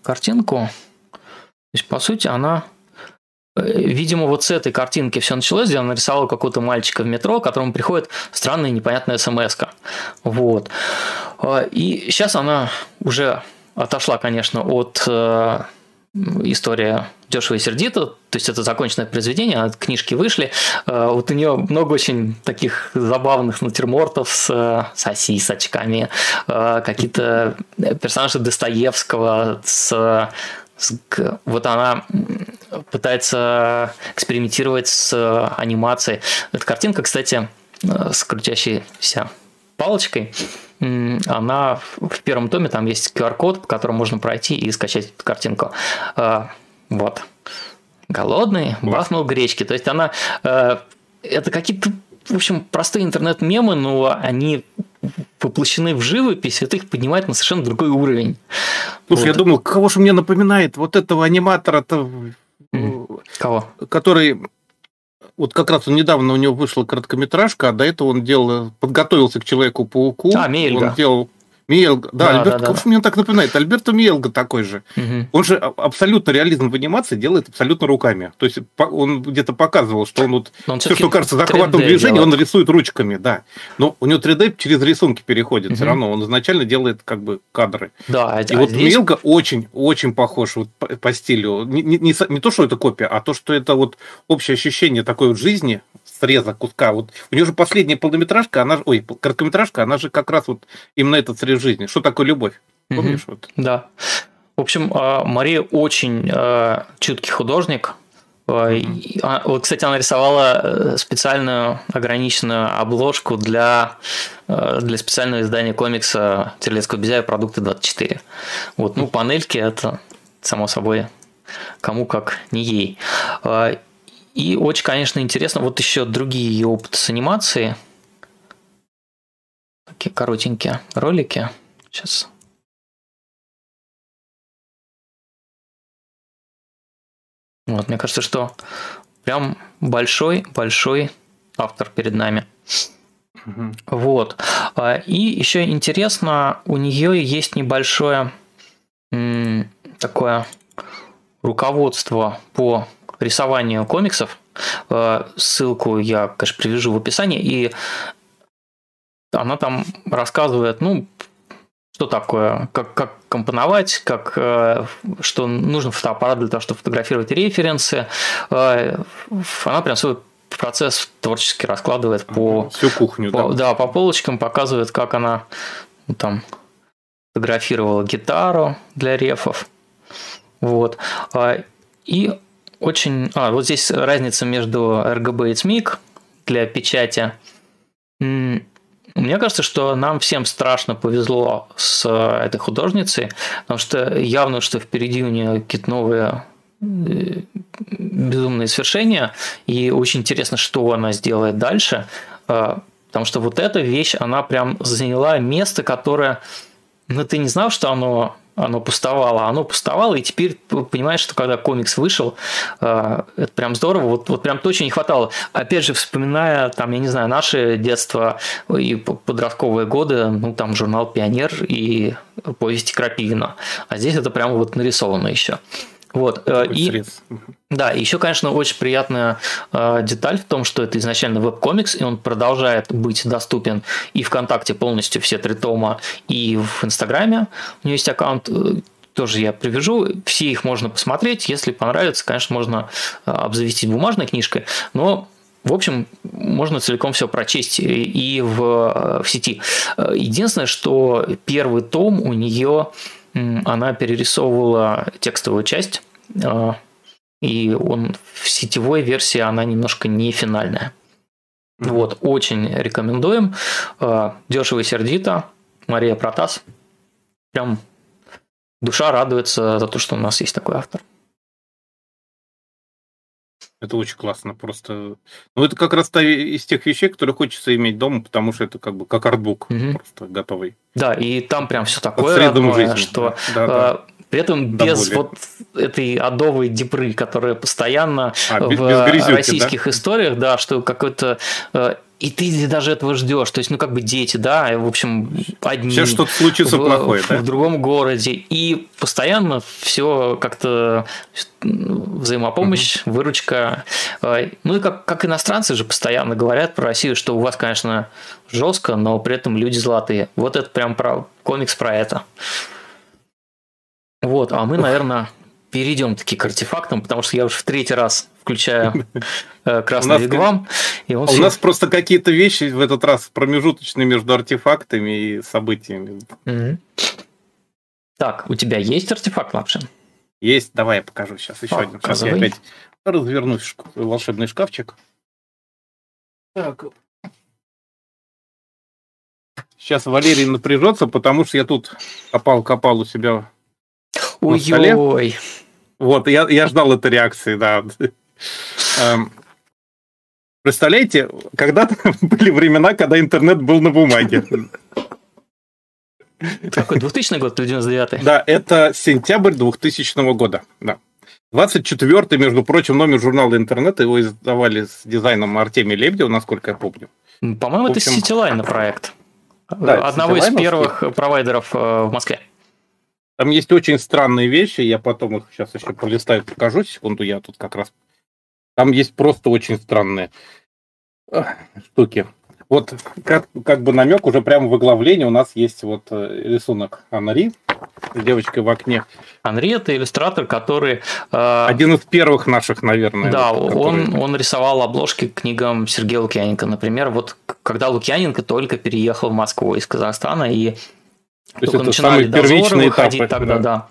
картинку. То есть, по сути, она Видимо, вот с этой картинки все началось, где она нарисовала какого-то мальчика в метро, которому приходит странная непонятная смс -ка. Вот. И сейчас она уже отошла, конечно, от э, истории дешево и сердито, то есть это законченное произведение, книжки вышли. Э, вот у нее много очень таких забавных натюрмортов с сосисочками, э, какие-то персонажи Достоевского с вот она пытается экспериментировать с анимацией. Эта картинка, кстати, с крутящейся палочкой она в первом томе, там есть QR-код, по которому можно пройти и скачать эту картинку. А, вот. Голодный, бахнул гречки. То есть она... Э, это какие-то, в общем, простые интернет-мемы, но они воплощены в живопись, это их поднимает на совершенно другой уровень. Слушай, вот. я думал, кого же мне напоминает вот этого аниматора-то, Кого? который вот как раз недавно у него вышла короткометражка, а до этого он делал, подготовился к Человеку-пауку. А, Мельга. Он делал Миелга, да, да Альберт, да, да, да. мне так напоминает, Альберто Миелга такой же. Угу. Он же абсолютно реализм в анимации делает абсолютно руками. То есть он где-то показывал, что он вот он все, что кажется захватом движения, он рисует ручками, да. Но у него 3D через рисунки переходит угу. все равно. Он изначально делает как бы кадры. Да, и а вот здесь... Миелга очень, очень похож вот по, по стилю. Не, не, не, не то, что это копия, а то, что это вот общее ощущение такой вот жизни, среза куска. Вот у нее же последняя полнометражка, она же, ой, короткометражка, она же как раз вот именно этот срез жизни. Что такое любовь? Помнишь? Вот? Да. В общем, а, Мария очень а, чуткий художник. Mm-hmm. Вот, кстати, она рисовала э, специальную ограниченную обложку для, для специального издания комикса Терлецкого Безяя «Продукты 24». Вот, ну, панельки – это, само собой, кому как не ей. И очень, конечно, интересно, вот еще другие ее опыты с анимацией. Такие коротенькие ролики. Сейчас. Вот, мне кажется, что прям большой-большой автор перед нами. Угу. Вот. А, и еще интересно, у нее есть небольшое такое руководство по рисованию комиксов. Э, ссылку я, конечно, привяжу в описании. И она там рассказывает, ну, что такое, как, как компоновать, как, э, что нужен фотоаппарат для того, чтобы фотографировать референсы. Э, она прям свой процесс творчески раскладывает по... Всю кухню, по, да. Да, по полочкам показывает, как она ну, там фотографировала гитару для рефов. Вот. И очень... А, вот здесь разница между RGB и SMIC для печати. Мне кажется, что нам всем страшно повезло с этой художницей, потому что явно, что впереди у нее какие-то новые э, безумные свершения, и очень интересно, что она сделает дальше, а, потому что вот эта вещь, она прям заняла место, которое, ну, ты не знал, что оно оно пустовало, оно пустовало, и теперь понимаешь, что когда комикс вышел, э, это прям здорово, вот, вот прям точно не хватало. Опять же, вспоминая, там, я не знаю, наше детство и подростковые годы, ну, там, журнал «Пионер» и повести Крапивина, а здесь это прям вот нарисовано еще. Вот. Э, и, да, еще, конечно, очень приятная э, деталь в том, что это изначально веб-комикс, и он продолжает быть доступен и ВКонтакте полностью все три тома, и в Инстаграме. У него есть аккаунт, э, тоже я привяжу. Все их можно посмотреть. Если понравится, конечно, можно э, обзавестись бумажной книжкой, но в общем, можно целиком все прочесть и в, в сети. Единственное, что первый том у нее она перерисовывала текстовую часть, э, и он в сетевой версии она немножко не финальная. Mm-hmm. Вот, очень рекомендуем. Э, дешево и сердито. Мария Протас. Прям душа радуется за то, что у нас есть такой автор. Это очень классно, просто. Ну, это как раз та из тех вещей, которые хочется иметь дома, потому что это как бы как артбук, угу. просто готовый. Да, и там прям все такое родное, жизни. что да, да, да. При этом да без более. вот этой адовой депры, которая постоянно а, в без грязюки, российских да? историях, да, что какой-то э, и ты даже этого ждешь. То есть, ну, как бы дети, да, в общем, одни. Сейчас что-то случится в, плохое, да? В другом городе. И постоянно все как-то взаимопомощь, угу. выручка. А, ну, и как, как иностранцы же постоянно говорят про Россию, что у вас, конечно, жестко, но при этом люди золотые. Вот это прям про комикс про это. Вот, а мы, наверное, перейдем таки к артефактам, потому что я уже в третий раз включаю э, красный вигвам. А. У нас просто какие-то вещи в этот раз промежуточные между артефактами и событиями. Так, у тебя есть артефакт, Лапшин? Есть, давай я покажу сейчас еще один. Сейчас я опять развернусь шк... волшебный шкафчик. Так. Сейчас Валерий напряжется, потому что я тут копал-копал у себя Ой-ой. Вот, я, я ждал этой реакции, да. Эм, представляете, когда-то были времена, когда интернет был на бумаге. Какой, 2000 год или 99 Да, это сентябрь 2000 года, да. 24-й, между прочим, номер журнала интернета, его издавали с дизайном Артемия Лебедева, насколько я помню. По-моему, это Ситилайн проект. Да, Одного из первых провайдеров э, в Москве. Там есть очень странные вещи, я потом их сейчас еще полистаю, покажу, секунду, я тут как раз... Там есть просто очень странные штуки. Вот как, как бы намек уже прямо в оглавлении у нас есть вот э, рисунок Анри с девочкой в окне. Анри это иллюстратор, который... Э, Один из первых наших, наверное. Да, вот, который... он, он рисовал обложки к книгам Сергея Лукьяненко. Например, вот когда Лукьяненко только переехал в Москву из Казахстана и то есть это самый первичный этап. Тогда, да. да.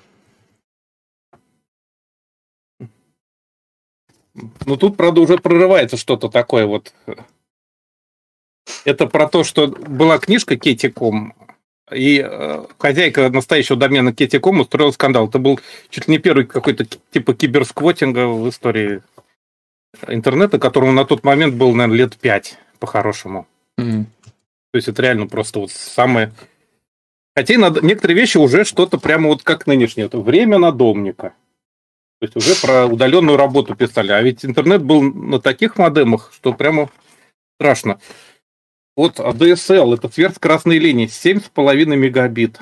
Ну тут, правда, уже прорывается что-то такое вот. Это про то, что была книжка Кетиком, и э, хозяйка настоящего домена Кетиком устроила скандал. Это был чуть ли не первый какой-то типа киберсквотинга в истории интернета, которому на тот момент был, наверное, лет пять по-хорошему. Mm-hmm. То есть это реально просто вот самое Хотя надо, некоторые вещи уже что-то прямо вот как нынешнее. Это время надомника. То есть уже про удаленную работу писали. А ведь интернет был на таких модемах, что прямо страшно. Вот ADSL, это сверхскоростные линии, 7,5 мегабит.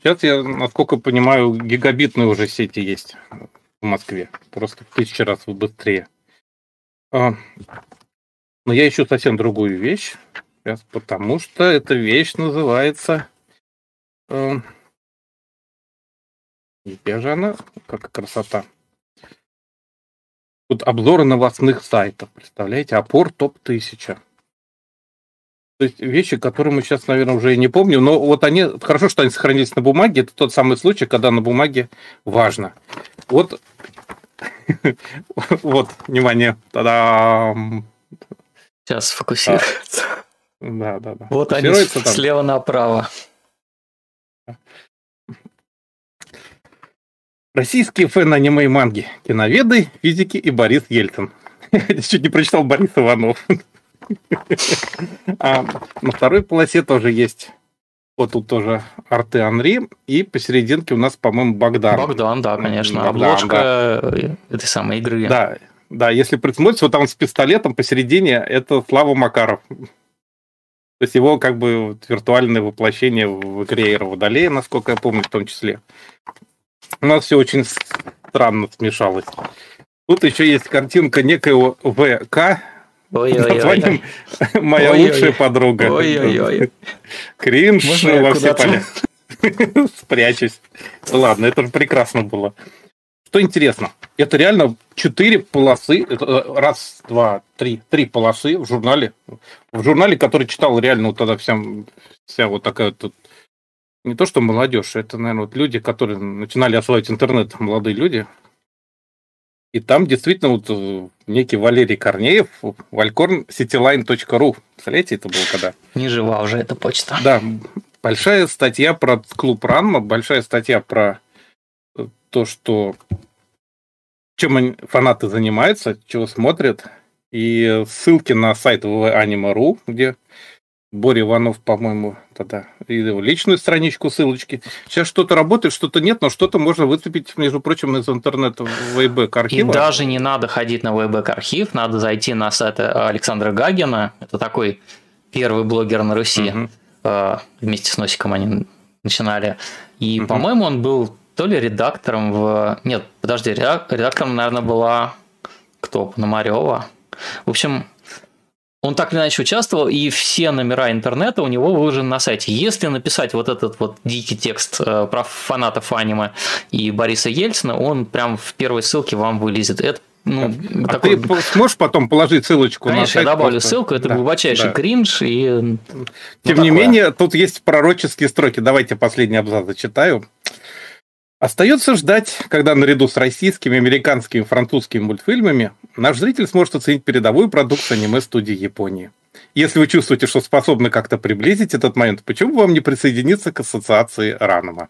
Сейчас я, насколько понимаю, гигабитные уже сети есть в Москве. Просто в тысячу раз быстрее. А, но я ищу совсем другую вещь. Сейчас, потому что эта вещь называется где же она? Как красота. Тут обзоры новостных сайтов. Представляете? Опор топ-1000. То есть вещи, которые мы сейчас, наверное, уже и не помним, но вот они, хорошо, что они сохранились на бумаге, это тот самый случай, когда на бумаге важно. Вот, вот, внимание, тогда Сейчас фокусируется. Да, да, да. Вот они слева направо. Российские фэны аниме и манги, киноведы, физики и Борис Ельцин. Я чуть не прочитал Борис Иванов. А на второй полосе тоже есть вот тут тоже арты Анри, и посерединке у нас, по-моему, Богдан. Богдан, да, конечно. Богдан, Обложка да. этой самой игры. Да, да, если присмотреться, вот там с пистолетом посередине это Слава Макаров. То есть его как бы виртуальное воплощение в игре Эра Водолея, насколько я помню, в том числе. У нас все очень странно смешалось. Тут еще есть картинка некоего ВК, Названием «Моя лучшая подруга». Ой-ой-ой. Кринж во все поля. Спрячусь. Ладно, это же прекрасно было. Что интересно, это реально четыре полосы, э, раз, два, три, три полосы в журнале, в журнале, который читал реально вот тогда вся, вся вот такая вот не то что молодежь, это, наверное, вот люди, которые начинали осваивать интернет, молодые люди. И там действительно вот э, некий Валерий Корнеев, валькорн cityline.ru. Представляете, это было когда? Не жива уже эта почта. Да, большая статья про клуб Ранма, большая статья про э, то, что чем фанаты занимаются, чего смотрят. И ссылки на сайт www.anima.ru, где Боря Иванов, по-моему, тогда и его личную страничку, ссылочки. Сейчас что-то работает, что-то нет, но что-то можно выступить, между прочим, из интернета в Wayback архива. И даже не надо ходить на Wayback архив, надо зайти на сайт Александра Гагина. Это такой первый блогер на Руси. Угу. Вместе с Носиком они начинали. И, угу. по-моему, он был то ли редактором в... Нет, подожди, редактором, наверное, была кто? Пономарева. В общем, он так или иначе участвовал, и все номера интернета у него выложены на сайте. Если написать вот этот вот дикий текст э, про фанатов аниме и Бориса Ельцина, он прям в первой ссылке вам вылезет. Это ну, а такой... ты сможешь потом положить ссылочку Конечно, на сайт? я добавлю просто... ссылку, это да, глубочайший да. кринж. И... Ну, Тем ну, не такое. менее, тут есть пророческие строки. Давайте последний абзац зачитаю. Остается ждать, когда наряду с российскими, американскими, французскими мультфильмами наш зритель сможет оценить передовую продукцию аниме-студии Японии. Если вы чувствуете, что способны как-то приблизить этот момент, почему бы вам не присоединиться к ассоциации Ранова?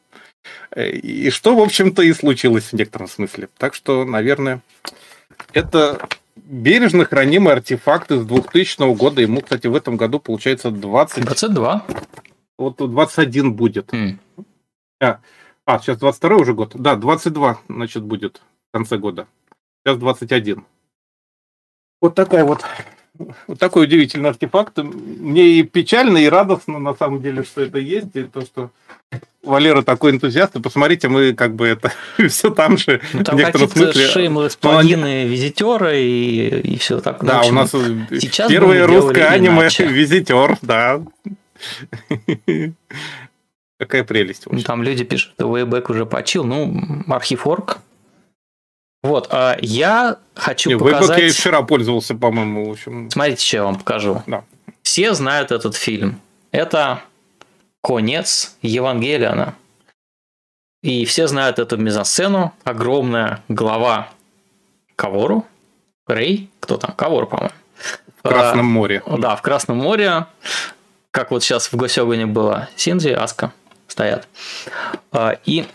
И что, в общем-то, и случилось в некотором смысле. Так что, наверное, это бережно хранимый артефакт из 2000 года. Ему, кстати, в этом году получается 20... 22? Вот 21 будет. Mm. А, а, сейчас 22 уже год. Да, 22, значит, будет в конце года. Сейчас 21. Вот такая вот вот такой удивительный артефакт. Мне и печально, и радостно, на самом деле, что это есть, и то, что Валера такой энтузиаст, и посмотрите, мы как бы это все там же. Ну, там какие-то шеймлесс плагины, они... визитеры и, и все так. Да, общем, у нас сейчас первое русское аниме иначе. визитер, да. Какая прелесть. Ну, там люди пишут, что Wayback уже почил. Ну, архив орг. Вот, а я хочу Не, показать... Wayback я вчера пользовался, по-моему, в общем. Смотрите, что я вам покажу. Да. Все знают этот фильм. Это конец Евангелиона. И все знают эту мизосцену. Огромная голова Кавору. Рей? Кто там? Кавор, по-моему. В Красном море. А, да, в Красном море. Как вот сейчас в Госёгане было. Синзи, Аска стоят. А, и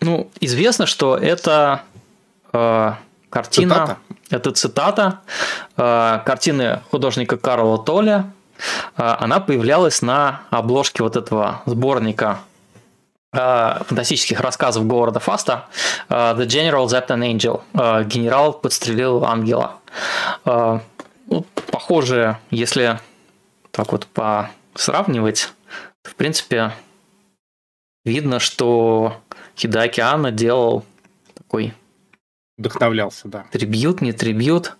ну, известно, что это э, картина, цитата. это цитата э, картины художника Карла Толя. Э, она появлялась на обложке вот этого сборника э, фантастических рассказов Говарда Фаста э, «The General Zapped an Angel» э, «Генерал подстрелил ангела». Э, ну, похоже, если так вот по сравнивать, в принципе, видно, что Хидаки Анна делал такой Вдохновлялся, да. Трибьют, не трибьют.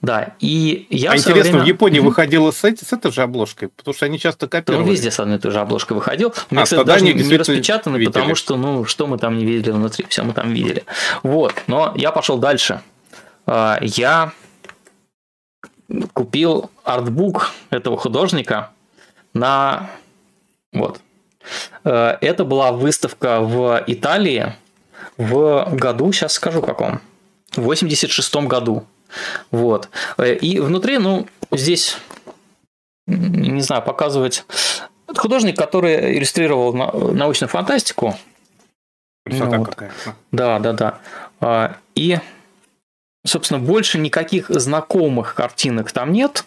Да, и я А интересно, время... в Японии выходила с, этой, с этой же обложкой? Потому что они часто копировали. Он везде с одной и той же обложкой выходил. Мне, а, кстати, даже не, не распечатаны, видели. потому что, ну, что мы там не видели внутри, все мы там видели. Вот, но я пошел дальше. А, я купил артбук этого художника на... Вот. Э, это была выставка в Италии в году, сейчас скажу каком, в 86 году. Вот. Э, и внутри, ну, здесь, не знаю, показывать... Это художник, который иллюстрировал научную фантастику. Красота ну, вот. Да, да, да. А, и, собственно, больше никаких знакомых картинок там нет.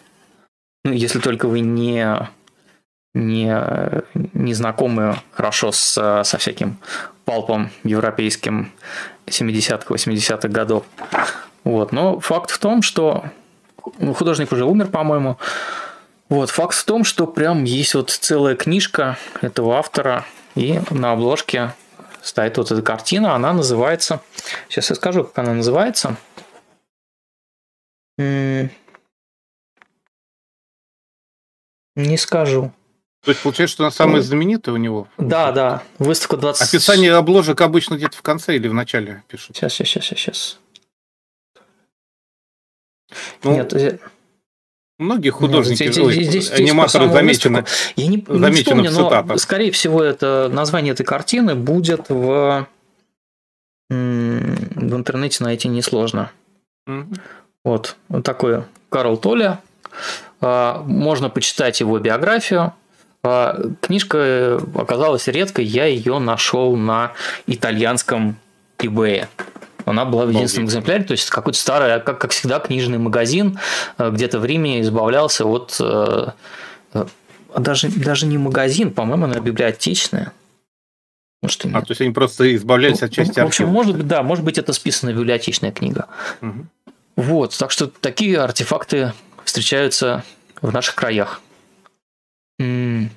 Ну, если только вы не не, не знакомы хорошо с, со всяким палпом европейским 70-х, 80-х годов. Вот. Но факт в том, что художник уже умер, по-моему. Вот, факт в том, что прям есть вот целая книжка этого автора, и на обложке стоит вот эта картина, она называется... Сейчас я скажу, как она называется. Не скажу. То есть получается, что она самая ну, знаменитая у него? Да, да. Выставка 20... Описание обложек обычно где-то в конце или в начале пишут. Сейчас, сейчас, сейчас, сейчас. Ну, Нет, Многие художники, Нет, здесь, здесь, аниматоры замечены, Я не, не замечены вспомню, но, скорее всего, это название этой картины будет в, в интернете найти несложно. Mm-hmm. Вот, вот такой Карл Толя. А, можно почитать его биографию. А, книжка оказалась редкой, я ее нашел на итальянском eBay. Она была в единственном экземпляре, то есть какой-то старый, как, как всегда, книжный магазин э, где-то в Риме избавлялся от э, э, даже, даже не магазин, по-моему, она библиотечная. Может. А, то есть они просто избавлялись ну, от части архива. В общем, может быть, да, может быть, это списанная библиотечная книга. Угу. Вот, так что такие артефакты встречаются в наших краях. М-м.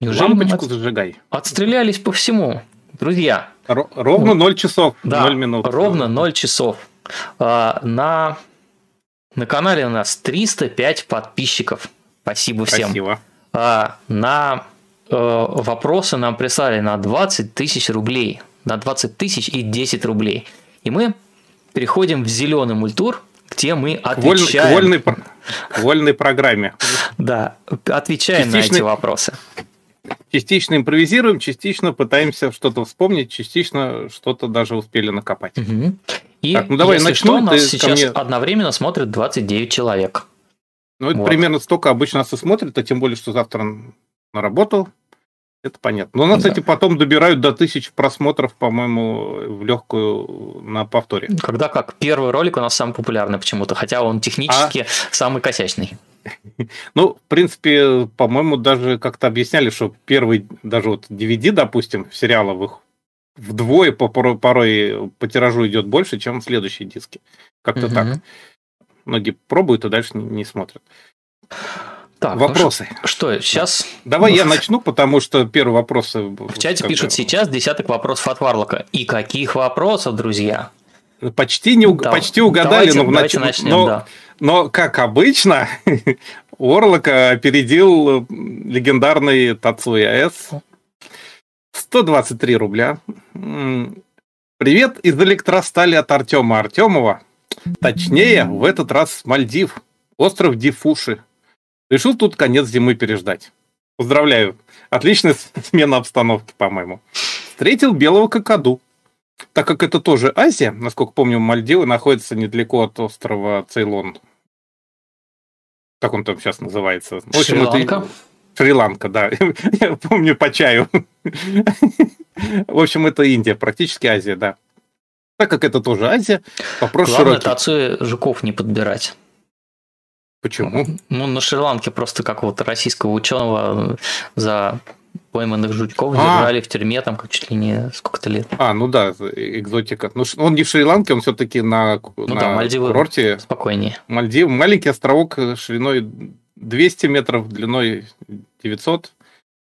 Неужели Лампочку от... зажигай. Отстрелялись по всему. Друзья. Р- ровно 0 часов, да, 0 минут. Ровно 0 часов. А, на, на канале у нас 305 подписчиков. Спасибо всем. Спасибо. А, на э, вопросы нам прислали на 20 тысяч рублей. На 20 тысяч и 10 рублей. И мы переходим в зеленый мультур, где мы отвечаем... К вольной, к вольной программе. Да, отвечаем на эти вопросы частично импровизируем, частично пытаемся что-то вспомнить, частично что-то даже успели накопать. Угу. И так, ну давай если начну. Что, нас сейчас мне... одновременно смотрит 29 человек. Ну, это вот. примерно столько обычно нас и смотрят, а тем более, что завтра на работу. Это понятно. Но нас, да. кстати, потом добирают до тысяч просмотров, по-моему, в легкую на повторе. Когда как? Первый ролик у нас самый популярный почему-то, хотя он технически а... самый косячный. Ну, в принципе, по-моему, даже как-то объясняли, что первый, даже вот DVD, допустим, сериаловых вдвое по порой, по тиражу идет больше, чем следующие диски. Как-то угу. так. Многие пробуют и дальше не, не смотрят. Так, вопросы. Ну, что, сейчас... Давай я начну, потому что первый вопрос... В чате пишут сейчас десяток вопросов от Варлока. И каких вопросов, друзья? Почти, не, да. почти угадали, давайте, но, давайте начнем, но, да. Но, как обычно, Орлока опередил легендарный Тацуя С. 123 рубля. Привет из электростали от Артема Артемова. Точнее, в этот раз Мальдив. Остров Дифуши. Решил тут конец зимы переждать. Поздравляю. Отличная смена обстановки, по-моему. Встретил белого какаду так как это тоже Азия, насколько помню, Мальдивы находятся недалеко от острова Цейлон. Как он там сейчас называется? В общем, Шри-Ланка? Это... Шри-Ланка, да. Я помню по чаю. В общем, это Индия, практически Азия, да. Так как это тоже Азия, вопрос Главное, широкий. Главное, жуков не подбирать. Почему? Ну, на Шри-Ланке просто как вот российского ученого за пойманных жучков а. держали в тюрьме там как чуть ли не сколько-то лет. А, ну да, экзотика. Ну, он не в Шри-Ланке, он все-таки на, ну, на да, Мальдивы курорте. Спокойнее. Мальдивы. Маленький островок шириной 200 метров, длиной 900.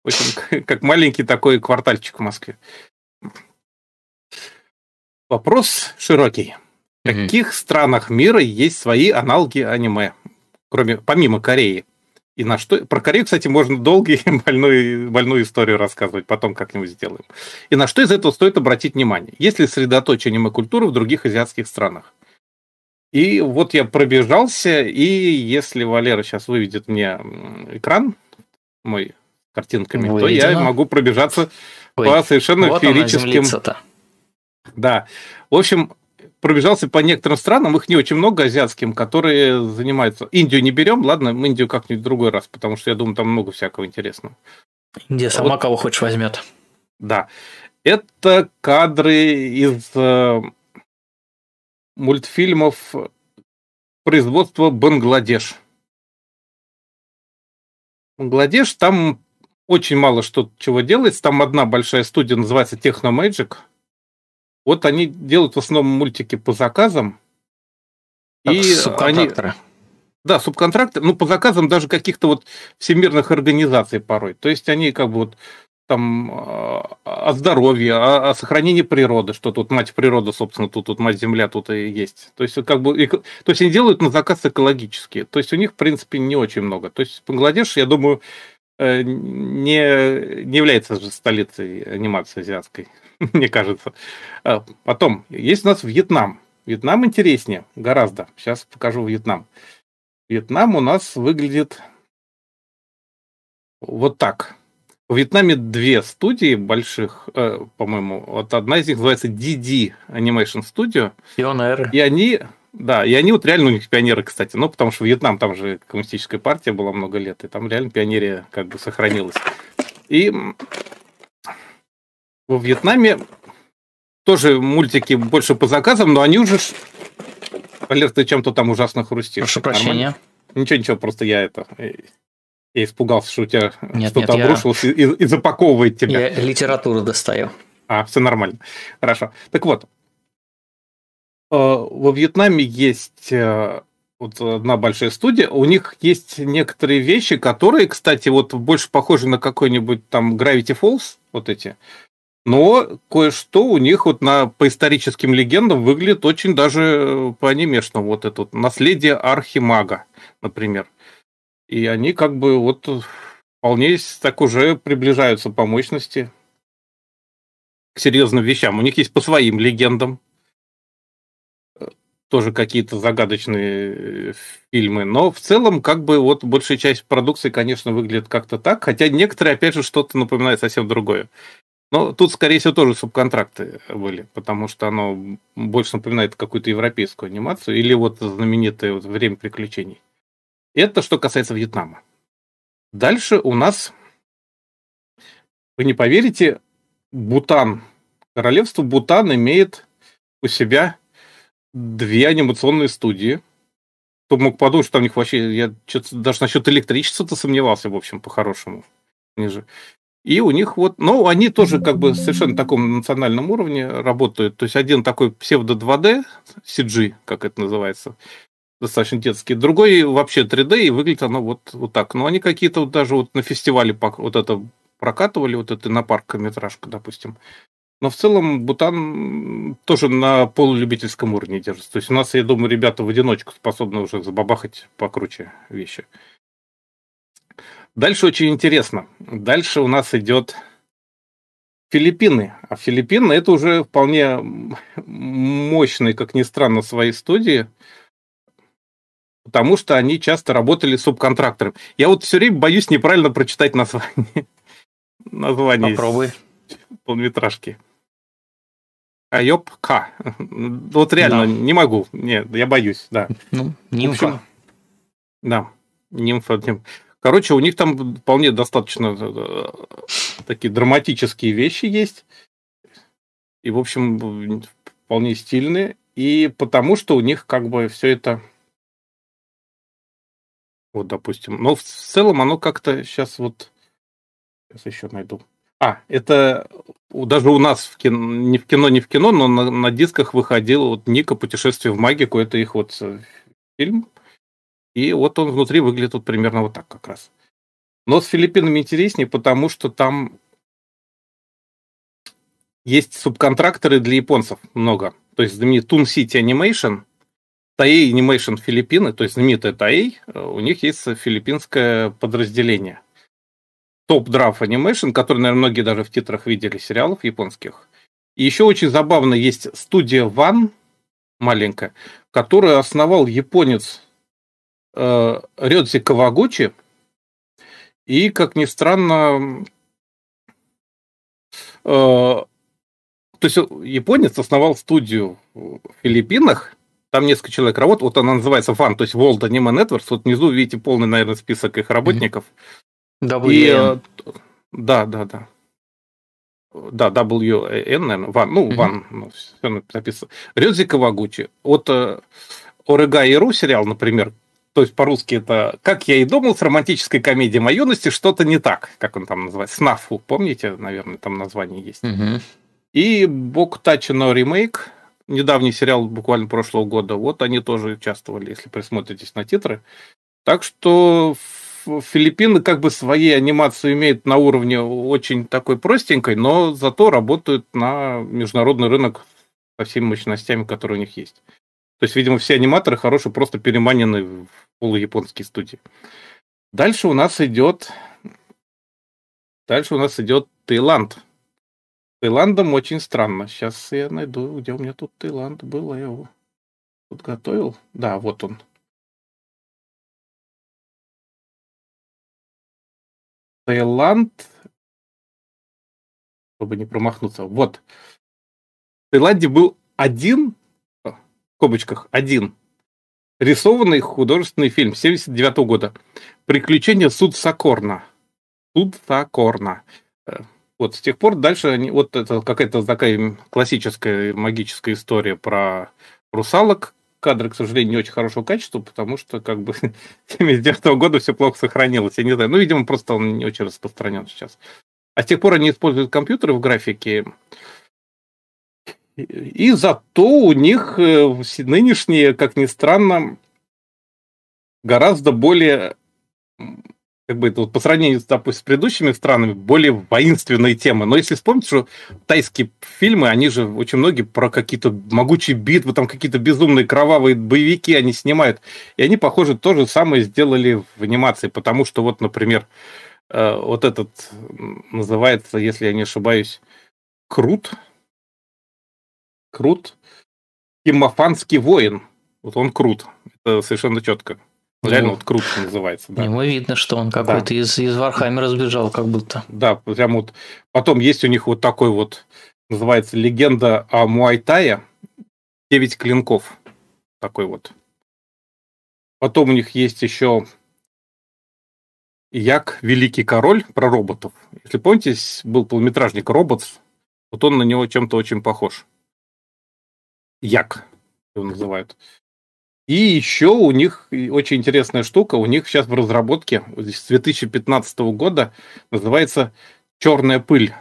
В общем, как маленький такой квартальчик в Москве. Вопрос широкий. В каких странах мира есть свои аналоги аниме, кроме помимо Кореи? И на что... Про Корею, кстати, можно долгую больную, больную историю рассказывать, потом как-нибудь сделаем. И на что из этого стоит обратить внимание? Есть ли средоточие аниме-культуры в других азиатских странах? И вот я пробежался, и если Валера сейчас выведет мне экран мой картинками, Выведено. то я могу пробежаться Ой, по совершенно вот феерическим... Да. В общем, пробежался по некоторым странам, их не очень много азиатским, которые занимаются. Индию не берем, ладно, мы Индию как-нибудь в другой раз, потому что я думаю, там много всякого интересного. Индия сама вот. кого хочешь возьмет. Да. Это кадры из э, мультфильмов производства Бангладеш. Бангладеш, там очень мало что чего делается. Там одна большая студия называется Techno Magic – вот они делают в основном мультики по заказам. Так, и субконтракторы. Они... Да, субконтракторы, ну, по заказам даже каких-то вот всемирных организаций порой. То есть они как бы вот там а, о здоровье, о, о сохранении природы, что тут мать природа, собственно, тут, тут мать земля, тут и есть. То есть, как бы, то есть они делают на заказ экологические. То есть у них, в принципе, не очень много. То есть Бангладеш, я думаю, э, не, не является же столицей анимации азиатской. мне кажется. А, потом, есть у нас Вьетнам. Вьетнам интереснее гораздо. Сейчас покажу Вьетнам. Вьетнам у нас выглядит вот так. В Вьетнаме две студии больших, э, по-моему. Вот одна из них называется DD Animation Studio. Пионеры. И они, да, и они вот реально у них пионеры, кстати. Ну, потому что Вьетнам, там же коммунистическая партия была много лет, и там реально пионерия как бы сохранилась. И во Вьетнаме тоже мультики больше по заказам, но они уже... Валер, ты чем-то там ужасно хрустишь. Прошу прощения. Нормально? Ничего, ничего, просто я это... Э, я испугался, что у тебя что-то обрушилось я... и, и запаковывает тебя. Я литературу достаю. А, все нормально. Хорошо. Так вот, э, во Вьетнаме есть э, вот одна большая студия, у них есть некоторые вещи, которые, кстати, вот больше похожи на какой-нибудь там Gravity Falls, вот эти, но кое-что у них вот на, по историческим легендам выглядит очень даже э, по-анимешному. Вот это вот наследие Архимага, например. И они как бы вот вполне так уже приближаются по мощности к серьезным вещам. У них есть по своим легендам тоже какие-то загадочные э, фильмы, но в целом как бы вот большая часть продукции, конечно, выглядит как-то так, хотя некоторые, опять же, что-то напоминают совсем другое. Но тут, скорее всего, тоже субконтракты были, потому что оно больше напоминает какую-то европейскую анимацию или вот знаменитое вот «Время приключений». Это что касается Вьетнама. Дальше у нас, вы не поверите, Бутан. Королевство Бутан имеет у себя две анимационные студии. Кто мог подумать, что у них вообще... Я даже насчет электричества-то сомневался, в общем, по-хорошему. Ниже. И у них вот, ну, они тоже как бы совершенно таком национальном уровне работают. То есть один такой псевдо 2D, CG, как это называется, достаточно детский. Другой вообще 3D, и выглядит оно вот, вот так. Но они какие-то вот даже вот на фестивале вот это прокатывали, вот это на паркометражка, допустим. Но в целом Бутан тоже на полулюбительском уровне держится. То есть у нас, я думаю, ребята в одиночку способны уже забабахать покруче вещи. Дальше очень интересно. Дальше у нас идет Филиппины. А Филиппины это уже вполне мощные, как ни странно, свои студии, потому что они часто работали субконтрактором. Я вот все время боюсь неправильно прочитать название. название Попробуй. Полметражки. Айоп К. Вот реально, да. не могу. Нет, я боюсь, да. Ну, нимфа. Да, нимфа. Короче, у них там вполне достаточно э, такие драматические вещи есть. И, в общем, вполне стильные. И потому что у них как бы все это... Вот, допустим. Но в целом оно как-то сейчас вот... Сейчас еще найду. А, это даже у нас в кино, не в кино, не в кино, но на, на дисках выходил вот Ника «Путешествие в магику». Это их вот э, фильм. И вот он внутри выглядит вот примерно вот так как раз. Но с Филиппинами интереснее, потому что там есть субконтракторы для японцев много. То есть знаменитый Toon City Animation, Taei Animation Филиппины, то есть знаменитая Taei, э, у них есть филиппинское подразделение. Top Draft Animation, который, наверное, многие даже в титрах видели сериалов японских. И еще очень забавно есть студия One, маленькая, которую основал японец э, Рёдзи Кавагучи. И, как ни странно, э, то есть японец основал студию в Филиппинах, там несколько человек работает, вот она называется FAN, то есть World Anime Networks, вот внизу видите полный, наверное, список их работников. WN. И, э, да, да, да. Да, WN, наверное, Ван, ну, Ван, ну, все написано. Рёдзи Кавагучи. От э, Орега и Ру сериал, например, то есть по-русски это, как я и думал, с романтической комедией моей юности что-то не так, как он там называется, Снафу, помните, наверное, там название есть. Угу. И Бог Тачино ремейк, недавний сериал буквально прошлого года, вот они тоже участвовали, если присмотритесь на титры. Так что Филиппины как бы своей анимацию имеют на уровне очень такой простенькой, но зато работают на международный рынок со всеми мощностями, которые у них есть. То есть, видимо, все аниматоры хорошие, просто переманены в полуяпонские студии. Дальше у нас идет... Дальше у нас идет Таиланд. Таиландом очень странно. Сейчас я найду, где у меня тут Таиланд был. А я его тут готовил. Да, вот он. Таиланд. Чтобы не промахнуться. Вот. В Таиланде был один, в кобочках, один рисованный художественный фильм 79 года. «Приключения Суд Сокорна». Суд Сокорна. Э, вот с тех пор дальше они, вот это какая-то такая классическая магическая история про русалок. Кадры, к сожалению, не очень хорошего качества, потому что как бы 79 -го года все плохо сохранилось. Я не знаю, ну, видимо, просто он не очень распространен сейчас. А с тех пор они используют компьютеры в графике. И зато у них э, нынешние, как ни странно, гораздо более как бы это вот по сравнению, допустим, с предыдущими странами, более воинственные темы. Но если вспомнить, что тайские фильмы, они же очень многие про какие-то могучие битвы, там какие-то безумные кровавые боевики они снимают. И они, похоже, то же самое сделали в анимации, потому что вот, например, э, вот этот называется, если я не ошибаюсь, Крут. Крут. Химмафанский воин. Вот он крут. Это совершенно четко. Реально вот круто называется. Да. Ему видно, что он какой-то да. из, из Вархаммера сбежал, как будто. Да, прям вот. Потом есть у них вот такой вот, называется легенда о Муайтае. Девять клинков. Такой вот. Потом у них есть еще Як Великий Король про роботов. Если помните, был полнометражник Роботс, вот он на него чем-то очень похож. Як его называют. И еще у них очень интересная штука, у них сейчас в разработке с 2015 года называется «Черная пыль».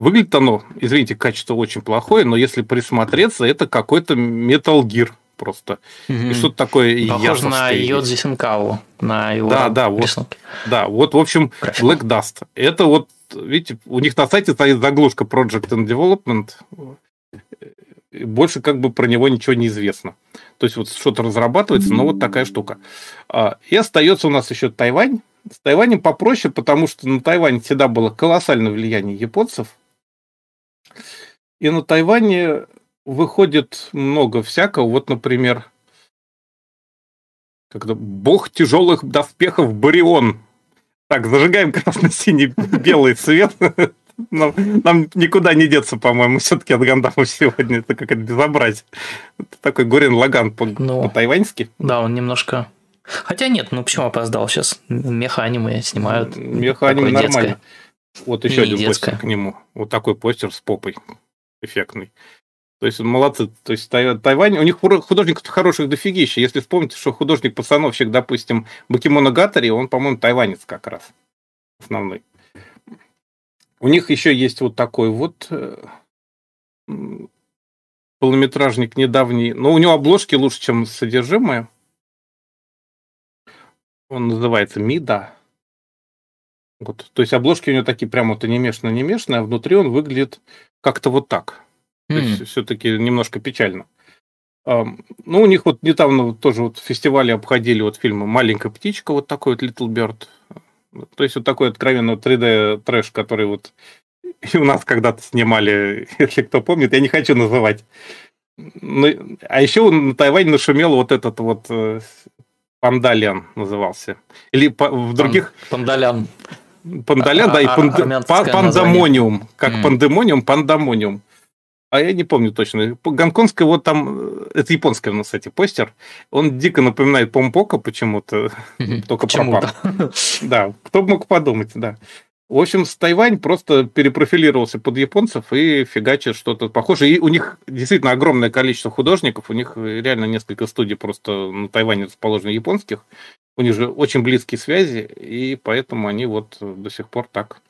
Выглядит оно, извините, качество очень плохое, но если присмотреться, это какой-то Metal Gear просто. Mm-hmm. И что-то такое Похоже на Йодзи Синкаву, на его да, да, вот, да, вот, в общем, График. Black Dust. Это вот, видите, у них на сайте стоит заглушка Project and Development, больше как бы про него ничего не известно. То есть вот что-то разрабатывается, но вот такая штука. А, и остается у нас еще Тайвань. С Тайванем попроще, потому что на Тайване всегда было колоссальное влияние японцев. И на Тайване выходит много всякого. Вот, например, когда бог тяжелых доспехов Барион. Так, зажигаем красно-синий белый цвет. Нам, нам никуда не деться, по-моему, все-таки от гандамов сегодня. Это как это безобразие. Это такой Горин Лаган по- ну, по-тайваньски. Да, он немножко... Хотя нет, ну почему опоздал сейчас? Меха-аниме снимают. Меха-аниме нормально. Вот еще не один детское. постер к нему. Вот такой постер с попой. Эффектный. То есть молодцы. То есть Тайвань, у них художников хороших дофигища. Если вспомните, что художник-постановщик, допустим, Бакимона Гатари, он, по-моему, тайванец как раз. Основной. У них еще есть вот такой вот э, полнометражник недавний. Но у него обложки лучше, чем содержимое. Он называется Мида. Вот. То есть обложки у него такие прям вот анимешно-анимешные, а внутри он выглядит как-то вот так. Mm. То есть хм. все-таки немножко печально. Ну, у них вот недавно тоже вот фестивали обходили вот фильмы «Маленькая птичка», вот такой вот Little Bird. То есть вот такой откровенно 3D трэш, который вот и у нас когда-то снимали, если кто помнит, я не хочу называть. Ну, а еще на Тайване нашумел вот этот вот э, Пандалян назывался. Или по, в других... Пандалян. Пандалян, да, и а, панд... пандамониум. Как mm. пандемониум, пандамониум а я не помню точно. Гонконгская, вот там, э, это японская у нас, кстати, постер. Он дико напоминает Помпока почему-то, только пропал. Да, кто бы мог подумать, да. В общем, с Тайвань просто перепрофилировался под японцев и фигачит что-то похожее. И у них действительно огромное количество художников. У них реально несколько студий просто на Тайване расположены японских. У них же очень близкие связи, и поэтому они вот до сих пор так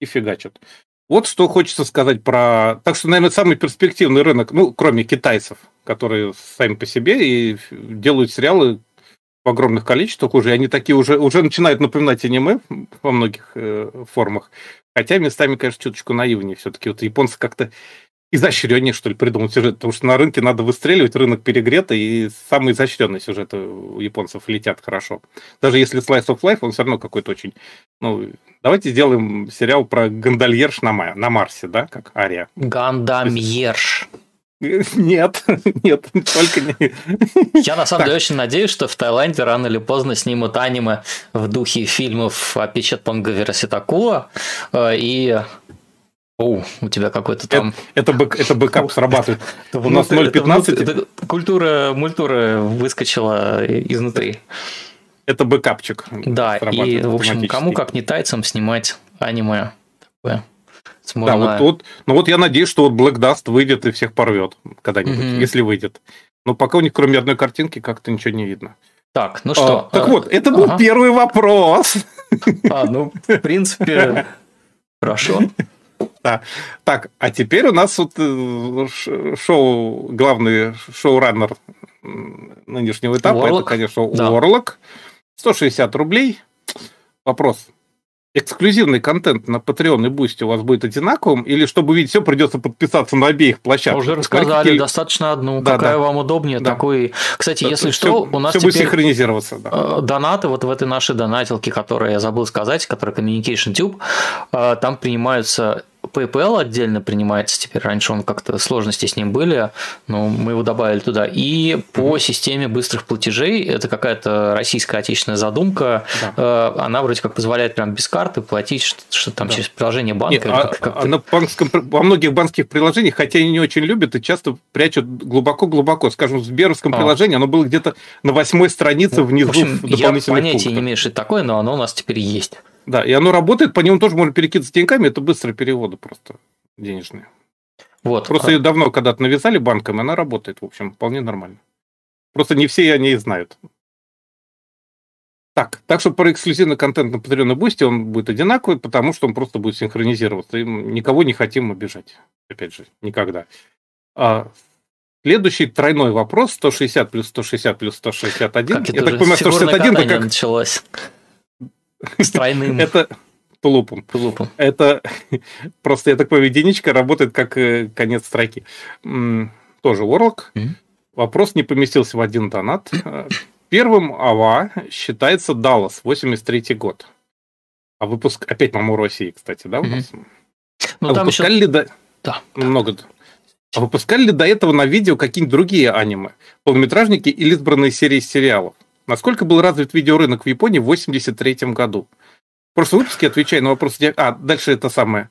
и фигачат. Вот что хочется сказать про... Так что, наверное, самый перспективный рынок, ну, кроме китайцев, которые сами по себе и делают сериалы в огромных количествах уже, они такие уже, уже начинают напоминать аниме во многих э, формах. Хотя местами, конечно, чуточку наивнее все-таки. Вот японцы как-то изощреннее, что ли, придумал сюжет, потому что на рынке надо выстреливать, рынок перегретый, и самые изощренные сюжеты у японцев летят хорошо. Даже если Slice of Life, он все равно какой-то очень... Ну, давайте сделаем сериал про Гандальерш на, на Марсе, да, как Ария. Гандамьерш. Нет, нет, только не. Я на самом деле очень надеюсь, что в Таиланде рано или поздно снимут аниме в духе фильмов Апичатпонга Вирасетакула и о, у тебя какой-то там... Это, это, это бэкап срабатывает. У нас 0.15. Культура, мультура выскочила изнутри. Это бэкапчик. Да, и, в общем, кому как не тайцам снимать аниме такое. Да, вот, вот, ну вот я надеюсь, что вот Black Dust выйдет и всех порвет когда-нибудь, mm-hmm. если выйдет. Но пока у них кроме одной картинки как-то ничего не видно. Так, ну что? А, так а, вот, это был ага. первый вопрос. А, ну, в принципе, хорошо. Да. Так, а теперь у нас вот э, шоу, главный шоураннер нынешнего этапа, Warlock. это, конечно, да. Warlock. 160 рублей. Вопрос эксклюзивный контент на Patreon и Boosty у вас будет одинаковым, или чтобы увидеть все, придется подписаться на обеих площадках? Уже рассказали, Какие... достаточно одну, да, какая да. вам удобнее, да. такой. Кстати, да, если что, все, у нас все теперь будет синхронизироваться. Да. Э, донаты вот в этой нашей донатилке, которую я забыл сказать, которая Communication Tube, э, там принимаются PayPal отдельно принимается теперь. Раньше он как-то сложности с ним были, но мы его добавили туда. И по системе быстрых платежей, это какая-то российская отечественная задумка, да. Э, она вроде как позволяет прям без карты платить что-то там да. через приложение банка. Нет, а, как, на банкском, во многих банковских приложениях, хотя они не очень любят и часто прячут глубоко-глубоко. Скажем, в Сберовском а. приложении оно было где-то на восьмой странице внизу в, общем, в я понятия пунктах. не имею, что это такое, но оно у нас теперь есть. Да, и оно работает, по нему тоже можно перекидываться деньгами, это быстрые переводы просто денежные. Вот. Просто а ее давно когда-то навязали банками, она работает, в общем, вполне нормально. Просто не все о ней знают. Так, так что про эксклюзивный контент на Patreon и Boosty он будет одинаковый, потому что он просто будет синхронизироваться. И никого не хотим обижать. Опять же, никогда. А следующий тройной вопрос. 160 плюс 160 плюс 161. Как Я так понимаю, 161 это как... началось. С тройным. Это тулупом. Тулупом. Это просто, я так понимаю, единичка работает как э, конец строки. Тоже Warlock. Вопрос не поместился в один донат. Первым АВА считается Dallas, 83 год. А выпуск... Опять, по-моему, России, кстати, да, у нас? Ну, а там выпускали еще... ли до... Да. Много. А выпускали ли до этого на видео какие-нибудь другие аниме? Полнометражники или избранные серии сериалов? Насколько был развит видеорынок в Японии в 1983 году? В прошлом выпуске отвечаю на вопрос... А, дальше это самое.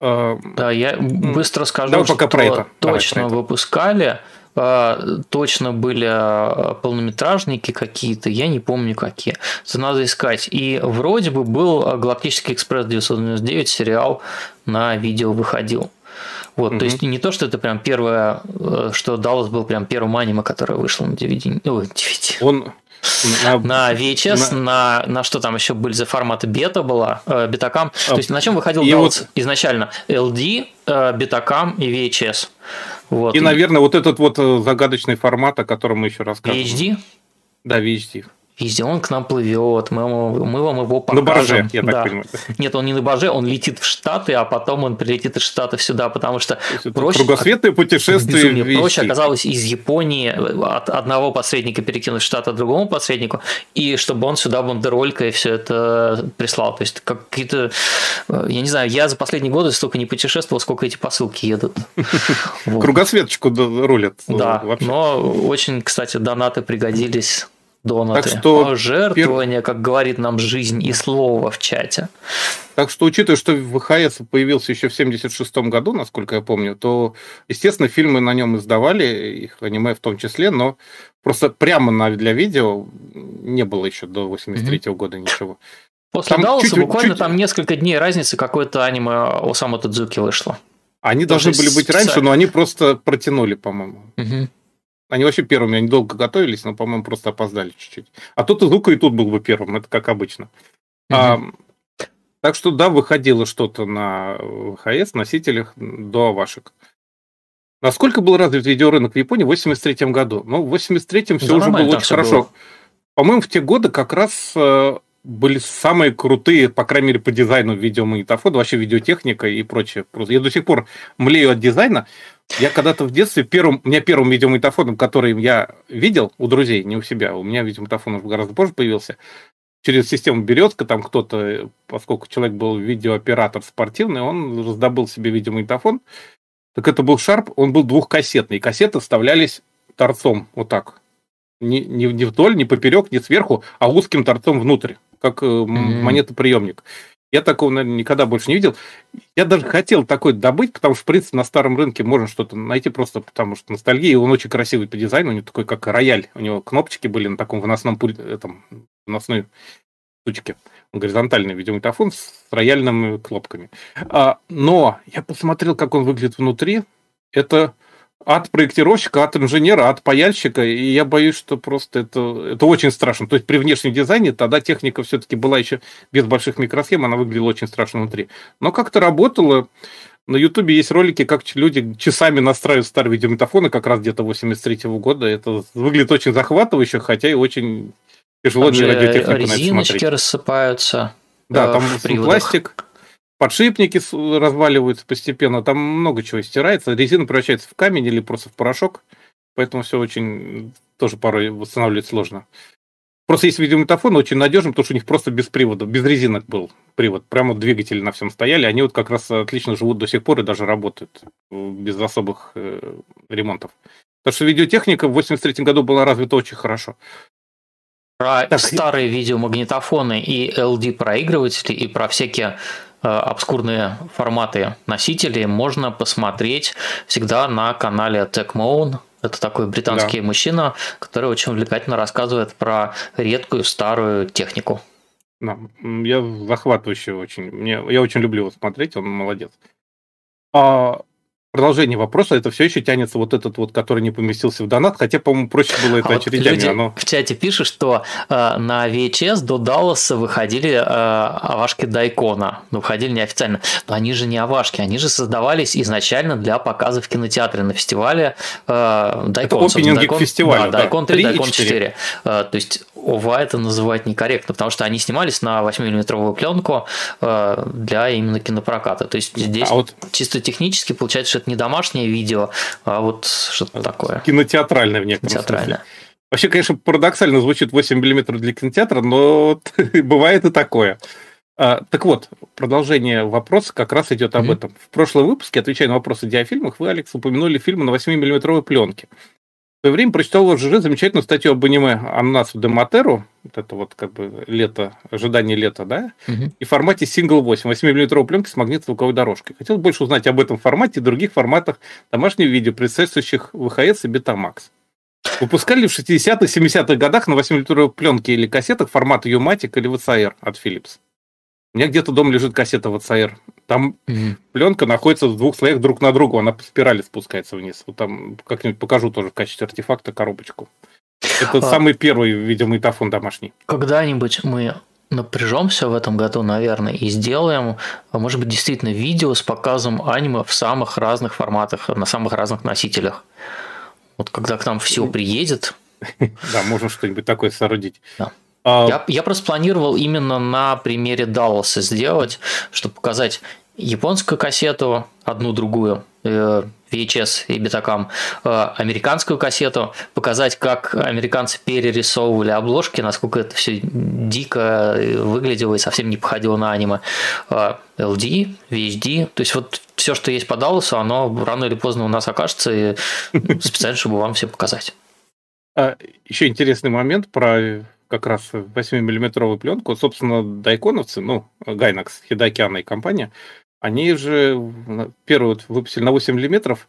А, да, я быстро скажу, Давай пока что про это. точно Давай про это. выпускали, а, точно были а, полнометражники какие-то, я не помню какие. Это надо искать. И вроде бы был «Галактический экспресс 999» сериал на видео выходил. Вот, угу. то есть не то, что это прям первое, э, что Даллас был прям первым аниме, которое вышло на DVD. Ой, DVD. Он, на, на VHS, на... на, на что там еще были за форматы бета была, э, бетакам. А, То есть на чем выходил и вот... изначально? LD, э, бетакам и VHS. Вот. И, наверное, вот этот вот э, загадочный формат, о котором мы еще рассказывали. VHD? Да, VHD. Везде он к нам плывет, мы, мы вам его покажем. На барже, я так да. понимаю. Нет, он не на барже, он летит в Штаты, а потом он прилетит из Штатов сюда, потому что проще... Кругосветное путешествие безумие, Проще оказалось из Японии от одного посредника перекинуть в Штаты другому посреднику, и чтобы он сюда бандеролькой все это прислал. То есть какие-то... Я не знаю, я за последние годы столько не путешествовал, сколько эти посылки едут. Кругосветочку рулят. Да, но очень, кстати, донаты пригодились донаты. Так что Пожертвование, как говорит нам жизнь и слово в чате. Так что, учитывая, что ВХС появился еще в 76 году, насколько я помню, то, естественно, фильмы на нем издавали, их аниме в том числе, но просто прямо на, для видео не было еще до 83 -го года ничего. После там Далласа чуть, буквально чуть... там несколько дней разницы какое-то аниме Осама Тадзуки вышло. Они Даже должны были быть раньше, но они просто протянули, по-моему. Угу. Они вообще первыми, они долго готовились, но, по-моему, просто опоздали чуть-чуть. А тут и Лука и тут был бы первым, это как обычно. Угу. А, так что, да, выходило что-то на ВХС, носителях до Авашек. Насколько был развит видеорынок в Японии в 83 году? Ну, в 83-м все да, уже было очень хорошо. Было. По-моему, в те годы как раз э, были самые крутые, по крайней мере, по дизайну видеомагнитофона, вообще видеотехника и прочее. Просто я до сих пор млею от дизайна. Я когда-то в детстве, первым, у меня первым видеомагнитофоном, который я видел у друзей, не у себя, у меня видеомагнитофон уже гораздо позже появился, через систему «Березка», там кто-то, поскольку человек был видеооператор спортивный, он раздобыл себе видеомагнитофон, так это был Sharp, он был двухкассетный. Кассеты вставлялись торцом, вот так. Не, не, не вдоль, не поперек, не сверху, а узким торцом внутрь, как mm-hmm. монетоприемник. Я такого, наверное, никогда больше не видел. Я даже хотел такой добыть, потому что, в принципе, на старом рынке можно что-то найти просто потому, что ностальгия. Он очень красивый по дизайну, у него такой, как рояль. У него кнопочки были на таком выносном пульте, этом, выносной штучке. Горизонтальный видеомагнитофон с рояльными кнопками. А, но я посмотрел, как он выглядит внутри. Это от проектировщика, от инженера, от паяльщика, и я боюсь, что просто это, это очень страшно. То есть при внешнем дизайне тогда техника все-таки была еще без больших микросхем, она выглядела очень страшно внутри. Но как-то работало. На Ютубе есть ролики, как люди часами настраивают старые видеомагнитофоны, как раз где-то 83 -го года. Это выглядит очень захватывающе, хотя и очень тяжело там для радиотехника резиночки рассыпаются. Да, там пластик подшипники разваливаются постепенно, там много чего стирается, резина превращается в камень или просто в порошок, поэтому все очень тоже порой восстанавливать сложно. Просто есть видеомагнитофон очень надежный, потому что у них просто без привода, без резинок был привод. Прямо двигатели на всем стояли. Они вот как раз отлично живут до сих пор и даже работают без особых э, ремонтов. Потому что видеотехника в 83 году была развита очень хорошо. Про так, старые видеомагнитофоны и LD-проигрыватели, и про всякие обскурные форматы носителей можно посмотреть всегда на канале TechMoan. Это такой британский да. мужчина, который очень увлекательно рассказывает про редкую старую технику. Да, я захватывающий очень. Мне, я очень люблю его смотреть, он молодец. А, продолжение вопроса, это все еще тянется вот этот вот, который не поместился в донат, хотя, по-моему, проще было это а очередями. Люди оно... в чате пишут, что э, на VHS до Далласа выходили э, авашки Дайкона, ну, выходили неофициально, но они же не авашки, они же создавались изначально для показа в кинотеатре на фестивале э, Дайкон. Это опенинги Дайкон, фестиваля, да, Дайкон 3, 3 Дайкон 4. 4. Э, то есть ОВА это называть некорректно, потому что они снимались на 8-миллиметровую пленку э, для именно кинопроката. То есть здесь а вот... чисто технически получается, что это не домашнее видео, а вот что-то такое. Кинотеатральное в некотором Кинотеатральное. смысле. Вообще, конечно, парадоксально звучит 8 мм для кинотеатра, но бывает и такое. А, так вот, продолжение вопроса как раз идет об mm-hmm. этом. В прошлом выпуске, отвечая на вопросы о диафильмах, вы, Алекс, упомянули фильмы на 8 миллиметровой пленке. В свое время прочитал в ЖЖ замечательную статью об аниме «Аннасу де Матеру», вот это вот как бы лето, ожидание лета, да, угу. и в формате Single 8, 8-мм пленки с магнитно-звуковой дорожкой. Хотел больше узнать об этом формате и других форматах домашнего видео, предшествующих VHS и Betamax. Выпускали в 60-х, 70-х годах на 8-мм пленке или кассетах формата Umatic или VCR от Philips. У меня где-то дома лежит кассета VCR. Там mm-hmm. пленка находится в двух слоях друг на другу, она по спирали спускается вниз. Вот там как-нибудь покажу тоже в качестве артефакта коробочку. Это а... самый первый видеомагнитофон домашний. Когда-нибудь мы напряжемся в этом году, наверное, и сделаем, может быть, действительно видео с показом аниме в самых разных форматах, на самых разных носителях. Вот когда к нам все приедет. Да, можно что-нибудь такое соорудить. Да. А, я, я просто планировал именно на примере Далласа сделать, чтобы показать японскую кассету, одну другую, э, VHS и Betacam, э, американскую кассету, показать, как американцы перерисовывали обложки, насколько это все дико выглядело и совсем не походило на аниме. LD, э, VHD, то есть вот все, что есть по Далласу, оно рано или поздно у нас окажется, и специально, чтобы вам все показать. А, Еще интересный момент про как раз 8-миллиметровую пленку. Собственно, дайконовцы, ну, Гайнакс, Хидокиана и компания, они же первый вот выпустили на 8 миллиметров.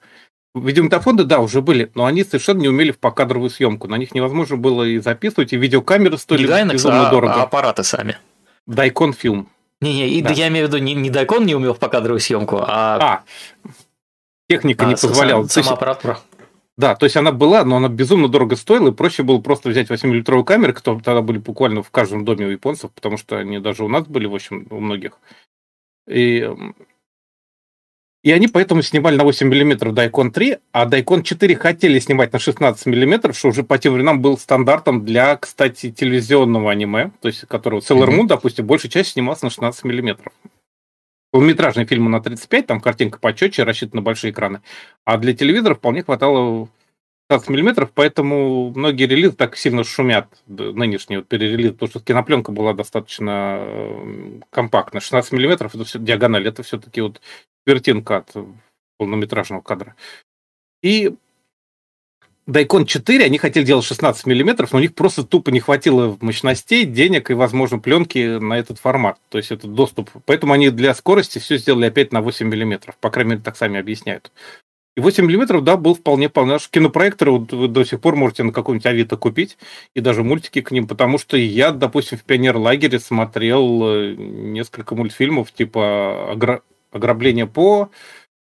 Видеомагнитофоны, да, уже были, но они совершенно не умели в покадровую съемку. На них невозможно было и записывать, и видеокамеры стоили не Gainax, безумно а, дорого. А аппараты сами. Дайкон фильм. Не-не, да. я имею в виду не, не Дайкон не умел в покадровую съемку, а... А, техника а, не позволяла. Сам, сам аппарат да, то есть она была, но она безумно дорого стоила, и проще было просто взять 8-литровую камеру, которые тогда были буквально в каждом доме у японцев, потому что они даже у нас были, в общем, у многих. И, и они поэтому снимали на 8 мм Дайкон 3, а Дайкон 4 хотели снимать на 16 мм, что уже по тем временам был стандартом для, кстати, телевизионного аниме, то есть которого Sailor Moon, допустим, большая часть снималась на 16 мм полнометражные фильмы на 35, там картинка почетче, рассчитана на большие экраны. А для телевизора вполне хватало 15 миллиметров, поэтому многие релизы так сильно шумят, нынешние вот перерелизы, потому что кинопленка была достаточно э, компактная. 16 миллиметров, это все диагональ, это все-таки вот вертинка от полнометражного кадра. И Дайкон 4 они хотели делать 16 миллиметров, но у них просто тупо не хватило мощностей, денег и, возможно, пленки на этот формат. То есть это доступ. Поэтому они для скорости все сделали опять на 8 миллиметров. По крайней мере, так сами объясняют. И 8 миллиметров, да, был вполне полный. Наш кинопроектор вот вы до сих пор можете на каком-нибудь Авито купить, и даже мультики к ним, потому что я, допустим, в пионер-лагере смотрел э, несколько мультфильмов типа «Ограбление по»,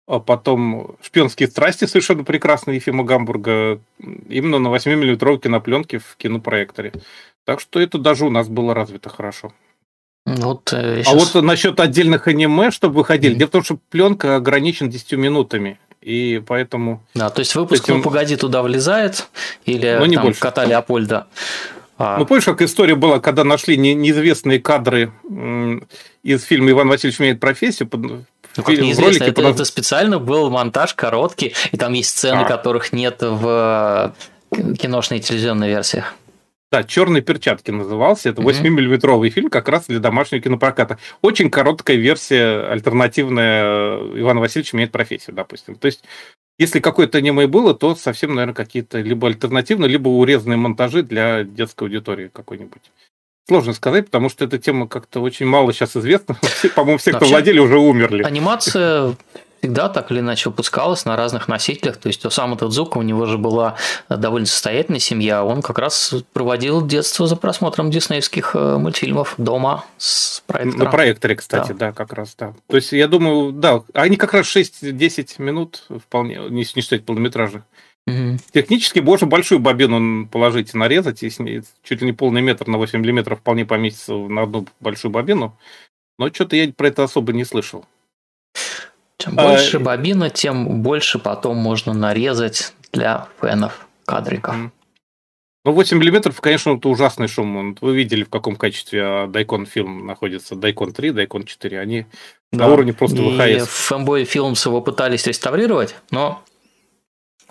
а потом «Шпионские страсти» совершенно прекрасный Ефима Гамбурга, именно на 8-миллиметровой кинопленке в кинопроекторе. Так что это даже у нас было развито хорошо. Вот, э, сейчас... А вот насчет отдельных аниме, чтобы выходили. Mm-hmm. Дело в том, что пленка ограничена 10 минутами. И поэтому... Да, то есть выпуск этим... «Ну, погоди» туда влезает? Или ну, не там больше. кота Леопольда? А... Ну, помнишь, как история была, когда нашли неизвестные кадры из фильма «Иван Васильевич меняет профессию», ну, как неизвестно, это, под... это специально был монтаж короткий, и там есть сцены, а. которых нет в э, киношной и телевизионной версиях. Да, «Черные перчатки» назывался. Это 8-миллиметровый фильм как раз для домашнего кинопроката. Очень короткая версия, альтернативная э, Иван Васильевич меняет профессию, допустим. То есть, если какое-то аниме было, то совсем, наверное, какие-то либо альтернативные, либо урезанные монтажи для детской аудитории какой-нибудь. Сложно сказать, потому что эта тема как-то очень мало сейчас известна. По-моему, все, кто владели, уже умерли. Анимация всегда так или иначе выпускалась на разных носителях. То есть у самого Тадзука, у него же была довольно состоятельная семья. Он как раз проводил детство за просмотром диснеевских э, мультфильмов дома с проектором. На проекторе, кстати, да. да, как раз, да. То есть я думаю, да, они как раз 6-10 минут вполне, не, не считать полнометражных. Угу. Технически можно большую бобину положить и нарезать, и чуть ли не полный метр на 8 миллиметров вполне поместится на одну большую бобину. Но что-то я про это особо не слышал. Чем больше а, бобина, тем больше потом можно нарезать для фенов кадрика. Ну, 8 миллиметров, конечно, это ужасный шум. Вы видели, в каком качестве Дайкон фильм находится. Дайкон 3, Дайкон 4. Они да. на уровне просто и ВХС. Fanboy Films его пытались реставрировать, но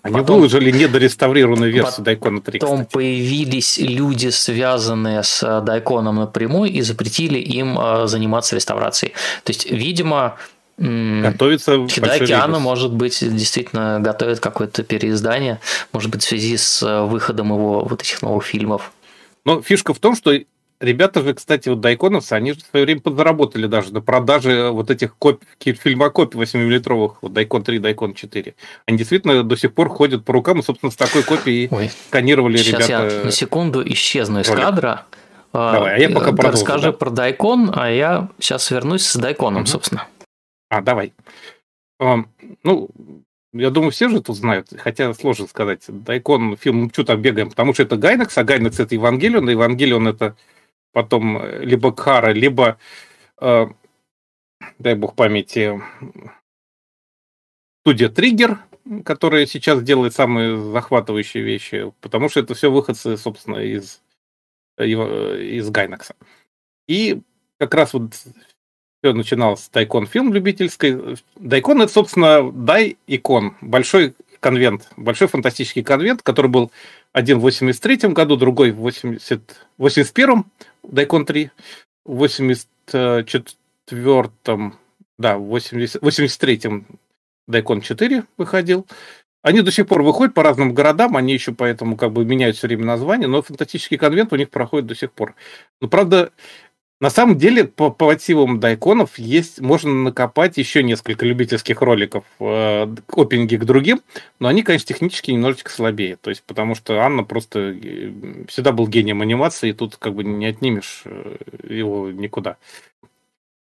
они потом, выложили недореставрированную версию Дайкона 3. Потом кстати. появились люди, связанные с э, Дайконом напрямую, и запретили им э, заниматься реставрацией. То есть, видимо, Готовится Хидайкиану, может быть, действительно готовит какое-то переиздание, может быть, в связи с э, выходом его вот этих новых фильмов. Но фишка в том, что Ребята же, кстати, вот дайконовцы, они же в свое время подзаработали даже на продаже вот этих копий, фильмокопий 8-миллиметровых, вот Дайкон 3, Дайкон 4. Они действительно до сих пор ходят по рукам, и, собственно, с такой копией Ой, сканировали сейчас ребята. я на секунду исчезну из кадра. А, давай, а я пока продолжу. Расскажи да? про Дайкон, а я сейчас вернусь с Дайконом, угу. собственно. А, давай. Ну, я думаю, все же тут знают, хотя сложно сказать. Дайкон фильм «Что там бегаем», потому что это Гайнекс, а Гайнекс это Евангелион, а Евангелион это потом э, либо Кара, либо, э, дай бог памяти, студия Триггер, которая сейчас делает самые захватывающие вещи, потому что это все выходцы, собственно, из, э, из Гайнакса. И как раз вот все начиналось с Дайкон фильм любительской. Дайкон это, собственно, Дай Икон, большой конвент, большой фантастический конвент, который был один в 83 году, другой в 80, 81 Дайкон 3, в 84-м, да, в 80, 83-м Дайкон 4 выходил. Они до сих пор выходят по разным городам, они еще поэтому как бы меняют все время название, но фантастический конвент у них проходит до сих пор. Но, правда, на самом деле, по, по мотивам дайконов есть, можно накопать еще несколько любительских роликов э, опенинги к другим, но они, конечно, технически немножечко слабее. То есть, потому что Анна просто э, всегда был гением анимации, и тут как бы не отнимешь э, его никуда.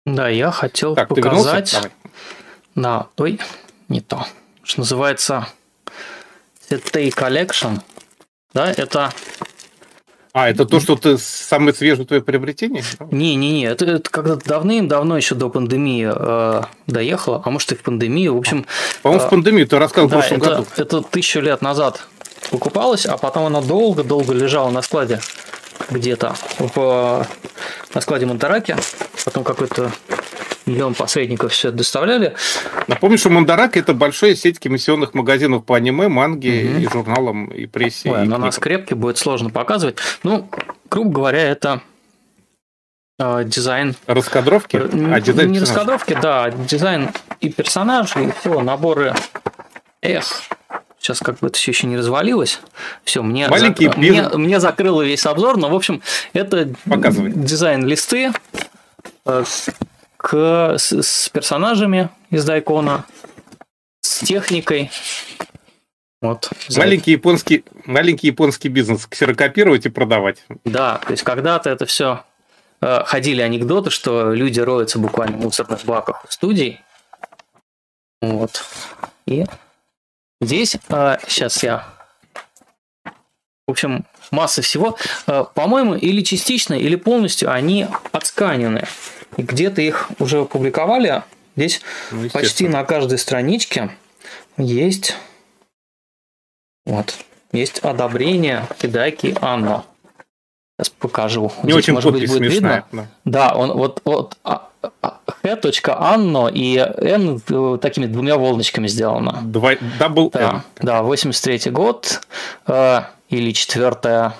Да, я хотел так, показать на... Ой, не то. Что называется Setay Collection. Да, это а, это то, что ты самое свежее твое приобретение? Не-не-не, это, это когда давным-давно еще до пандемии э, доехало, а может и в пандемию, в общем... По-моему, э, в пандемию ты рассказывал да, в прошлом это, году. Это тысячу лет назад покупалось, а потом она долго-долго лежала на складе где-то в, на складе Монтараке, потом какой-то миллион посредников все доставляли. Напомню, что Мандарак это большая сеть комиссионных магазинов по аниме, манге угу. и журналам, и прессе. Ой, и на нас крепкий, будет сложно показывать. Ну, грубо говоря, это э, дизайн... Раскадровки? А, дизайн не раскадровки, да, дизайн и персонажи, и все, наборы. Эх, сейчас как бы это все еще не развалилось. Все, мне, зак... мне, мне закрыло весь обзор, но, в общем, это дизайн-листы э, к, с, с персонажами из Дайкона, с техникой. Вот, маленький, японский, маленький японский бизнес ксерокопировать и продавать. Да, то есть когда-то это все э, ходили анекдоты, что люди роются буквально в мусорных баках у студий. Вот. И здесь э, сейчас я в общем, масса всего. Э, по-моему, или частично, или полностью они отсканены. И где-то их уже опубликовали. Здесь ну, почти на каждой страничке есть вот. Есть одобрение Кидаки Анно. Сейчас покажу. Не Здесь, очень может быть, будет смешная, видно. Да. да, он вот, вот H.Anno и N такими двумя волночками сделано. Два, double да, N. Да, 83 год э, или 4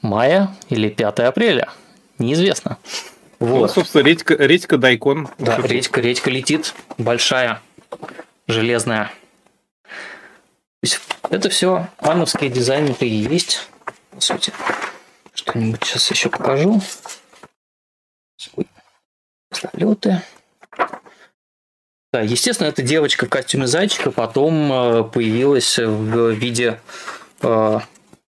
мая или 5 апреля. Неизвестно. Вот. Ну, собственно, редька, редька Дайкон. Да, редька, редька летит, большая, железная это все ановские дизайны-то и есть, по сути. Что-нибудь сейчас еще покажу. Слеты. Да, естественно, эта девочка в костюме зайчика потом э, появилась в виде... Э,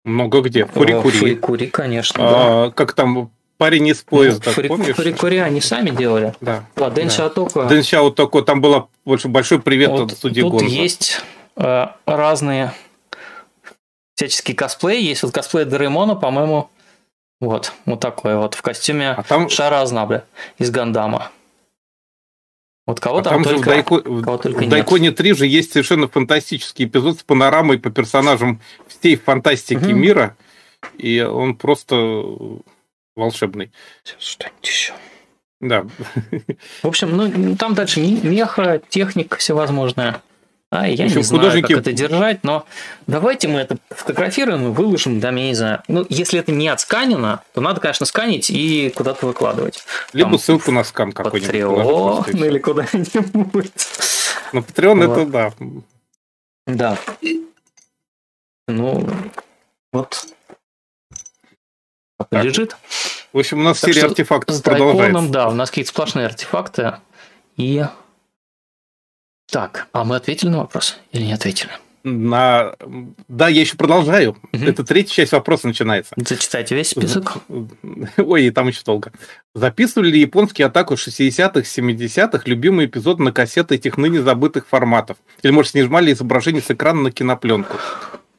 Много где. Фурикури. Фурикури, конечно. А, да. Как там парень из поезда, Фури, помнишь? Фурикури они сами делали. Да. Да, Дэн да. Шатока. Дэн Шатока, там было больше большой привет вот от студии Тут Гонза. есть Э, разные всяческие косплеи. Есть вот косплей Доремона, по-моему, вот, вот такой вот в костюме а там... Шара Азнабля из Гандама. Вот кого а там, там только, в, Дайко... кого только в Дайконе 3 же есть совершенно фантастический эпизод с панорамой по персонажам всей фантастики угу. мира. И он просто волшебный. Что-нибудь еще. Да. В общем, ну там дальше меха, техника всевозможная. А, я общем, не знаю, художники... как это держать, но давайте мы это фотографируем и выложим, да, я не знаю. Ну, если это не отсканено, то надо, конечно, сканить и куда-то выкладывать. Либо Там ссылку на скан какой-нибудь. Patreon или куда-нибудь. Ну, Patreon вот. это да. Да. Ну, вот. Так. Лежит. В общем, у нас так серия артефактов продолжается. да, у нас какие-то сплошные артефакты. И так, а мы ответили на вопрос или не ответили? На... Да, я еще продолжаю. Угу. Это третья часть вопроса начинается. Зачитайте весь список. Ой, там еще долго. Записывали ли японские атаку 60-х, 70-х любимый эпизод на кассеты этих ныне забытых форматов? Или, может, снимали изображение с экрана на кинопленку?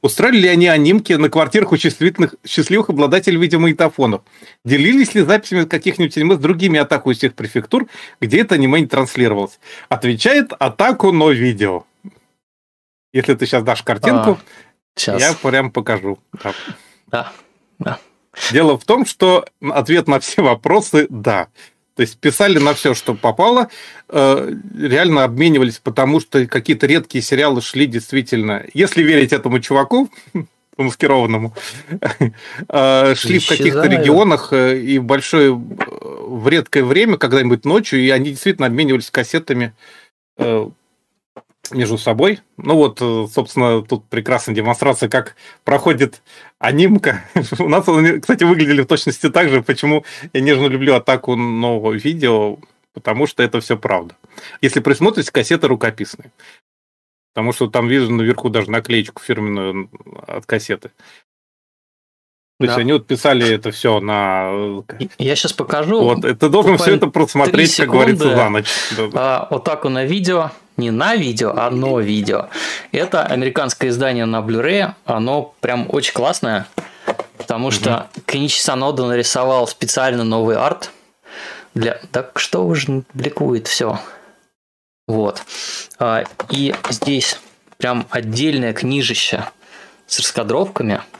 Устроили ли они анимки на квартирах у счастливых, счастливых обладателей видеомагнитофонов? Делились ли записями каких-нибудь аниме с другими атаку из тех префектур, где это аниме не транслировалось? Отвечает атаку, но видео. Если ты сейчас дашь картинку, а, сейчас. я прям покажу. Да. да, да. Дело в том, что ответ на все вопросы – да. То есть писали на все, что попало, э, реально обменивались, потому что какие-то редкие сериалы шли действительно, если верить этому чуваку, маскированному, э, шли в каких-то регионах э, и в большое, в редкое время, когда-нибудь ночью, и они действительно обменивались кассетами между собой. Ну вот, э, собственно, тут прекрасная демонстрация, как проходит анимка. У нас, кстати, выглядели в точности так же, почему я нежно люблю атаку нового видео, потому что это все правда. Если присмотрите, кассеты рукописные. Потому что там видно наверху даже наклеечку фирменную от кассеты. То да. есть они вот писали это все на... Я сейчас покажу. Вот, это должен все это просмотреть, как говорится, за ночь. А, вот так на видео, не на видео, а на видео. Это американское издание на Blu-ray, оно прям очень классное, потому что. Кеничи Санода нарисовал специально новый арт для... Так что уже бликует все. Вот. А, и здесь прям отдельное книжище с раскадровками –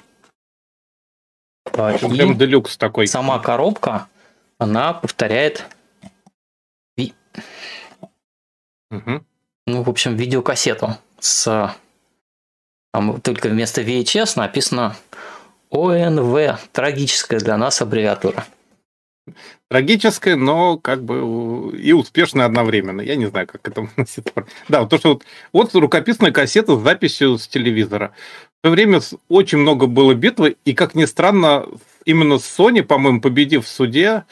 и прям делюкс такой. Сама коробка, она повторяет угу. Ну, в общем, видеокассету с там только вместо VHS написано ОНВ, трагическая для нас аббревиатура. трагическое, но как бы и успешное одновременно. Я не знаю, как это носит. Да, вот то, что вот, вот рукописная кассета с записью с телевизора. В то время очень много было битвы, и, как ни странно, именно Sony, по-моему, победив в суде,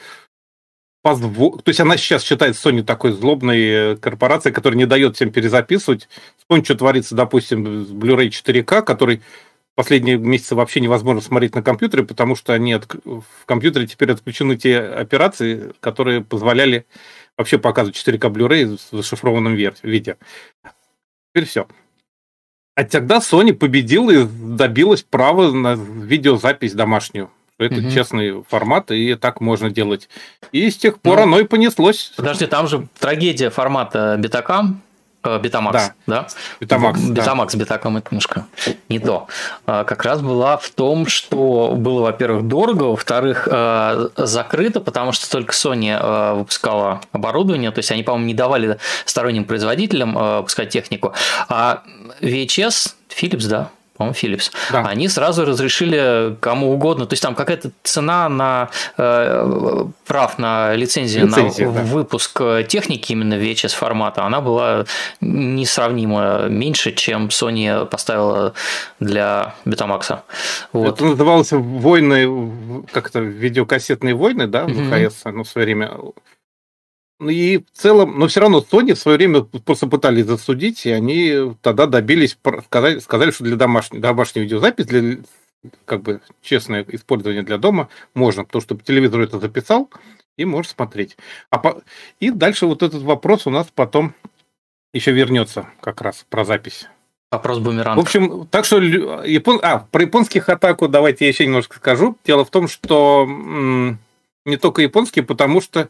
позво... то есть она сейчас считает Sony такой злобной э, корпорацией, которая не дает всем перезаписывать. Вспомни, что творится, допустим, с Blu-ray 4K, который последние месяцы вообще невозможно смотреть на компьютере, потому что они от... в компьютере теперь отключены те операции, которые позволяли вообще показывать 4К Blu-ray в зашифрованном виде. Теперь все. А тогда Sony победила и добилась права на видеозапись домашнюю. Это угу. честный формат, и так можно делать. И с тех пор ну, оно и понеслось. Подожди, там же трагедия формата Betacam, Бетамакс, да? да? Бетамакс, Бетамакс, да. Бетаком это немножко не то. А, как раз была в том, что было, во-первых, дорого, во-вторых, а, закрыто, потому что только Sony а, выпускала оборудование, то есть они, по-моему, не давали сторонним производителям выпускать технику. А VHS, Philips, да, по-моему, Philips, да. они сразу разрешили кому угодно. То есть там какая-то цена на э, прав на лицензию Лицензия, на да. выпуск техники именно VHS формата, она была несравнимо меньше, чем Sony поставила для Betamax. Вот. Это называлось войны, как-то видеокассетные войны, да, ВХС, mm-hmm. ну, в свое время и в целом, но все равно Sony в свое время просто пытались засудить, и они тогда добились, сказали, сказали что для домашней, домашней видеозаписи, для как бы честное использование для дома можно, потому что по телевизору это записал, и можешь смотреть. А по... И дальше вот этот вопрос у нас потом еще вернется как раз про запись. Вопрос бумеранг. В общем, так что япон... а, про японских атаку давайте я еще немножко скажу. Дело в том, что м- не только японские, потому что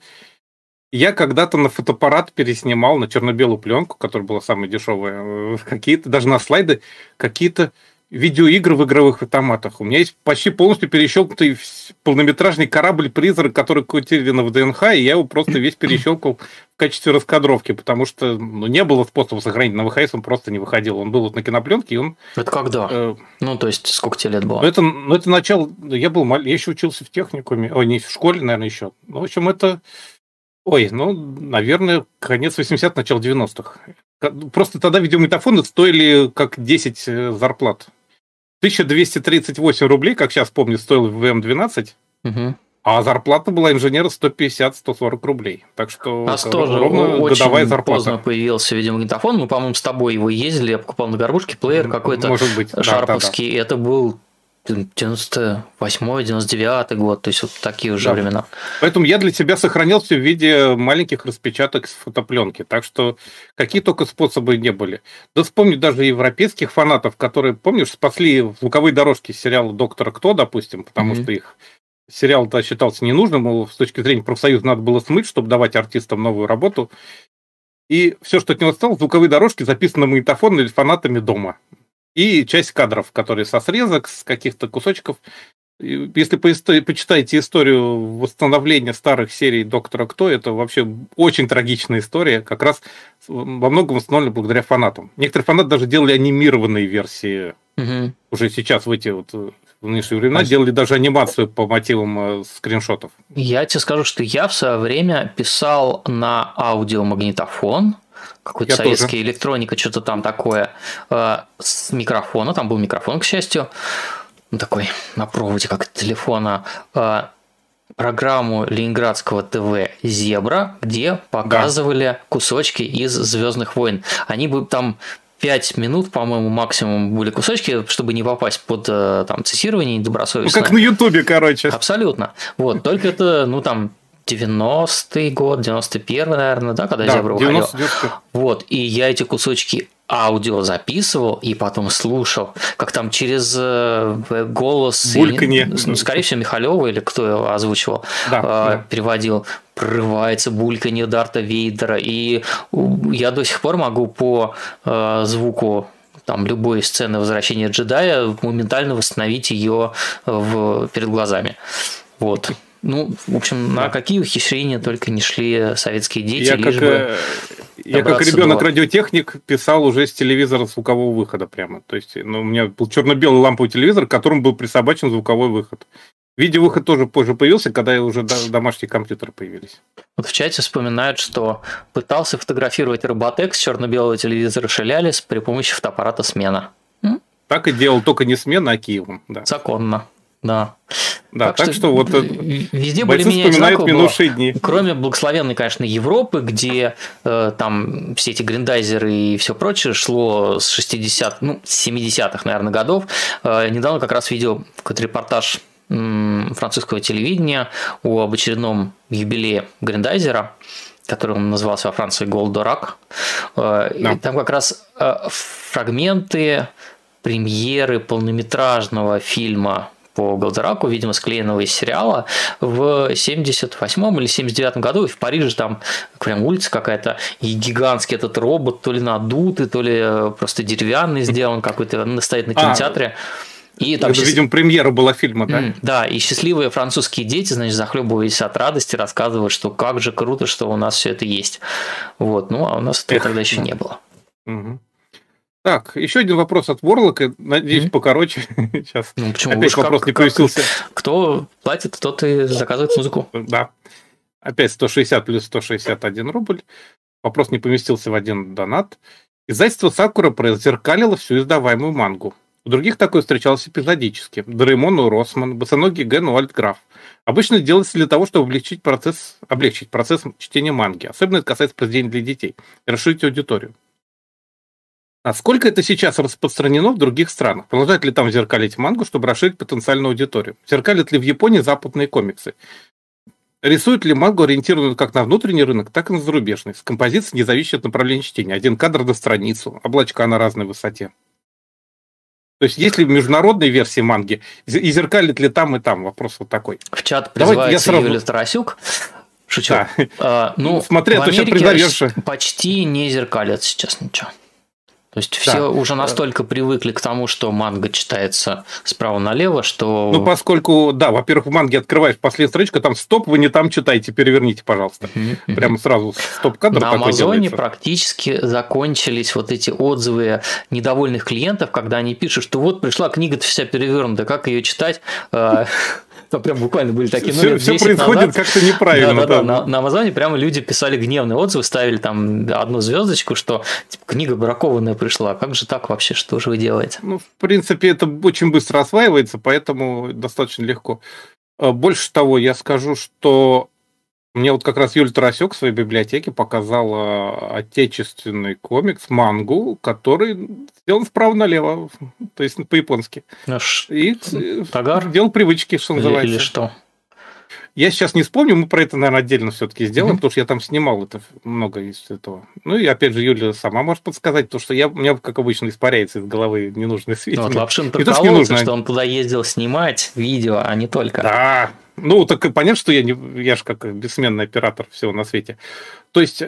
я когда-то на фотоаппарат переснимал на черно-белую пленку, которая была самая дешевая, э, какие-то, даже на слайды, какие-то видеоигры в игровых автоматах. У меня есть почти полностью перещелкнутый полнометражный корабль-призрак, который кутили в ДНХ, и я его просто весь перещелкал в качестве раскадровки, потому что ну, не было способа сохранить на ВХС, он просто не выходил. Он был вот на кинопленке, и он... Это когда? Э, ну, то есть, сколько тебе лет было? Ну, это, ну, это начало... Я был. Я еще учился в техникуме, ой, не в школе, наверное, еще. Ну, в общем, это Ой, ну, наверное, конец 80-х, начало 90-х. Просто тогда видеомагнитофоны стоили как 10 э, зарплат. 1238 рублей, как сейчас помню, стоил в ВМ-12, угу. а зарплата была инженера 150-140 рублей. Так что У нас тоже ровно очень годовая зарплата. поздно появился видеомагнитофон. Мы, по-моему, с тобой его ездили, я покупал на горбушке плеер какой-то Может быть, шарповский. Да, да, да. Это был 98-99 год, то есть вот такие уже да. времена. Поэтому я для тебя сохранил все в виде маленьких распечаток с фотопленки, так что какие только способы не были. Да вспомни даже европейских фанатов, которые, помнишь, спасли звуковые дорожки сериала «Доктора Кто», допустим, потому mm-hmm. что их сериал-то считался ненужным, с точки зрения профсоюза надо было смыть, чтобы давать артистам новую работу. И все, что от него осталось, звуковые дорожки записаны магнитофон или фанатами дома и часть кадров, которые со срезок, с каких-то кусочков. Если почитаете историю восстановления старых серий Доктора Кто, это вообще очень трагичная история, как раз во многом установлена благодаря фанатам. Некоторые фанаты даже делали анимированные версии угу. уже сейчас в эти вот в нынешние времена а... делали даже анимацию по мотивам э, скриншотов. Я тебе скажу, что я в свое время писал на аудиомагнитофон какой-то советский тоже. электроника, что-то там такое, э, с микрофона, там был микрофон, к счастью, ну, такой на проводе, как телефона, э, программу Ленинградского ТВ «Зебра», где показывали да. кусочки из «Звездных войн». Они бы там 5 минут, по-моему, максимум были кусочки, чтобы не попасть под э, там, цитирование недобросовестно. Ну, как на Ютубе, короче. Абсолютно. Вот, только это, ну, там, 90-й год, 91-й, наверное, да, когда да, Зебра выходил. Вот, и я эти кусочки аудио записывал и потом слушал, как там через э, голос, Бульканье. ну, скорее всего, Михалева или кто его озвучивал, да, э, да. переводил, прорывается бульканье Дарта Вейдера, и я до сих пор могу по э, звуку там любой сцены возвращения джедая моментально восстановить ее в, перед глазами. Вот. Ну, в общем, да. на какие ухищрения только не шли советские дети, я лишь как, бы э, Я как ребенок-радиотехник писал уже с телевизора звукового выхода прямо. То есть ну, у меня был черно-белый ламповый телевизор, к которому был присобачен звуковой выход. Видеовыход тоже позже появился, когда уже домашние компьютеры появились. Вот в чате вспоминают, что пытался фотографировать Роботек с черно-белого телевизора Шелялис при помощи фотоаппарата «Смена». Так и делал, только не смена, а Киевом. Да. Законно, да. Да, так, так что, что вот везде более-менее одинаково минувшие было, дни. Кроме благословенной, конечно, Европы, где э, там все эти гриндайзеры и все прочее шло с 60 ну, 70-х, наверное, годов. Э, недавно как раз видел какой-то репортаж французского телевидения об очередном юбилее Гриндайзера, который он назывался во Франции Голдорак. Э, да. там как раз э, фрагменты премьеры полнометражного фильма по Голдераку, видимо, склеенного из сериала, в 78-м или 79-м году, и в Париже там прям улица какая-то, и гигантский этот робот, то ли надутый, то ли э, просто деревянный сделан какой-то, стоит на а, кинотеатре. А, и там Это, счаст... видимо, премьера была фильма, да? Mm, да, и счастливые французские дети, значит, захлебываясь от радости, рассказывают, что как же круто, что у нас все это есть. Вот, ну, а у нас этого тогда еще не было. Угу. Так, еще один вопрос от Ворлока. Надеюсь, mm-hmm. покороче. Сейчас ну, почему? Опять Уж вопрос как, не повесился. Кто платит, тот и заказывает музыку. Да. Опять 160 плюс 161 рубль. Вопрос не поместился в один донат. Издательство Сакура произзеркалило всю издаваемую мангу. У других такое встречалось эпизодически. Доремон у Росман, босоногий Ген у Альтграф. Обычно делается для того, чтобы облегчить процесс, облегчить процесс чтения манги. Особенно это касается произведений для детей. И расширить аудиторию. А сколько это сейчас распространено в других странах? Продолжает ли там зеркалить мангу, чтобы расширить потенциальную аудиторию? Зеркалят ли в Японии западные комиксы? Рисуют ли мангу, ориентированную как на внутренний рынок, так и на зарубежный, с композицией, не зависящей от направления чтения. Один кадр на страницу, облачка на разной высоте. То есть есть ли международные версии манги, и зеркалит ли там и там? Вопрос вот такой. В чат призывается я сразу... Юлия Тарасюк. Шучу. Да. А, ну, Смотри, а то сейчас почти не зеркалят сейчас ничего. То есть все да. уже настолько привыкли к тому, что манга читается справа налево, что... Ну, поскольку, да, во-первых, в манге открываешь последнюю страничку, там стоп, вы не там читаете, переверните, пожалуйста. Прямо сразу стоп-кадр На Амазоне практически закончились вот эти отзывы недовольных клиентов, когда они пишут, что вот пришла книга вся перевернута, как ее читать? Там прям буквально были такие... Ну, все, все происходит как-то неправильно. Да, да, да. На, на Амазоне прямо люди писали гневные отзывы, ставили там одну звездочку, что типа, книга бракованная пришла. Как же так вообще? Что же вы делаете? Ну, в принципе, это очень быстро осваивается, поэтому достаточно легко. Э, больше того, я скажу, что мне вот как раз Юль Тарасек в своей библиотеке показала отечественный комикс, мангу, который сделан справа-налево, то есть по-японски. Наш И Тагар? делал привычки, что называется. Или что? Я сейчас не вспомню, мы про это, наверное, отдельно все-таки сделаем, mm-hmm. потому что я там снимал это много из этого. Ну и опять же, Юля сама может подсказать, потому что я, у меня, как обычно, испаряется из головы ненужные сведения. Ну, вот Лапшин прикололся, что он туда ездил снимать видео, а не только. Да, ну, так понятно, что я, не, я же как бессменный оператор всего на свете. То есть,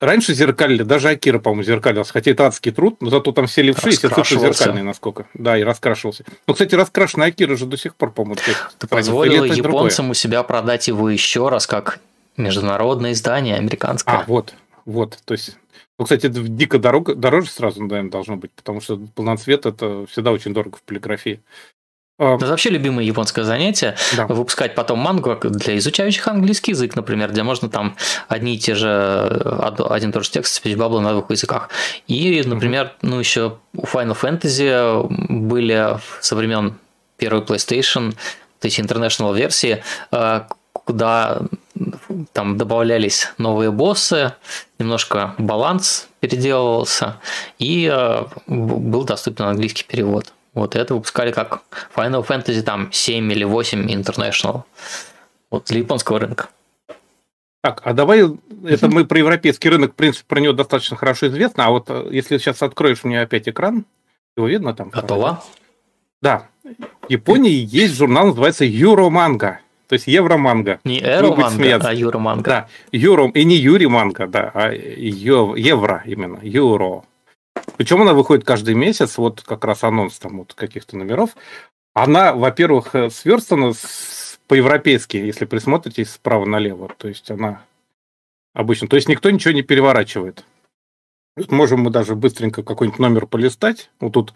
раньше зеркалили, даже Акира, по-моему, зеркалился, хотя это адский труд, но зато там все левши, все цифры зеркальные насколько. Да, и раскрашивался. Ну, кстати, раскрашенный Акира же до сих пор, по-моему, Ты позволил японцам другое. у себя продать его еще раз, как международное издание американское. А, вот, вот, то есть... Ну, кстати, дико дорого, дороже сразу, наверное, должно быть, потому что полноцвет это всегда очень дорого в полиграфии. А, это вообще любимое японское занятие. Да. Выпускать потом мангу для изучающих английский язык, например, где можно там одни и те же, один и тот же текст спеть баблы на двух языках. И, например, ну еще у Final Fantasy были со времен первой PlayStation, то есть International версии, э, куда там добавлялись новые боссы, немножко баланс переделывался, и э, был доступен английский перевод. Вот это выпускали как Final Fantasy там 7 или 8 International. Вот для японского рынка. Так, а давай, это мы про европейский рынок, в принципе, про него достаточно хорошо известно, а вот э, если сейчас откроешь мне опять экран, его видно там? Готово? Да. В Японии есть журнал, называется Юроманга. То есть Евроманга. Не Эроманга, а Юроманга. Да, Юро, и не Юри Манга, да, а Евро именно, Юро. Причем она выходит каждый месяц, вот как раз анонс там вот каких-то номеров. Она, во-первых, э, сверстана по-европейски, если присмотритесь справа налево. То есть она обычно. То есть никто ничего не переворачивает. Можем мы даже быстренько какой-нибудь номер полистать. Вот тут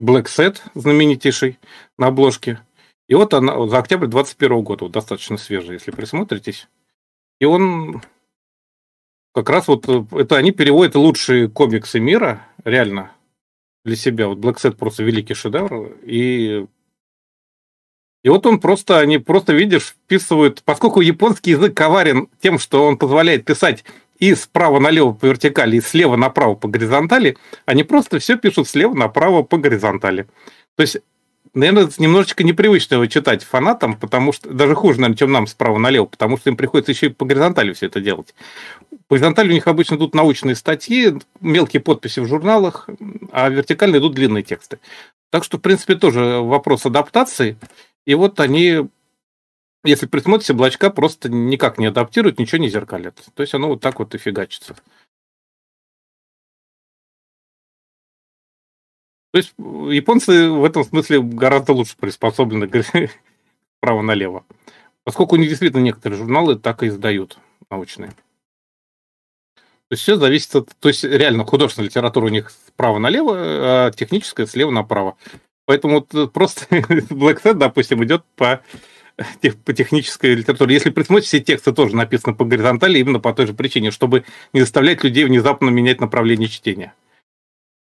Black Set знаменитейший на обложке. И вот она за октябрь 21 года, вот достаточно свежая, если присмотритесь. И он как раз вот э, это они переводят лучшие комиксы мира, реально, для себя. Вот Black Set просто великий шедевр. И и вот он просто, они просто, видишь, вписывают, поскольку японский язык коварен тем, что он позволяет писать и справа налево по вертикали, и слева направо по горизонтали, они просто все пишут слева направо по горизонтали. То есть, наверное, немножечко непривычно его читать фанатам, потому что даже хуже, наверное, чем нам справа налево, потому что им приходится еще и по горизонтали все это делать. По горизонтали у них обычно идут научные статьи, мелкие подписи в журналах, а вертикально идут длинные тексты. Так что, в принципе, тоже вопрос адаптации – и вот они, если присмотрите, облачка просто никак не адаптируют, ничего не зеркалят. То есть оно вот так вот и фигачится. То есть японцы в этом смысле гораздо лучше приспособлены справа налево. Поскольку у них действительно некоторые журналы так и издают научные. То есть все зависит от... То есть реально художественная литература у них справа налево, а техническая слева направо. Поэтому вот э, просто Black Set, допустим, идет по, по технической литературе. Если присмотреть, все тексты тоже написаны по горизонтали именно по той же причине, чтобы не заставлять людей внезапно менять направление чтения.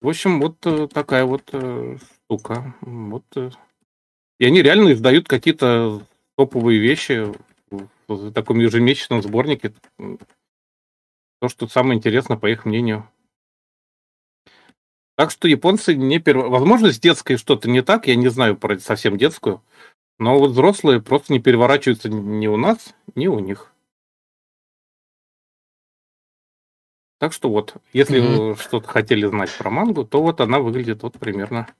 В общем, вот э, такая вот э, штука. Вот. И они реально издают какие-то топовые вещи в таком ежемесячном сборнике. То, что самое интересное, по их мнению. Так что японцы не перв... Возможно, с детской что-то не так, я не знаю про совсем детскую, но вот взрослые просто не переворачиваются ни у нас, ни у них. Так что вот, если mm-hmm. вы что-то хотели знать про мангу, то вот она выглядит вот примерно.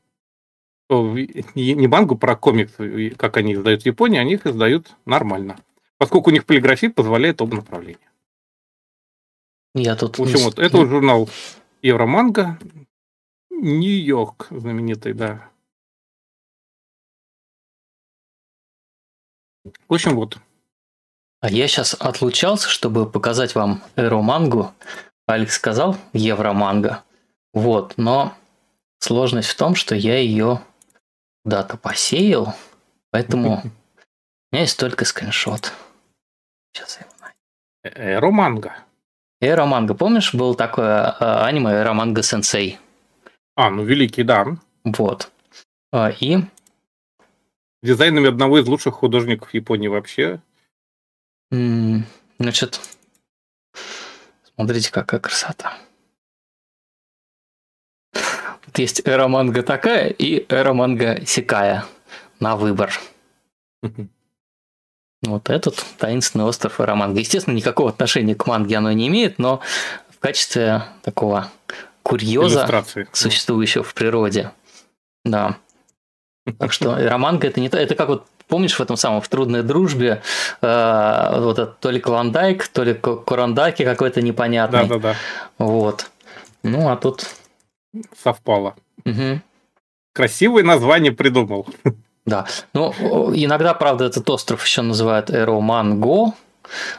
Не мангу, про комикс, как они издают в Японии, они их издают нормально. Поскольку у них полиграфия позволяет оба направления. Я тут... В общем, вот это журнал Евроманга. Нью-Йорк знаменитый, да. В общем, вот. А я сейчас отлучался, чтобы показать вам эромангу. Алекс сказал евроманга. Вот, но сложность в том, что я ее куда-то посеял, поэтому у меня есть только скриншот. Сейчас я его найду. Э, эроманга. Эроманга. Помнишь, был такое а, аниме Эроманга Сенсей? А, ну великий, да. Вот. А, и... Дизайнами одного из лучших художников Японии вообще. Значит, смотрите, какая красота. Вот есть эра манга такая и эра манга сикая на выбор. Вот этот таинственный остров эра манга. Естественно, никакого отношения к манге оно не имеет, но в качестве такого курьеза, существующего в природе. Да. Так что романка это не то, это как вот помнишь в этом самом в трудной дружбе э, вот это то ли Клондайк, то ли Курандаки какой-то непонятный. Да, да, да. Вот. Ну а тут совпало. Угу. Красивое название придумал. Да. Ну, иногда, правда, этот остров еще называют Эроманго.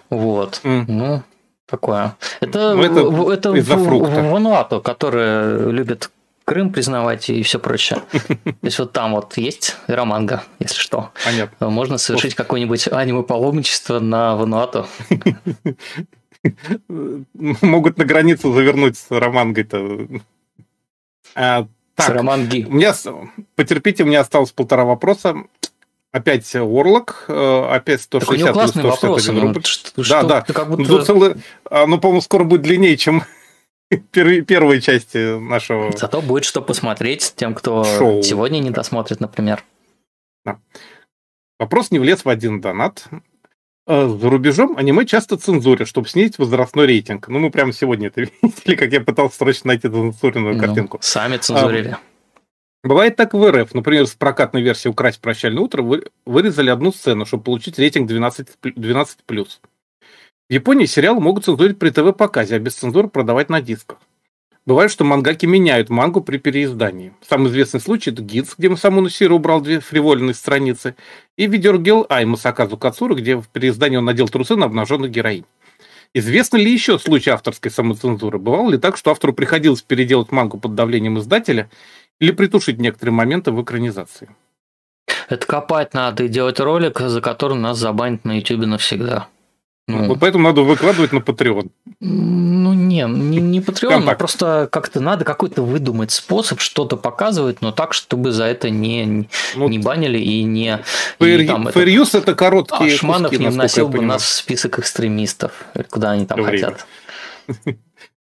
Вот. Mm. Ну, такое. Это, ну, это, это фрукта. Вануату, которые любят Крым признавать и все прочее. То есть вот там вот есть романга, если что. Понятно. Можно совершить какое-нибудь аниме-паломничество на Вануату. Могут на границу завернуть с романгой-то. А, так, с романги. У меня, потерпите, у меня осталось полтора вопроса. Опять Орлок, э, опять 160 так у классный вопрос. Ну, что, да, что, да. Как будто... ну, целый, оно, по-моему, скоро будет длиннее, чем первой части нашего... Зато будет что посмотреть тем, кто Шоу. сегодня не досмотрит, например. Да. Вопрос не влез в один донат. Э, за рубежом аниме часто цензурят, чтобы снизить возрастной рейтинг. Ну, мы прямо сегодня это видели, как я пытался срочно найти цензуренную ну, картинку. Сами цензурили. А, Бывает так в РФ. Например, с прокатной версии «Украсть прощальное утро» вы, вырезали одну сцену, чтобы получить рейтинг 12+. 12+. В Японии сериалы могут цензурить при ТВ-показе, а без цензуры продавать на дисках. Бывает, что мангаки меняют мангу при переиздании. Самый известный случай – это Гидс, где Масамуну Сиро убрал две фривольные страницы, и видеоргел Ай Масаказу Кацура, где в переиздании он надел трусы на обнаженных героинь. Известно ли еще случай авторской самоцензуры? Бывало ли так, что автору приходилось переделать мангу под давлением издателя, или притушить некоторые моменты в экранизации. Это копать надо и делать ролик, за который нас забанят на YouTube навсегда. Ну, вот поэтому надо выкладывать на Patreon. Ну, не, не, не Patreon, а просто как-то надо какой-то выдумать способ что-то показывать, но так, чтобы за это не, ну, не банили и не... Fair, и, там, fair это, use это короткие а Шманов куски, не вносил бы нас в список экстремистов, куда они там Время. хотят.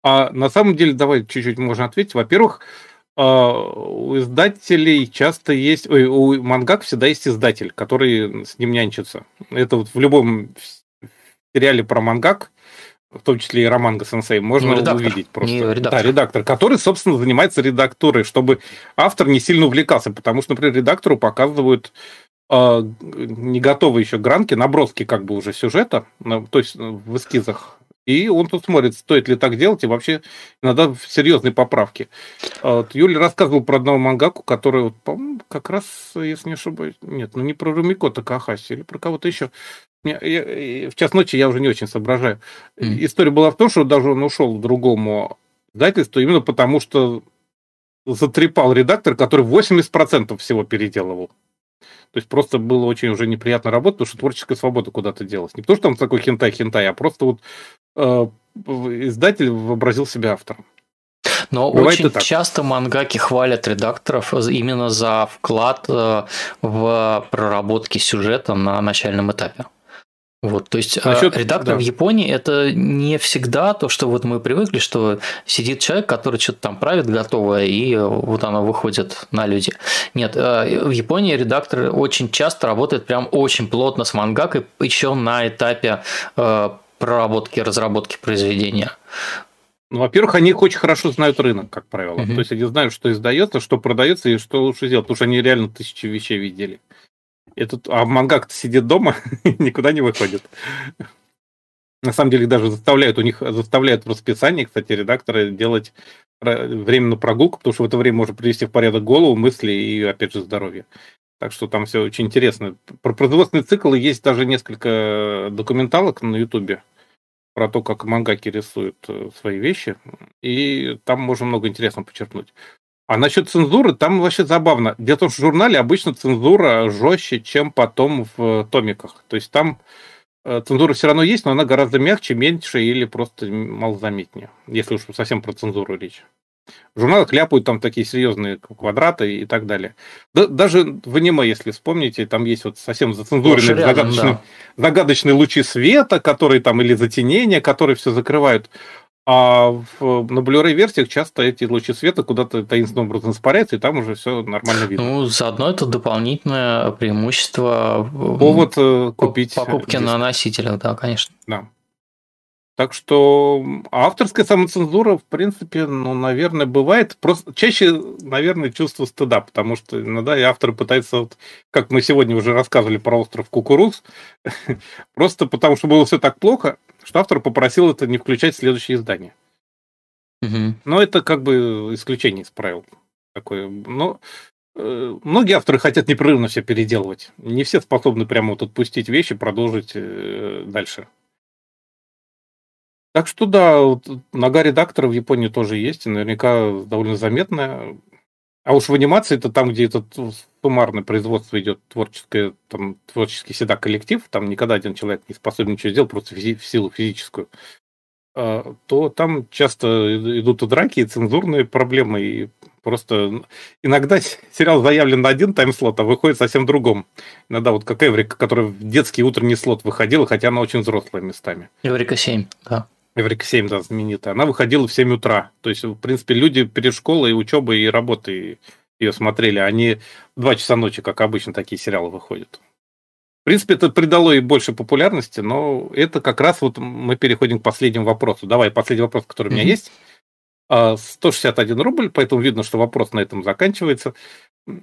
А на самом деле, давай чуть-чуть можно ответить. Во-первых, а, у издателей часто есть... Ой, у мангак всегда есть издатель, который с ним нянчится. Это вот в любом сериале про мангак, в том числе и Романго Сенсей, можно ну, увидеть просто. Не редактор. Да, редактор, который, собственно, занимается редактурой, чтобы автор не сильно увлекался, потому что, например, редактору показывают э, не готовые еще гранки, наброски как бы уже сюжета, то есть в эскизах и он тут смотрит, стоит ли так делать, и вообще иногда серьезные поправки. А вот Юля рассказывал про одного мангаку, который, вот, по-моему, как раз, если не ошибаюсь, нет, ну не про Румико Такахаси, или про кого-то еще. Я, я, в час ночи я уже не очень соображаю. Mm. История была в том, что даже он ушел к другому издательству именно потому, что затрепал редактор, который 80% всего переделывал. То есть просто было очень уже неприятно работать, потому что творческая свобода куда-то делась. Не то, что там такой хентай-хентай, а просто вот издатель вообразил себя автором. Но Бывает очень часто мангаки хвалят редакторов именно за вклад э, в проработки сюжета на начальном этапе. Вот, то есть Насчет, а редактор да. в Японии это не всегда то, что вот мы привыкли, что сидит человек, который что-то там правит готовое, и вот оно выходит на люди. Нет, э, в Японии редактор очень часто работает прям очень плотно с мангакой, еще на этапе э, проработки, разработки произведения. Ну, во-первых, они очень хорошо знают рынок, как правило. Mm-hmm. То есть они знают, что издается, что продается и что лучше сделать, потому что они реально тысячи вещей видели. Этот, а мангак сидит дома, никуда не выходит. На самом деле даже заставляют, у них заставляют в расписании, кстати, редакторы делать временную прогулку, потому что в это время можно привести в порядок голову, мысли и, опять же, здоровье. Так что там все очень интересно. Про производственный цикл есть даже несколько документалок на Ютубе про то, как мангаки рисуют э, свои вещи, и там можно много интересного почерпнуть. А насчет цензуры, там вообще забавно. Дело в том, что в журнале обычно цензура жестче, чем потом в томиках. То есть там э, цензура все равно есть, но она гораздо мягче, меньше или просто малозаметнее, если уж совсем про цензуру речь. В журналах ляпают там такие серьезные квадраты и так далее. Да, даже в аниме, если вспомните, там есть вот совсем зацензуренные ну, загадочные, да. загадочные лучи света, которые там, или затенения, которые все закрывают. А в, на Blu-ray версиях часто эти лучи света куда-то таинственным образом испаряются, и там уже все нормально видно. Ну, заодно это дополнительное преимущество Повод э, купить покупки диск. на носителях, да, конечно. Да. Так что авторская самоцензура, в принципе, ну, наверное, бывает. Просто чаще, наверное, чувство стыда, потому что иногда и автор пытается, вот, как мы сегодня уже рассказывали про остров Кукуруз, просто потому что было все так плохо, что автор попросил это не включать в следующее издание. Угу. Но это как бы исключение из правил. Такое. Но э, многие авторы хотят непрерывно все переделывать. Не все способны прямо вот отпустить вещи, продолжить э, дальше. Так что да, вот, нога редактора в Японии тоже есть, и наверняка довольно заметная. А уж в анимации это там, где это суммарное производство идет, творческое, там, творческий всегда коллектив, там никогда один человек не способен ничего сделать, просто в силу физическую, а, то там часто идут и драки, и цензурные проблемы, и просто иногда сериал заявлен на один таймслот, а выходит совсем другом. Иногда вот как Эврика, которая в детский утренний слот выходила, хотя она очень взрослая местами. Эврика 7, да. Эврика 7, да, знаменитая, она выходила в 7 утра. То есть, в принципе, люди перед школой, учебой и работой ее смотрели, они в 2 часа ночи, как обычно, такие сериалы выходят. В принципе, это придало ей больше популярности, но это как раз вот мы переходим к последнему вопросу. Давай, последний вопрос, который у меня mm-hmm. есть. 161 а, рубль, поэтому видно, что вопрос на этом заканчивается.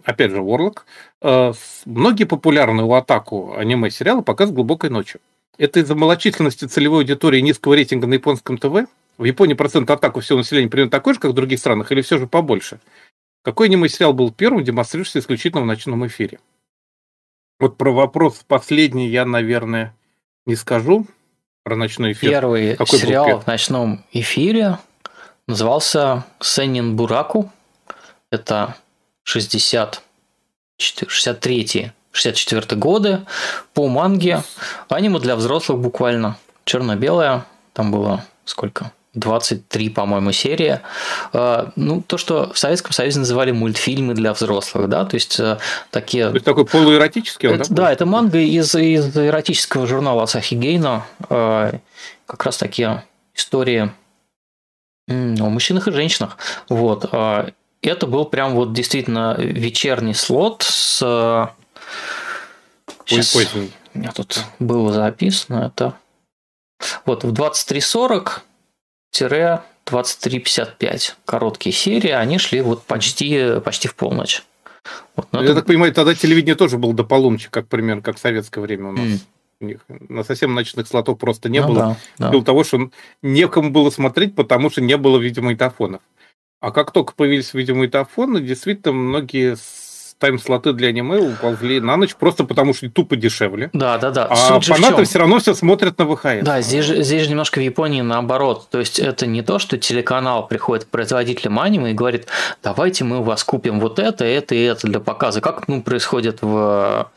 Опять же, Ворлок. А, многие популярные у Атаку аниме-сериалы показывают глубокой ночью. Это из-за малочисленности целевой аудитории низкого рейтинга на японском ТВ? В Японии процент атаку всего населения примерно такой же, как в других странах, или все же побольше? Какой аниме сериал был первым, демонстрирующийся исключительно в ночном эфире? Вот про вопрос последний я, наверное, не скажу. Про ночной эфир. Первый Какой сериал в ночном эфире назывался Сенин Бураку. Это 60 63 64 годы по манге. Аниме для взрослых буквально. Черно-белое. Там было сколько? 23, по-моему, серия. А, ну, то, что в Советском Союзе называли мультфильмы для взрослых, да, то есть э, такие... То есть такой полуэротический это, да? Да, это манга из, из эротического журнала Асахи Гейна. А, как раз такие истории о мужчинах и женщинах. Вот. Это был прям вот действительно вечерний слот с... Сейчас... Ой, у меня тут было записано это... Вот, в 23.40 23.55 короткие серии, они шли вот почти, почти в полночь. Вот, Я это... так понимаю, тогда телевидение тоже было до полуночи, как примерно, как в советское время у нас. Mm. У них на совсем ночных слотов просто не ну, было. Да, да. того, что некому было смотреть, потому что не было видеомагнитофонов. А как только появились видеомагнитофоны, действительно, многие тайм-слоты для аниме уползли на ночь, просто потому что тупо дешевле. Да, да, да. А Суть фанаты все равно все смотрят на ВХС. Да, здесь же, здесь же немножко в Японии наоборот. То есть это не то, что телеканал приходит к производителям аниме и говорит, давайте мы у вас купим вот это, это и это для показа. Как ну, происходит в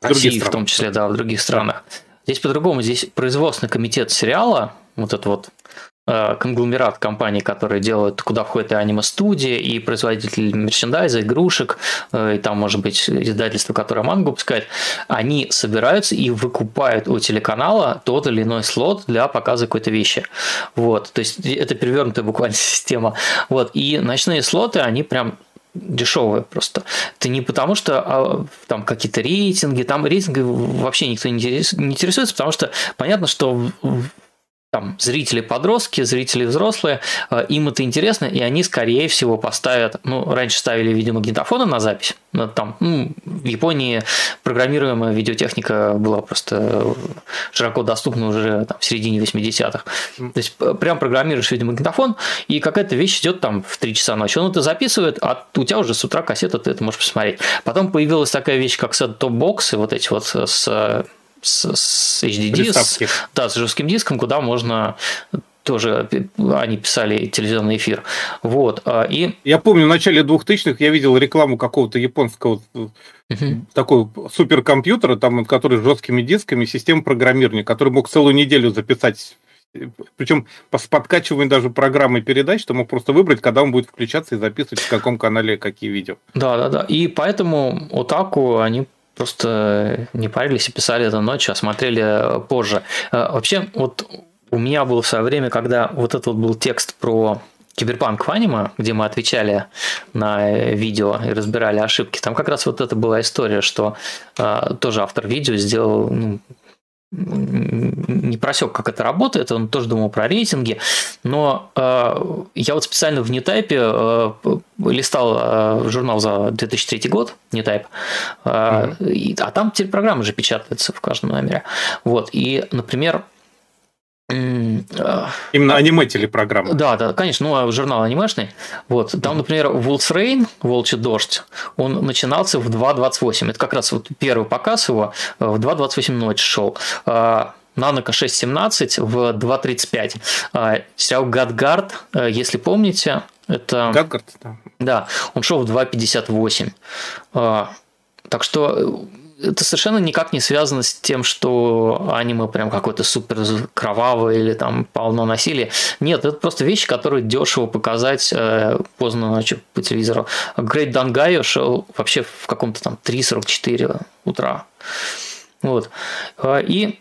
России, в том числе, да, в других странах. Здесь по-другому. Здесь производственный комитет сериала, вот это вот конгломерат компаний, которые делают, куда входит и аниме-студия, и производители мерчендайза, игрушек, э, и там, может быть, издательство, которое мангу выпускает, они собираются и выкупают у телеканала тот или иной слот для показа какой-то вещи. Вот, то есть это перевернутая буквально система. Вот, и ночные слоты, они прям дешевые просто. Это не потому, что а, там какие-то рейтинги, там рейтинги вообще никто не интересуется, потому что понятно, что там зрители подростки, зрители взрослые, э, им это интересно, и они, скорее всего, поставят, ну, раньше ставили видеомагнитофоны на запись, но там, ну, в Японии программируемая видеотехника была просто широко доступна уже там, в середине 80-х. То есть, прям программируешь видеомагнитофон, и какая-то вещь идет там в 3 часа ночи, он это записывает, а у тебя уже с утра кассета, ты это можешь посмотреть. Потом появилась такая вещь, как сет-топ-боксы, вот эти вот с с, с HD с, да, с жестким диском, куда можно тоже они писали телевизионный эфир. Вот. А, и... Я помню, в начале 2000-х я видел рекламу какого-то японского угу. такого суперкомпьютера, там, который с жесткими дисками, система программирования, который мог целую неделю записать причем с подкачиванием даже программы передач, ты мог просто выбрать, когда он будет включаться и записывать в каком канале какие видео. Да, да, да. И поэтому Отаку они просто не парились и писали это ночью, а смотрели позже. Э, вообще, вот у меня было в свое время, когда вот этот вот был текст про Киберпанк в аниме, где мы отвечали на видео и разбирали ошибки, там как раз вот это была история, что э, тоже автор видео сделал ну, не просек, как это работает, он тоже думал про рейтинги, но э, я вот специально в Нетайпе э, листал э, журнал за 2003 год, Нетайп, э, mm-hmm. а там теперь программы же печатаются в каждом номере. Вот, и, например, Именно аниме телепрограмма. Да, да, конечно, ну, а журнал анимешный. Вот, там, например, Wolf's Rain, Волчий дождь, он начинался в 2.28. Это как раз вот первый показ его э, в 2.28 ночи шел. А, Нанока 6.17 в 2.35. А, сериал Гадгард, э, если помните, это... Гадгард, да. Да, он шел в 2.58. А, так что это совершенно никак не связано с тем, что аниме прям какой-то супер кровавый или там полно насилия. Нет, это просто вещи, которые дешево показать э, поздно ночью по телевизору. Great Dangai шел вообще в каком-то там 3.44 утра. Вот. А, и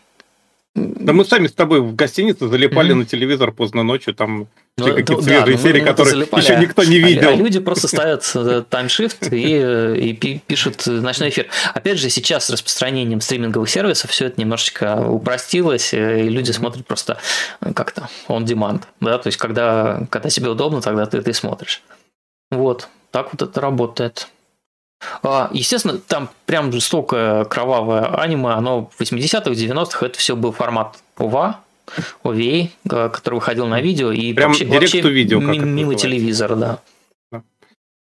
да мы сами с тобой в гостинице залипали mm-hmm. на телевизор поздно ночью, там ну, какие-то да, свежие ну, серии, которые залипали, еще никто не видел. А, а люди просто ставят э, таймшифт и, и пишут ночной эфир. Опять же, сейчас с распространением стриминговых сервисов все это немножечко упростилось, э, и люди смотрят просто э, как-то on demand. Да? То есть, когда, когда тебе удобно, тогда ты, ты смотришь. Вот, так вот это работает. А, естественно, там прям жестокое кровавое аниме, оно в 80-х, 90-х, это все был формат ОВА, OVA, который выходил на видео, и прям вообще, вообще видео, как мимо телевизора, да.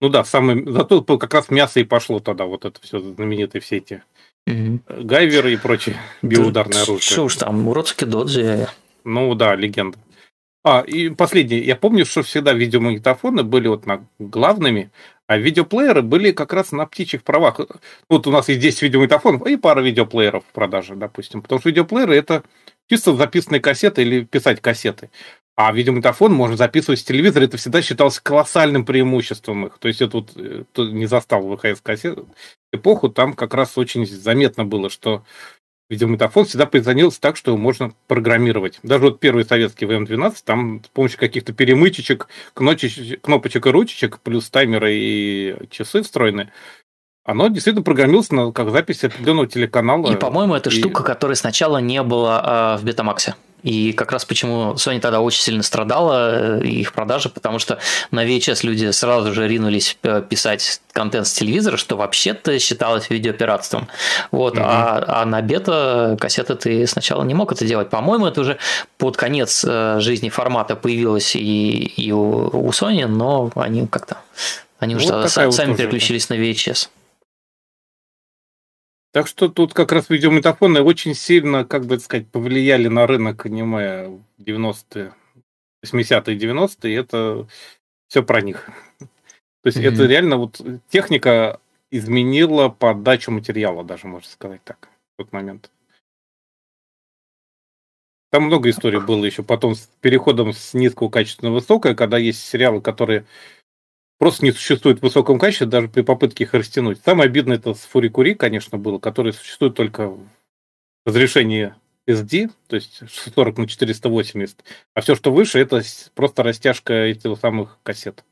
Ну да, самый, зато как раз мясо и пошло тогда, вот это все знаменитые все эти угу. гайверы и прочие биоударные оружия. Что уж там, уродский доджи. Ну да, легенда. А, и последнее. Я помню, что всегда видеомагнитофоны были вот на главными, А видеоплееры были как раз на птичьих правах. Вот у нас есть 10 видеомагнитофонов и пара видеоплееров в продаже, допустим. Потому что видеоплееры это чисто записанные кассеты или писать кассеты. А видеомагнитофон можно записывать с телевизора. Это всегда считалось колоссальным преимуществом их. То есть это вот э, кто не застал ВХС-кассет эпоху, там как раз очень заметно было, что видеомагнитофон всегда позиционировался так, что его можно программировать. Даже вот первый советский ВМ-12, там с помощью каких-то перемычечек, кнопочек и ручечек, плюс таймеры и часы встроенные, оно действительно программировалось на, как запись определенного телеканала. И, по-моему, это и... штука, которой сначала не было э, в Бетамаксе. И как раз почему Sony тогда очень сильно страдала, э, их продажи, потому что на VHS люди сразу же ринулись э, писать контент с телевизора, что вообще-то считалось видеопиратством. Вот, угу. а, а на бета кассеты ты сначала не мог это делать. По-моему, это уже под конец э, жизни формата появилось и, и у, у Sony, но они как-то они вот уже сами вот переключились на VHS. Так что тут как раз видеомагнитофоны очень сильно, как бы сказать, повлияли на рынок аниме в 90-е, 80-е, 90-е. Это все про них. То есть mm-hmm. это реально вот техника изменила подачу материала, даже можно сказать так, в тот момент. Там много историй было еще потом с переходом с низкого качества на высокое, когда есть сериалы, которые просто не существует в высоком качестве, даже при попытке их растянуть. Самое обидное это с Фурикури, конечно, было, который существует только в разрешении SD, то есть 40 на 480, а все, что выше, это просто растяжка этих самых кассет.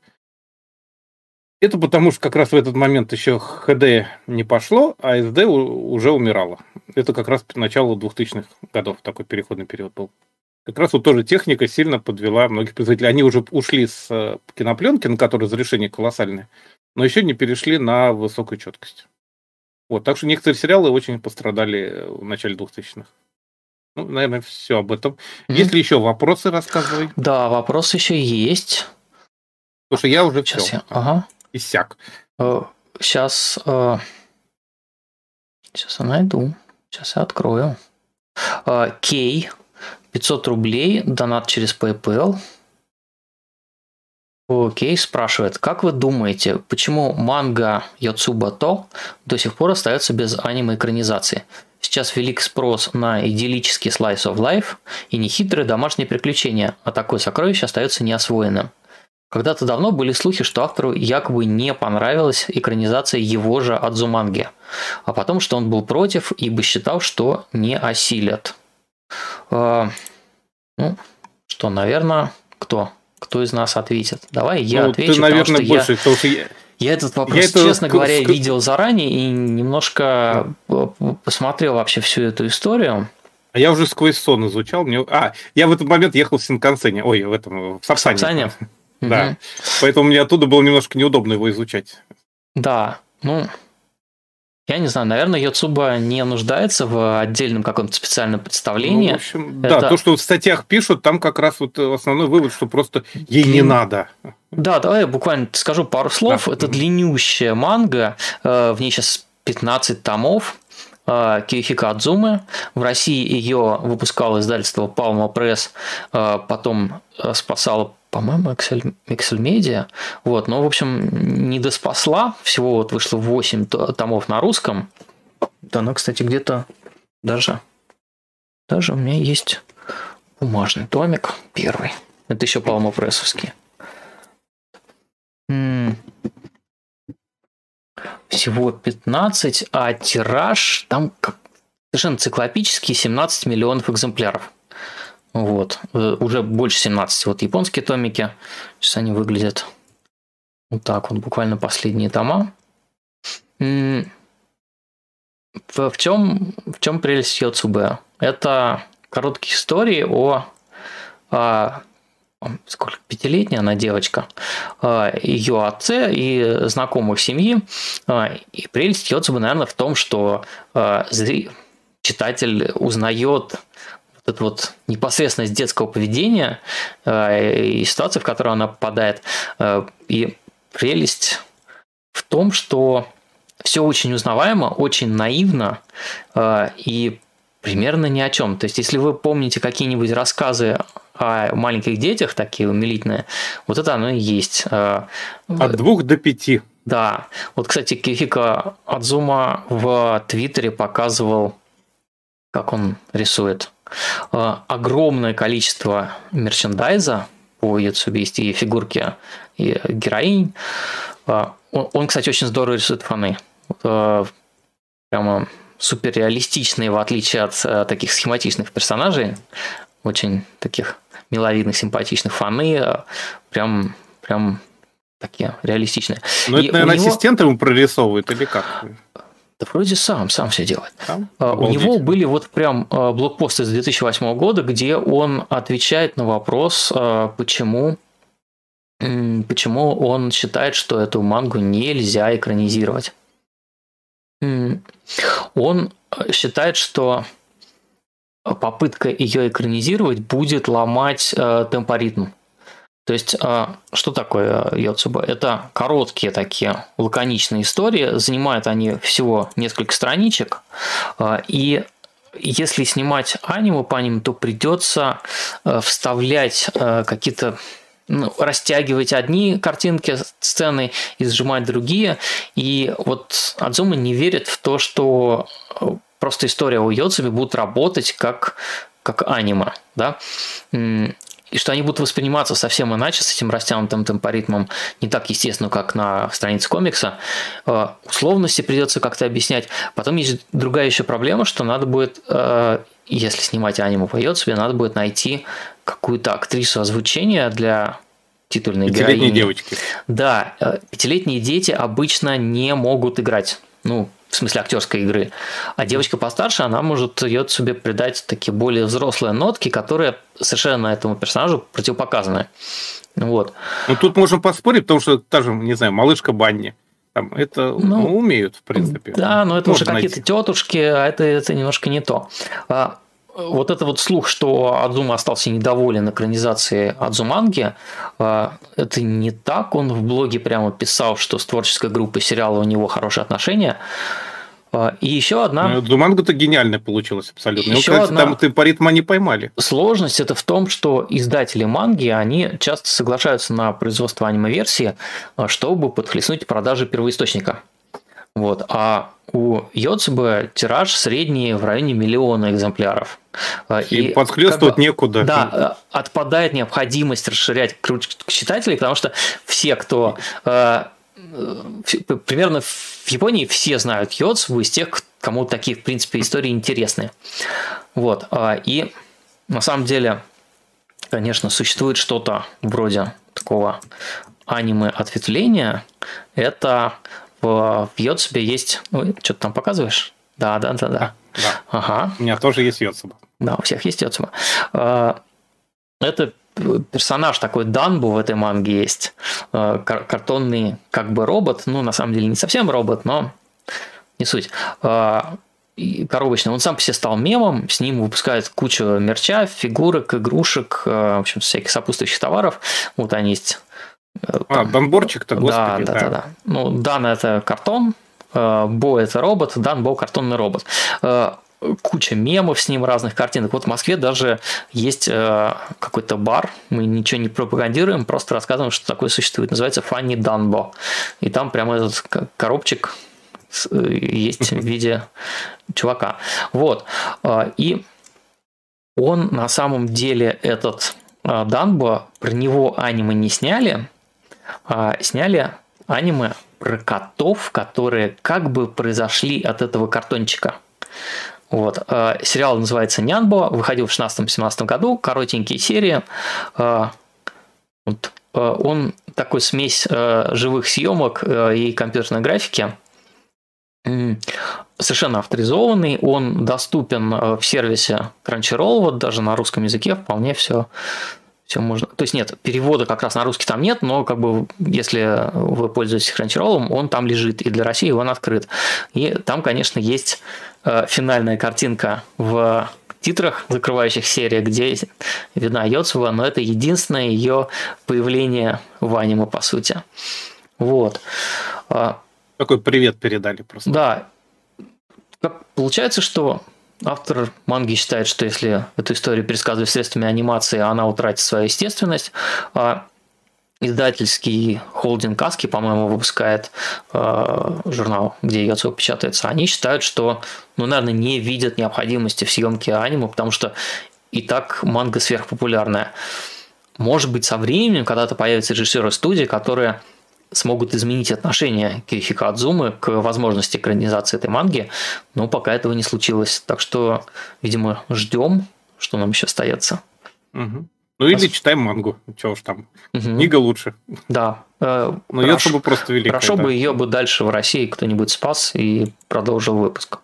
Это потому, что как раз в этот момент еще HD не пошло, а SD уже умирало. Это как раз начало 2000-х годов, такой переходный период был как раз вот тоже техника сильно подвела многих производителей. Они уже ушли с э, кинопленки, на которой разрешение колоссальное, но еще не перешли на высокую четкость. Вот, так что некоторые сериалы очень пострадали в начале 2000-х. Ну, наверное, все об этом. Mm-hmm. Есть ли еще вопросы, рассказывай. Да, вопросы еще есть. Потому что я уже Сейчас все. Я... Ага. Иссяк. Сейчас, э, сейчас э, я найду. Сейчас я открою. Кей 500 рублей, донат через PayPal. Окей, спрашивает, как вы думаете, почему манга Йоцуба То до сих пор остается без аниме-экранизации? Сейчас велик спрос на идиллический slice of life и нехитрые домашние приключения, а такое сокровище остается неосвоенным. Когда-то давно были слухи, что автору якобы не понравилась экранизация его же Адзуманги, а потом, что он был против, ибо считал, что не осилят. А, ну, что, наверное, кто? Кто из нас ответит? Давай я ну, отвечу, ты, наверное, потому что больше, я... Я этот вопрос, я честно это... говоря, видел заранее и немножко посмотрел вообще всю эту историю. А я уже сквозь сон изучал. Мне... А, я в этот момент ехал в Синкансене. Ой, в этом, в Сапсане. В Сапсане? Да. Угу. Поэтому мне оттуда было немножко неудобно его изучать. Да, ну, я не знаю, наверное, Йоцуба не нуждается в отдельном каком-то специальном представлении. Ну, в общем, Это... да, то, что в статьях пишут, там как раз вот основной вывод, что просто ей не надо. Да, давай я буквально скажу пару слов. Да. Это длиннющая манга, э, в ней сейчас 15 томов. Э, Киохика Адзумы. В России ее выпускало издательство Palma Press, э, потом спасало по-моему, Excel, Excel Media. Вот, но, в общем, не доспасла. Всего вот вышло 8 томов на русском. Да, ну, кстати, где-то даже, даже у меня есть бумажный томик первый. Это еще Палма Прессовский. Всего 15, а тираж там совершенно циклопический 17 миллионов экземпляров. Вот. Э, уже больше 17. Вот японские томики. Сейчас они выглядят вот так вот. Буквально последние тома. В, чем, в чем прелесть Йоцубе? Это короткие истории о, о сколько, пятилетняя она девочка, ее отце и знакомых семьи. И прелесть Йоцубе, наверное, в том, что читатель узнает это вот непосредственность детского поведения э, и ситуации, в которую она попадает. Э, и прелесть в том, что все очень узнаваемо, очень наивно э, и примерно ни о чем. То есть, если вы помните какие-нибудь рассказы о маленьких детях, такие умилительные, вот это оно и есть. От двух до пяти. Да. Вот, кстати, Кихика Адзума в Твиттере показывал, как он рисует. Э, огромное количество мерчендайза по Яцуби есть и фигурки и героинь. Э, он, кстати, очень здорово рисует фаны. Э, прямо суперреалистичные, в отличие от таких схематичных персонажей. Очень таких миловидных, симпатичных фаны. Прям, прям такие реалистичные. Ну, это, наверное, него... ассистент ему прорисовывает или как? Да вроде сам, сам все делает. Сам? А, у него были вот прям а, блокпосты с 2008 года, где он отвечает на вопрос, а, почему, почему он считает, что эту мангу нельзя экранизировать. Он считает, что попытка ее экранизировать будет ломать темпоритм то есть, а, что такое Йоцуба? Это короткие такие лаконичные истории, занимают они всего несколько страничек, а, и если снимать аниме по ним, то придется а, вставлять какие-то ну, растягивать одни картинки, сцены и сжимать другие. И вот Адзума не верит в то, что просто история о Йоцуме будет работать как, как аниме. Да? И что они будут восприниматься совсем иначе с этим растянутым темпоритмом, не так естественно, как на странице комикса. Э, условности придется как-то объяснять. Потом есть другая еще проблема, что надо будет, э, если снимать аниме по себе, надо будет найти какую-то актрису озвучения для титульной Пятилетние героини. девочки. Да, э, пятилетние дети обычно не могут играть. Ну, в смысле актерской игры. А девочка постарше, она может ее себе придать такие более взрослые нотки, которые совершенно этому персонажу противопоказаны. Вот. Ну, тут можем поспорить, потому что та же, не знаю, малышка Банни. Там это ну, ну, умеют, в принципе. Да, но это Можно уже какие-то тетушки, а это, это немножко не то. А, вот это вот слух, что Адзума остался недоволен экранизацией Адзуманги, а, это не так. Он в блоге прямо писал, что с творческой группой сериала у него хорошие отношения. А, и еще одна... Ну, Думанга-то гениальная получилась абсолютно. Еще ну, одна... Там ты по ритму не поймали. Сложность это в том, что издатели манги, они часто соглашаются на производство аниме-версии, а, чтобы подхлестнуть продажи первоисточника. Вот. А у Йоцбе тираж средний в районе миллиона экземпляров. А, и, и подхлестывать как бы, некуда. Да, э, отпадает необходимость расширять круг читателей, потому что все, кто э, примерно в Японии все знают Йоцбу из тех, кому такие, в принципе, истории интересны. Вот. А, и на самом деле, конечно, существует что-то вроде такого аниме-ответвления. Это в Йоцбе есть... Ой, что-то там показываешь? Да, да, да, да. Да. Ага. У меня тоже есть Йоцуба. Да, у всех есть Йоцуба. А, это персонаж такой Данбу в этой манге есть. А, картонный как бы робот. Ну, на самом деле, не совсем робот, но не суть а, коробочный. Он сам по себе стал мемом, с ним выпускают кучу мерча, фигурок, игрушек, в общем, всяких сопутствующих товаров. Вот они есть. А, Данборчик-то, господи. Да, да, да. да. Ну, Дан – это картон, Э, Бо это робот, Дан Бо картонный робот э, куча мемов с ним, разных картинок. Вот в Москве даже есть э, какой-то бар, мы ничего не пропагандируем, просто рассказываем, что такое существует. Называется Funny Данбо. И там прямо этот коробчик есть в виде чувака. Вот. И он на самом деле этот Данбо, про него аниме не сняли, а сняли аниме про котов, которые как бы произошли от этого картончика. Вот. Э, сериал называется «Нянбо», выходил в 16-17 году, коротенькие серии. Э, вот. Э, он такой смесь живых съемок и компьютерной графики. Совершенно авторизованный, он доступен в сервисе Crunchyroll, вот даже на русском языке вполне все все можно. То есть нет, перевода как раз на русский там нет, но как бы если вы пользуетесь Crunchyroll, он там лежит, и для России он открыт. И там, конечно, есть э, финальная картинка в титрах закрывающих серии, где видна Йоцева, но это единственное ее появление в аниме, по сути. Вот. А, Такой привет передали просто. Да. Получается, что Автор манги считает, что если эту историю пересказывать средствами анимации, она утратит свою естественность. А издательский холдинг Каски, по-моему, выпускает э, журнал, где Яцук печатается, они считают, что, ну, наверное, не видят необходимости в съемке аниме, потому что и так манга сверхпопулярная. Может быть, со временем когда-то появятся режиссеры студии, которые смогут изменить отношение Кирихика Адзумы к возможности экранизации этой манги, но пока этого не случилось. Так что, видимо, ждем, что нам еще остается. Угу. Ну или читаем мангу, чего уж там. Угу. Книга лучше. Да. Э, ну, ее чтобы просто великая. Хорошо да. бы ее бы дальше в России кто-нибудь спас и продолжил выпуск.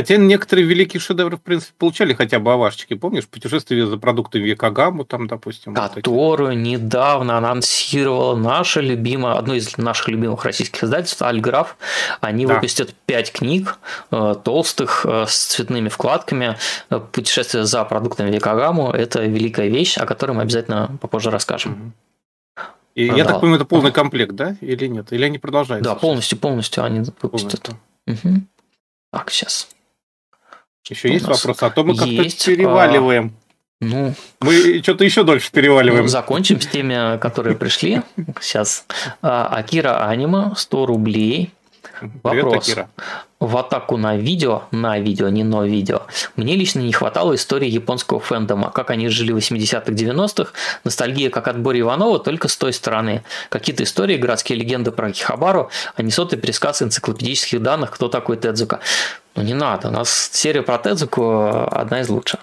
Хотя некоторые великие шедевры, в принципе, получали хотя бы авашечки. Помнишь, путешествие за продуктами Якогаму, там, допустим. Которую вот недавно анонсировала наша любимая, одно из наших любимых российских издательств, Альграф. Они да. выпустят пять книг э, толстых э, с цветными вкладками. Путешествие за продуктами Якогаму – это великая вещь, о которой мы обязательно попозже расскажем. И я так понимаю, это полный комплект, да? Или нет? Или они продолжают? Да, полностью, полностью они выпустят. Угу. Так, сейчас. Еще есть вопрос? А то мы как-то переваливаем. А, ну, мы что-то еще дольше переваливаем. Ну, закончим с теми, которые пришли. Сейчас. А, Акира Анима, 100 рублей. Привет, Вопрос. Акира. В атаку на видео, на видео, не на видео, мне лично не хватало истории японского фэндома, как они жили в 80-х, 90-х, ностальгия как от Бори Иванова, только с той стороны. Какие-то истории, городские легенды про Кихабару, а не сотый пересказ энциклопедических данных, кто такой Тедзука. Ну не надо, у нас серия про Тедзуку одна из лучших.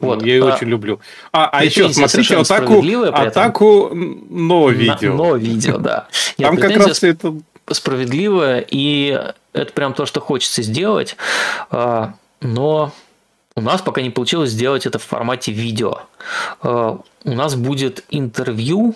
Вот. Ну, я ее а, очень люблю. А, а еще смотрите атаку, атаку но видео. Но видео, да. Нет, Там как раз это справедливое, и это прям то, что хочется сделать, а, но у нас пока не получилось сделать это в формате видео. А, у нас будет интервью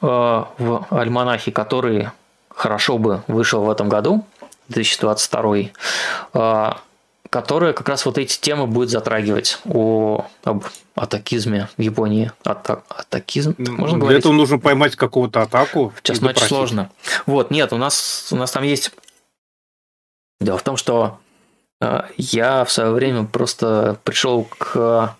а, в альманахе, который хорошо бы вышел в этом году, 2022, которая как раз вот эти темы будет затрагивать о об атакизме в Японии. Ата, атакизм? Так можно Для этого нужно поймать какого-то атаку. Сейчас очень сложно. Вот, нет, у нас, у нас там есть... Дело в том, что э, я в свое время просто пришел к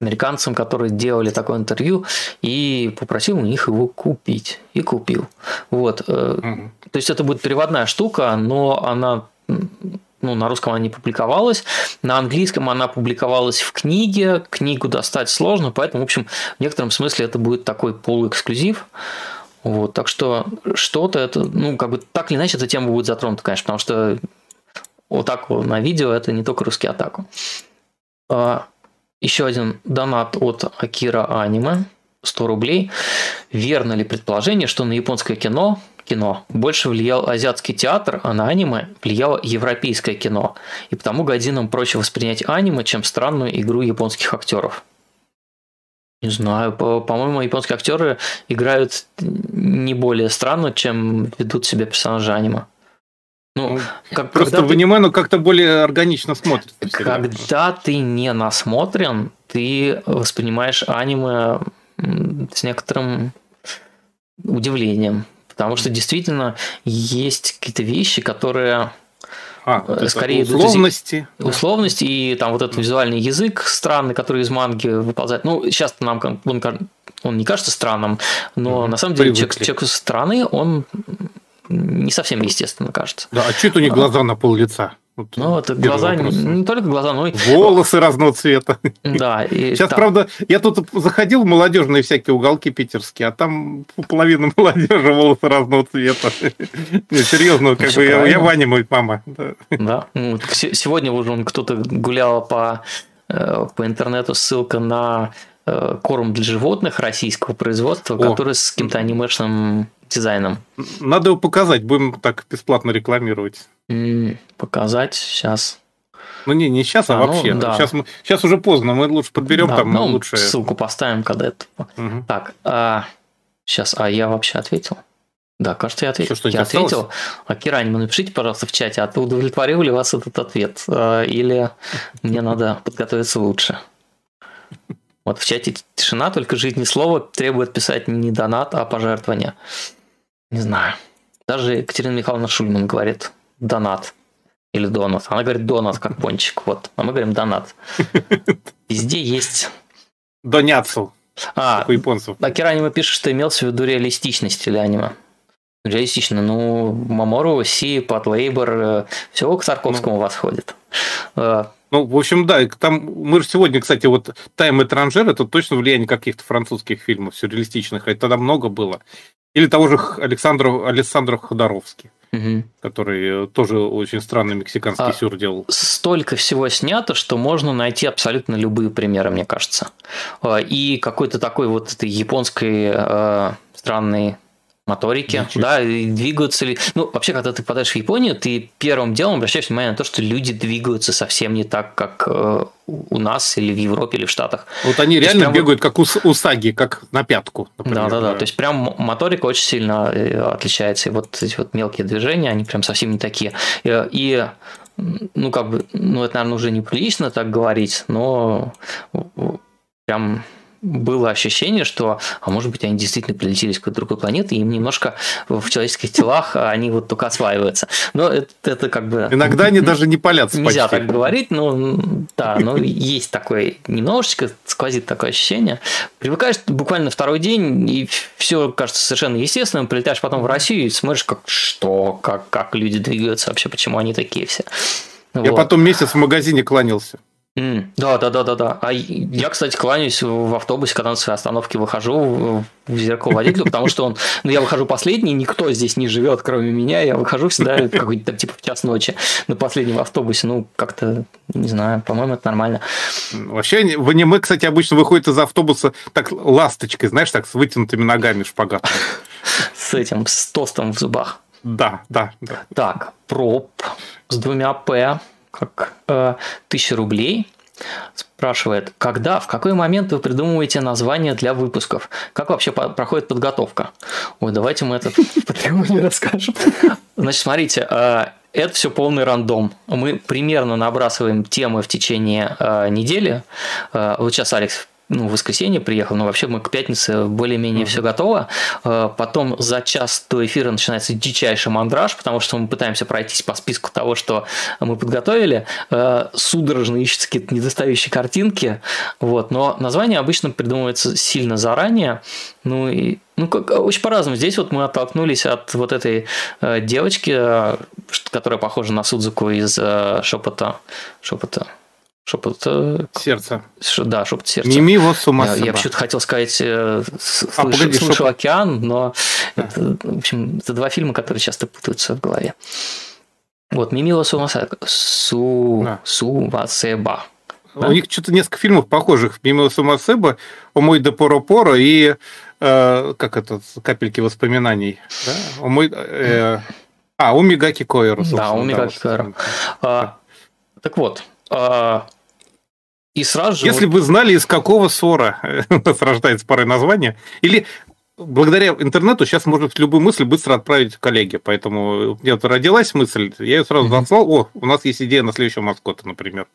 американцам, которые делали такое интервью, и попросил у них его купить. И купил. Вот. Угу. То есть это будет переводная штука, но она ну, на русском она не публиковалась, на английском она публиковалась в книге, книгу достать сложно, поэтому, в общем, в некотором смысле это будет такой полуэксклюзив. Вот, так что что-то это, ну, как бы так или иначе эта тема будет затронута, конечно, потому что вот так на видео это не только русский атаку. Еще один донат от Акира Аниме, 100 рублей. Верно ли предположение, что на японское кино кино. Больше влиял азиатский театр, а на аниме влияло европейское кино. И потому годинам проще воспринять аниме, чем странную игру японских актеров. Не знаю, по- по-моему, японские актеры играют не более странно, чем ведут себя персонажи аниме. Ну, ну как, Просто в аниме, ну, как-то более органично смотрится. Когда ты не насмотрен, ты воспринимаешь аниме с некоторым удивлением. Потому что действительно есть какие-то вещи, которые а, э, скорее условности. Из... Условности и там вот этот визуальный язык странный, который из манги выползает. Ну, сейчас нам он, он не кажется странным, но mm на самом деле человек, человек со стороны, он не совсем естественно кажется. Да, а что это у них глаза на пол лица? Вот ну, это глаза, не, не только глаза, но и... Волосы разного цвета. Да. И Сейчас, там... правда, я тут заходил в молодежные всякие уголки питерские, а там половина молодежи волосы разного цвета. Серьезно, как бы я Ваня мой мама. Да. Ну, сегодня уже кто-то гулял по, э, по интернету, ссылка на э, корм для животных российского производства, который с каким-то анимешным дизайном. Надо его показать, будем так бесплатно рекламировать. Показать сейчас. Ну не, не сейчас, а, а ну, вообще. Ну, да. сейчас, мы, сейчас уже поздно, мы лучше подберем да, там ну, лучше. Ссылку поставим, когда это. Угу. Так, а, сейчас, а я вообще ответил? Да, кажется, я ответил. Что, я ответил. А Кираним, напишите, пожалуйста, в чате, а удовлетворил ли вас этот ответ? А, или мне надо подготовиться лучше? Вот в чате тишина, только жизнь слова требует писать не донат, а пожертвование. Не знаю. Даже Екатерина Михайловна Шульман говорит донат или донат. Она говорит донат, как пончик. Вот. А мы говорим донат. Везде есть... Доняцу. А, у японцев. Акира аниме пишет, что имелся в виду реалистичность или аниме. Реалистично. Ну, Мамору, Си, Патлейбор, э, все к Тарковскому ну, восходит. Э, ну, в общем, да, там мы же сегодня, кстати, вот Тайм Этранжер, это точно влияние каких-то французских фильмов сюрреалистичных, это тогда много было. Или того же Александров, Александров Ходоровский. Угу. который тоже очень странный мексиканский а сюр делал. Столько всего снято, что можно найти абсолютно любые примеры, мне кажется. А, и какой-то такой вот этой японской э, странной моторики, Ничего. да, и двигаются ли... Ну, вообще, когда ты попадаешь в Японию, ты первым делом обращаешь внимание на то, что люди двигаются совсем не так, как э, у нас или в Европе или в Штатах. Вот они то реально прям... бегают как у, у саги, как на пятку. Да, да, да. То есть прям моторика очень сильно э, отличается. И вот эти вот мелкие движения, они прям совсем не такие. И, и ну, как бы, ну, это, наверное, уже неприлично так говорить, но прям было ощущение, что, а может быть, они действительно прилетели с какой-то другой планеты, и им немножко в человеческих телах они вот только осваиваются. Но это, это как бы... Иногда они даже не палятся Нельзя почти. так говорить, но да, но есть такое немножечко, сквозит такое ощущение. Привыкаешь буквально второй день, и все кажется совершенно естественным, прилетаешь потом в Россию и смотришь, как что, как, как люди двигаются вообще, почему они такие все. Я вот. потом месяц в магазине кланялся. Mm, да, да, да, да, да. А я, кстати, кланяюсь в автобусе, когда на своей остановке выхожу в зеркало водителю, потому что он, ну, я выхожу последний, никто здесь не живет, кроме меня, я выхожу всегда какой-то типа в час ночи на последнем автобусе, ну, как-то, не знаю, по-моему, это нормально. Вообще, в аниме, кстати, обычно выходит из автобуса так ласточкой, знаешь, так с вытянутыми ногами шпагатом. С этим, с тостом в зубах. Да, да, да. Так, проб с двумя П как э, 1000 рублей. Спрашивает, когда, в какой момент вы придумываете название для выпусков? Как вообще по- проходит подготовка? Ой, давайте мы это в Патреоне расскажем. Значит, смотрите, э, это все полный рандом. Мы примерно набрасываем темы в течение э, недели. Э, вот сейчас Алекс ну, в воскресенье приехал, но вообще мы к пятнице более-менее mm-hmm. все готово. Э, потом за час до эфира начинается дичайший мандраж, потому что мы пытаемся пройтись по списку того, что мы подготовили. Э, судорожно ищутся какие-то недостающие картинки. Вот. Но название обычно придумывается сильно заранее. Ну, и ну, как, очень по-разному. Здесь вот мы оттолкнулись от вот этой э, девочки, которая похожа на Судзуку из шепота. Шепота Шепот э, сердца. Да, шепот сердца. Мими вот с ума Я, я почему-то хотел сказать э, слыш, а, погоди, «Слышу шепот... океан», но да. это, в общем, это два фильма, которые часто путаются в голове. Вот, Мимила Сумасеба. Су... Да. Сумасеба. Да? У них что-то несколько фильмов похожих. Мимила Сумасеба, Омой де Поро-Поро и э, как это, капельки воспоминаний. Да? Омой, э, а, Умигаки Койеру. Да, Умигаки да, Койеру. А, так вот, а, и сразу же... Если бы знали, из какого ссора у нас рождается порой название, или благодаря интернету сейчас можно любую мысль быстро отправить коллеге, поэтому мне родилась мысль, я ее сразу заслал, о, у нас есть идея на следующего маскота, например.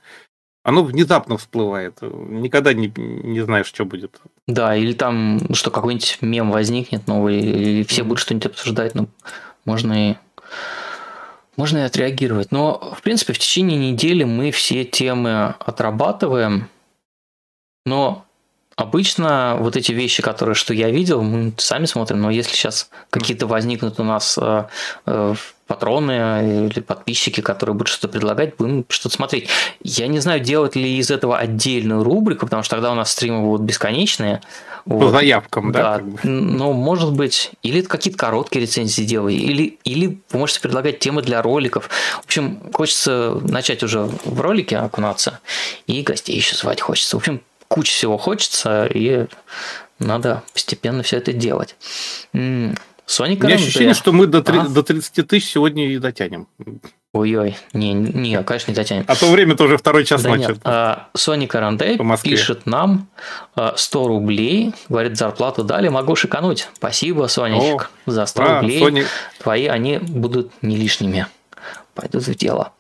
Оно внезапно всплывает, никогда не, не знаешь, что будет. Да, или там, что какой-нибудь мем возникнет новый, или все будут что-нибудь обсуждать, ну, можно и можно и отреагировать. Но, в принципе, в течение недели мы все темы отрабатываем, но обычно вот эти вещи, которые, что я видел, мы сами смотрим, но если сейчас какие-то возникнут у нас э, э, патроны или подписчики, которые будут что-то предлагать, будем что-то смотреть. Я не знаю, делать ли из этого отдельную рубрику, потому что тогда у нас стримы будут бесконечные. По вот. заявкам, да? Да, но может быть, или какие-то короткие рецензии делай, или, или вы можете предлагать темы для роликов. В общем, хочется начать уже в ролике окунаться, и гостей еще звать хочется. В общем, куча всего хочется, и надо постепенно все это делать. Соник У меня ощущение, что мы до, 3, ага. до 30 тысяч сегодня и дотянем. Ой-ой, не, не, конечно, не дотянем. А то время тоже второй час да ночи. Нет. А, Соник Арандей пишет нам 100 а, рублей, говорит, зарплату дали, могу шикануть. Спасибо, Сонечек, О, за 100 а, рублей. Соник. Твои, они будут не лишними. Пойдут в дело.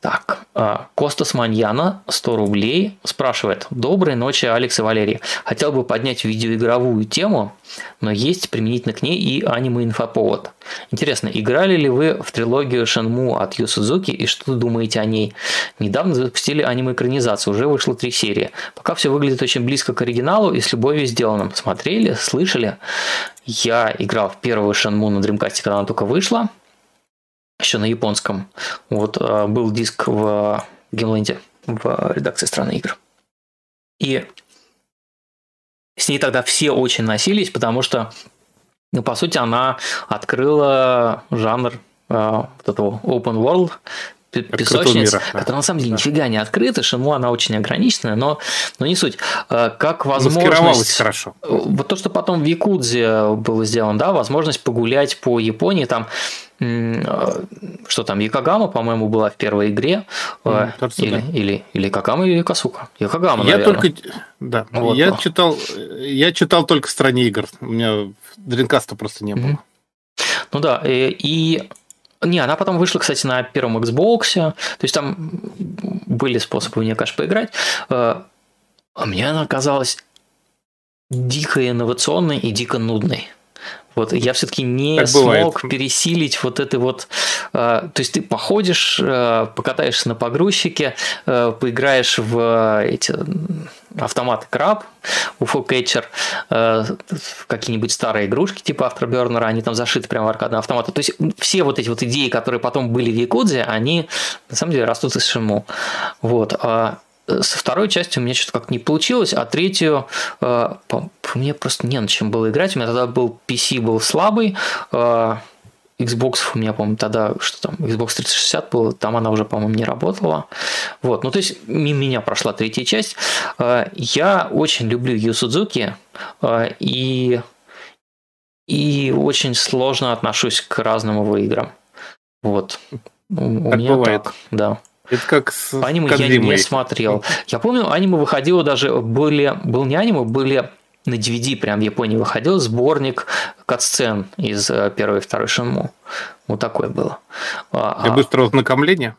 Так, а, Костас Маньяна, 100 рублей, спрашивает. Доброй ночи, Алекс и Валерий. Хотел бы поднять видеоигровую тему, но есть применительно к ней и аниме-инфоповод. Интересно, играли ли вы в трилогию Шенму от Ю Судзуки и что думаете о ней? Недавно запустили аниме-экранизацию, уже вышло три серии. Пока все выглядит очень близко к оригиналу и с любовью сделанным. Смотрели, слышали? Я играл в первую Шенму на Dreamcast, когда она только вышла еще на японском. Вот а, был диск в Геймленде, в редакции страны игр. И с ней тогда все очень носились, потому что, ну, по сути, она открыла жанр э, вот этого open world, песочниц, которая на самом деле да. нифига не открыта, Шинму она очень ограниченная, но, но не суть. Э, как возможность... хорошо. Вот то, что потом в Якудзе было сделано, да, возможность погулять по Японии, там Э, что там, Якогама, по-моему, была в первой игре. Mm, кажется, или, да. или, или Какама, или Касука. Якогама, я наверное. только, да, вот. я читал, я читал только в стране игр. У меня Дринкаста просто не было. Mm-hmm. Ну да, и, и не, она потом вышла, кстати, на первом Xbox. То есть там были способы в нее, конечно, поиграть. Э, а мне она казалась дико инновационной и дико нудной. Вот я все-таки не так смог бывает. пересилить вот это вот. Э, то есть ты походишь, э, покатаешься на погрузчике, э, поиграешь в эти автоматы краб, UFO Catcher, какие-нибудь старые игрушки типа Afterburner, они там зашиты прямо в аркадные автоматы. То есть все вот эти вот идеи, которые потом были в Якудзе, они на самом деле растут из Шиму. Вот. А со второй частью у меня что-то как не получилось, а третью э, мне просто не на чем было играть. У меня тогда был PC был слабый, э, Xbox у меня, по-моему, тогда, что там, Xbox 360 был, там она уже, по-моему, не работала. Вот, ну, то есть, мимо меня прошла третья часть. Э, я очень люблю Ю Судзуки, э, и, и очень сложно отношусь к разным его играм. Вот. У меня бывает. так, да. Это как с Аниме я не смотрел. Я помню, аниме выходило даже, были, был не аниме, были на DVD прям в Японии выходил сборник катсцен из э, первой и второй Шинму. Вот такое было. А, Для а быстрого ознакомления?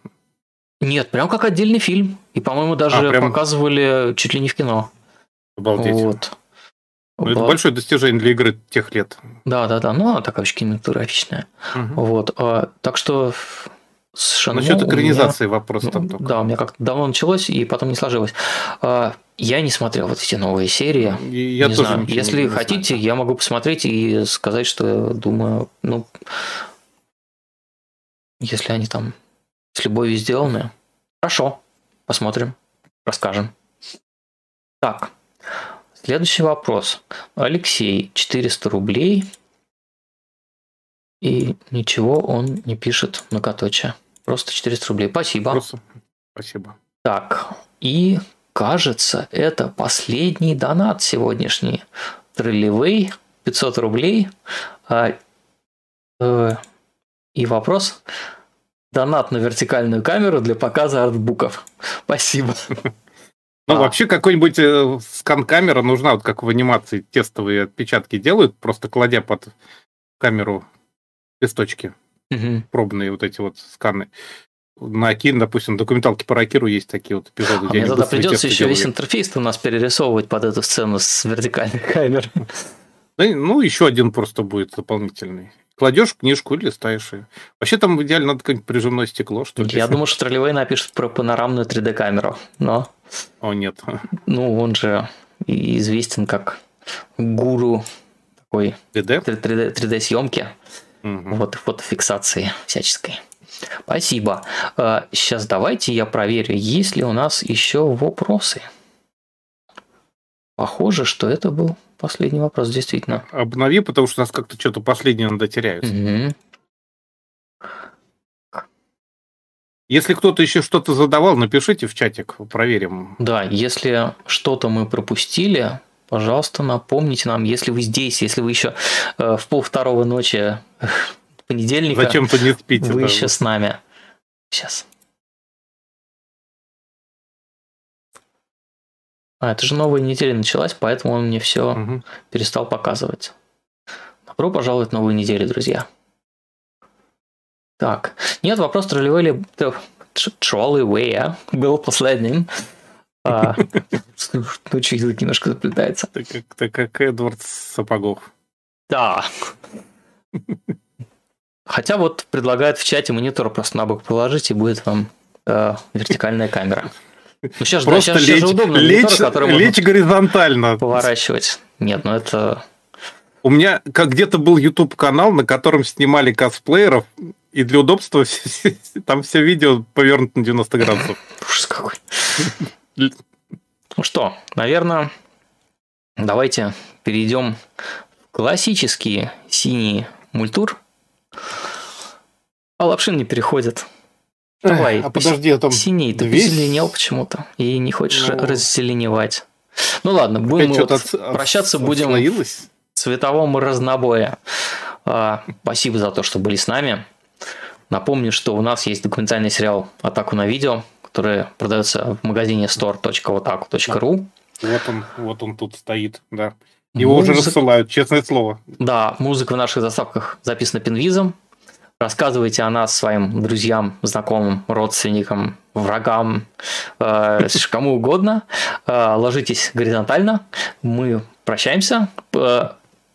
Нет, прям как отдельный фильм. И, по-моему, даже а, прям... показывали чуть ли не в кино. Обалдеть. Вот. Ну, это большое достижение для игры тех лет. Да, да, да. Ну, она такая очень кинематографичная. Угу. Вот. А, так что с Шанму Насчет экранизации меня, вопрос там только. Да, у меня как-то давно началось и потом не сложилось. А, я не смотрел вот эти новые серии. Я не тоже знаю. Если не хотите, знаю. я могу посмотреть и сказать, что думаю, ну, если они там с любовью сделаны, хорошо, посмотрим, расскажем. Так, следующий вопрос. Алексей, 400 рублей и ничего он не пишет многоточие. Просто 400 рублей. Спасибо. Просто спасибо. Так, и кажется, это последний донат сегодняшний. Троллевей, 500 рублей. А, э, и вопрос. Донат на вертикальную камеру для показа артбуков. Спасибо. Ну, а. вообще, какой-нибудь э, скан-камера нужна, вот как в анимации тестовые отпечатки делают, просто кладя под камеру листочки, угу. пробные вот эти вот сканы. На Акин, допустим, документалки по Ракиру есть такие вот эпизоды. А мне тогда придется еще делаю. весь интерфейс у нас перерисовывать под эту сцену с вертикальной камеры. Ну, еще один просто будет дополнительный. Кладешь книжку и листаешь ее. Вообще там идеально надо какое-нибудь прижимное стекло, что ли. Я думаю, что Тролливей напишет про панорамную 3D-камеру, но... О, нет. Ну, он же известен как гуру такой 3D, 3D, 3D-съемки. Угу. Вот фотофиксации всяческой. Спасибо. Сейчас а, давайте я проверю, есть ли у нас еще вопросы. Похоже, что это был последний вопрос, действительно. Обнови, потому что у нас как-то что-то последнее надо теряются. Угу. Если кто-то еще что-то задавал, напишите в чатик, проверим. Да, если что-то мы пропустили, пожалуйста, напомните нам, если вы здесь, если вы еще э, в пол второго ночи понедельника, Зачем-то не спите, вы да. еще с нами. Сейчас. А, это же новая неделя началась, поэтому он мне все угу. перестал показывать. Добро пожаловать в новую неделю, друзья. Так, нет, вопрос. Trolley Way был последним. Что язык немножко заплетается. Так как, так как Эдвард Сапогов. Да. Хотя вот предлагают в чате монитор просто на бок положить, и будет вам э, вертикальная камера. Ну, сейчас, просто да, сейчас, лечь, сейчас же удобно лечь, монитор, который лечь горизонтально. Поворачивать. Нет, ну это... У меня как где-то был YouTube канал, на котором снимали косплееров, и для удобства там все видео повернуто на 90 градусов. Ужас какой. Ну что, наверное, давайте перейдем в классические синие мультур. А Лапшин не переходит. Давай, а подожди, а там синий, ты весь... позеленел почему-то и не хочешь ну... раззеленевать. Ну ладно, будем вот от, прощаться, от, будем в цветовом разнобое. А, спасибо за то, что были с нами. Напомню, что у нас есть документальный сериал «Атаку на видео», который продается в магазине store.otaku.ru. Вот он, вот он тут стоит, да. Его Музык... уже рассылают, честное слово. Да, музыка в наших заставках записана пинвизом. Рассказывайте о нас своим друзьям, знакомым, родственникам, врагам, э, кому угодно. Э, ложитесь горизонтально. Мы прощаемся.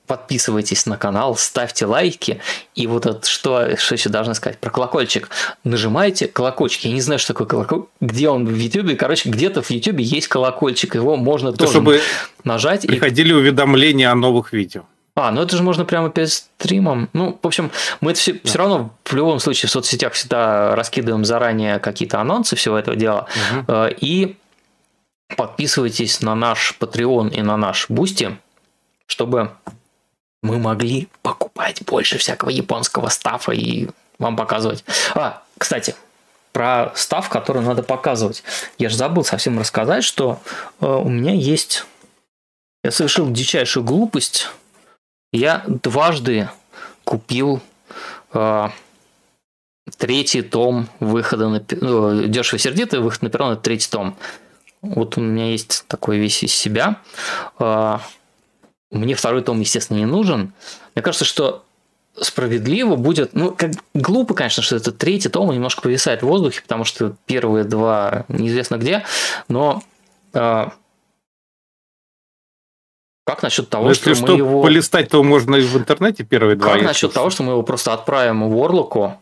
Подписывайтесь на канал, ставьте лайки. И вот это, что, что еще должна сказать про колокольчик. Нажимайте колокольчик. Я не знаю, что такое колокольчик. Где он в YouTube? Короче, где-то в YouTube есть колокольчик. Его можно это тоже чтобы нажать. Приходили и... уведомления о новых видео. А, ну это же можно прямо перед стримом. Ну, в общем, мы это все, да. все равно в любом случае в соцсетях всегда раскидываем заранее какие-то анонсы всего этого дела. Угу. И подписывайтесь на наш Patreon и на наш Бусти, чтобы мы могли покупать больше всякого японского stuff а и вам показывать. А, кстати, про stuff, который надо показывать. Я же забыл совсем рассказать, что э, у меня есть... Я совершил дичайшую глупость я дважды купил э, третий том выхода на э, дешево сердито, выход на перрон это третий том. Вот у меня есть такой весь из себя. Э, мне второй том, естественно, не нужен. Мне кажется, что справедливо будет, ну, как глупо, конечно, что это третий том немножко повисает в воздухе, потому что первые два неизвестно где, но э, как насчет того, ну, что, если мы что, его... полистать, то можно и в интернете первые два. Как насчет того, что мы его просто отправим в Орлуку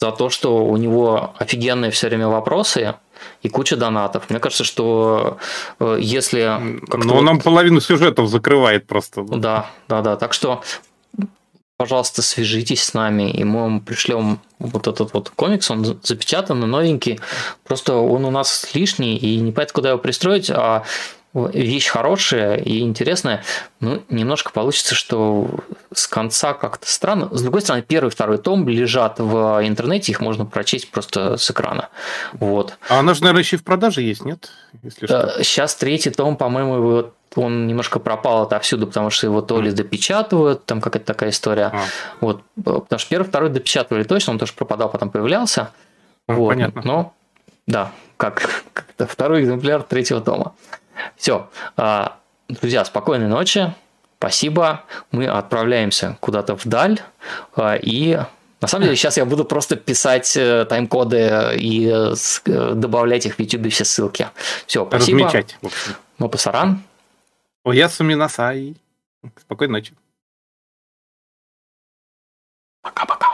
за то, что у него офигенные все время вопросы и куча донатов. Мне кажется, что э, если... Но он нам половину сюжетов закрывает просто. Да, да, да. Так что пожалуйста, свяжитесь с нами, и мы вам пришлем вот этот вот комикс, он запечатанный, новенький, просто он у нас лишний, и не понятно, куда его пристроить, а вещь хорошая и интересная, ну, немножко получится, что с конца как-то странно. С другой стороны, первый и второй том лежат в интернете, их можно прочесть просто с экрана. Вот. А она же, наверное, еще и в продаже есть, нет? Если что. Сейчас третий том, по-моему, он немножко пропал отовсюду, потому что его то ли допечатывают, там какая-то такая история. А. Вот, потому что первый, второй допечатывали точно, он тоже пропадал, потом появлялся. А, вот, понятно. Но, да, как, как второй экземпляр третьего тома. Все. А, друзья, спокойной ночи. Спасибо. Мы отправляемся куда-то вдаль. А, и на самом деле сейчас я буду просто писать э, тайм-коды и э, добавлять их в YouTube все ссылки. Все, спасибо. Размечать. Ну, пасаран. Оясуми насай. Спокойной ночи. Пока-пока.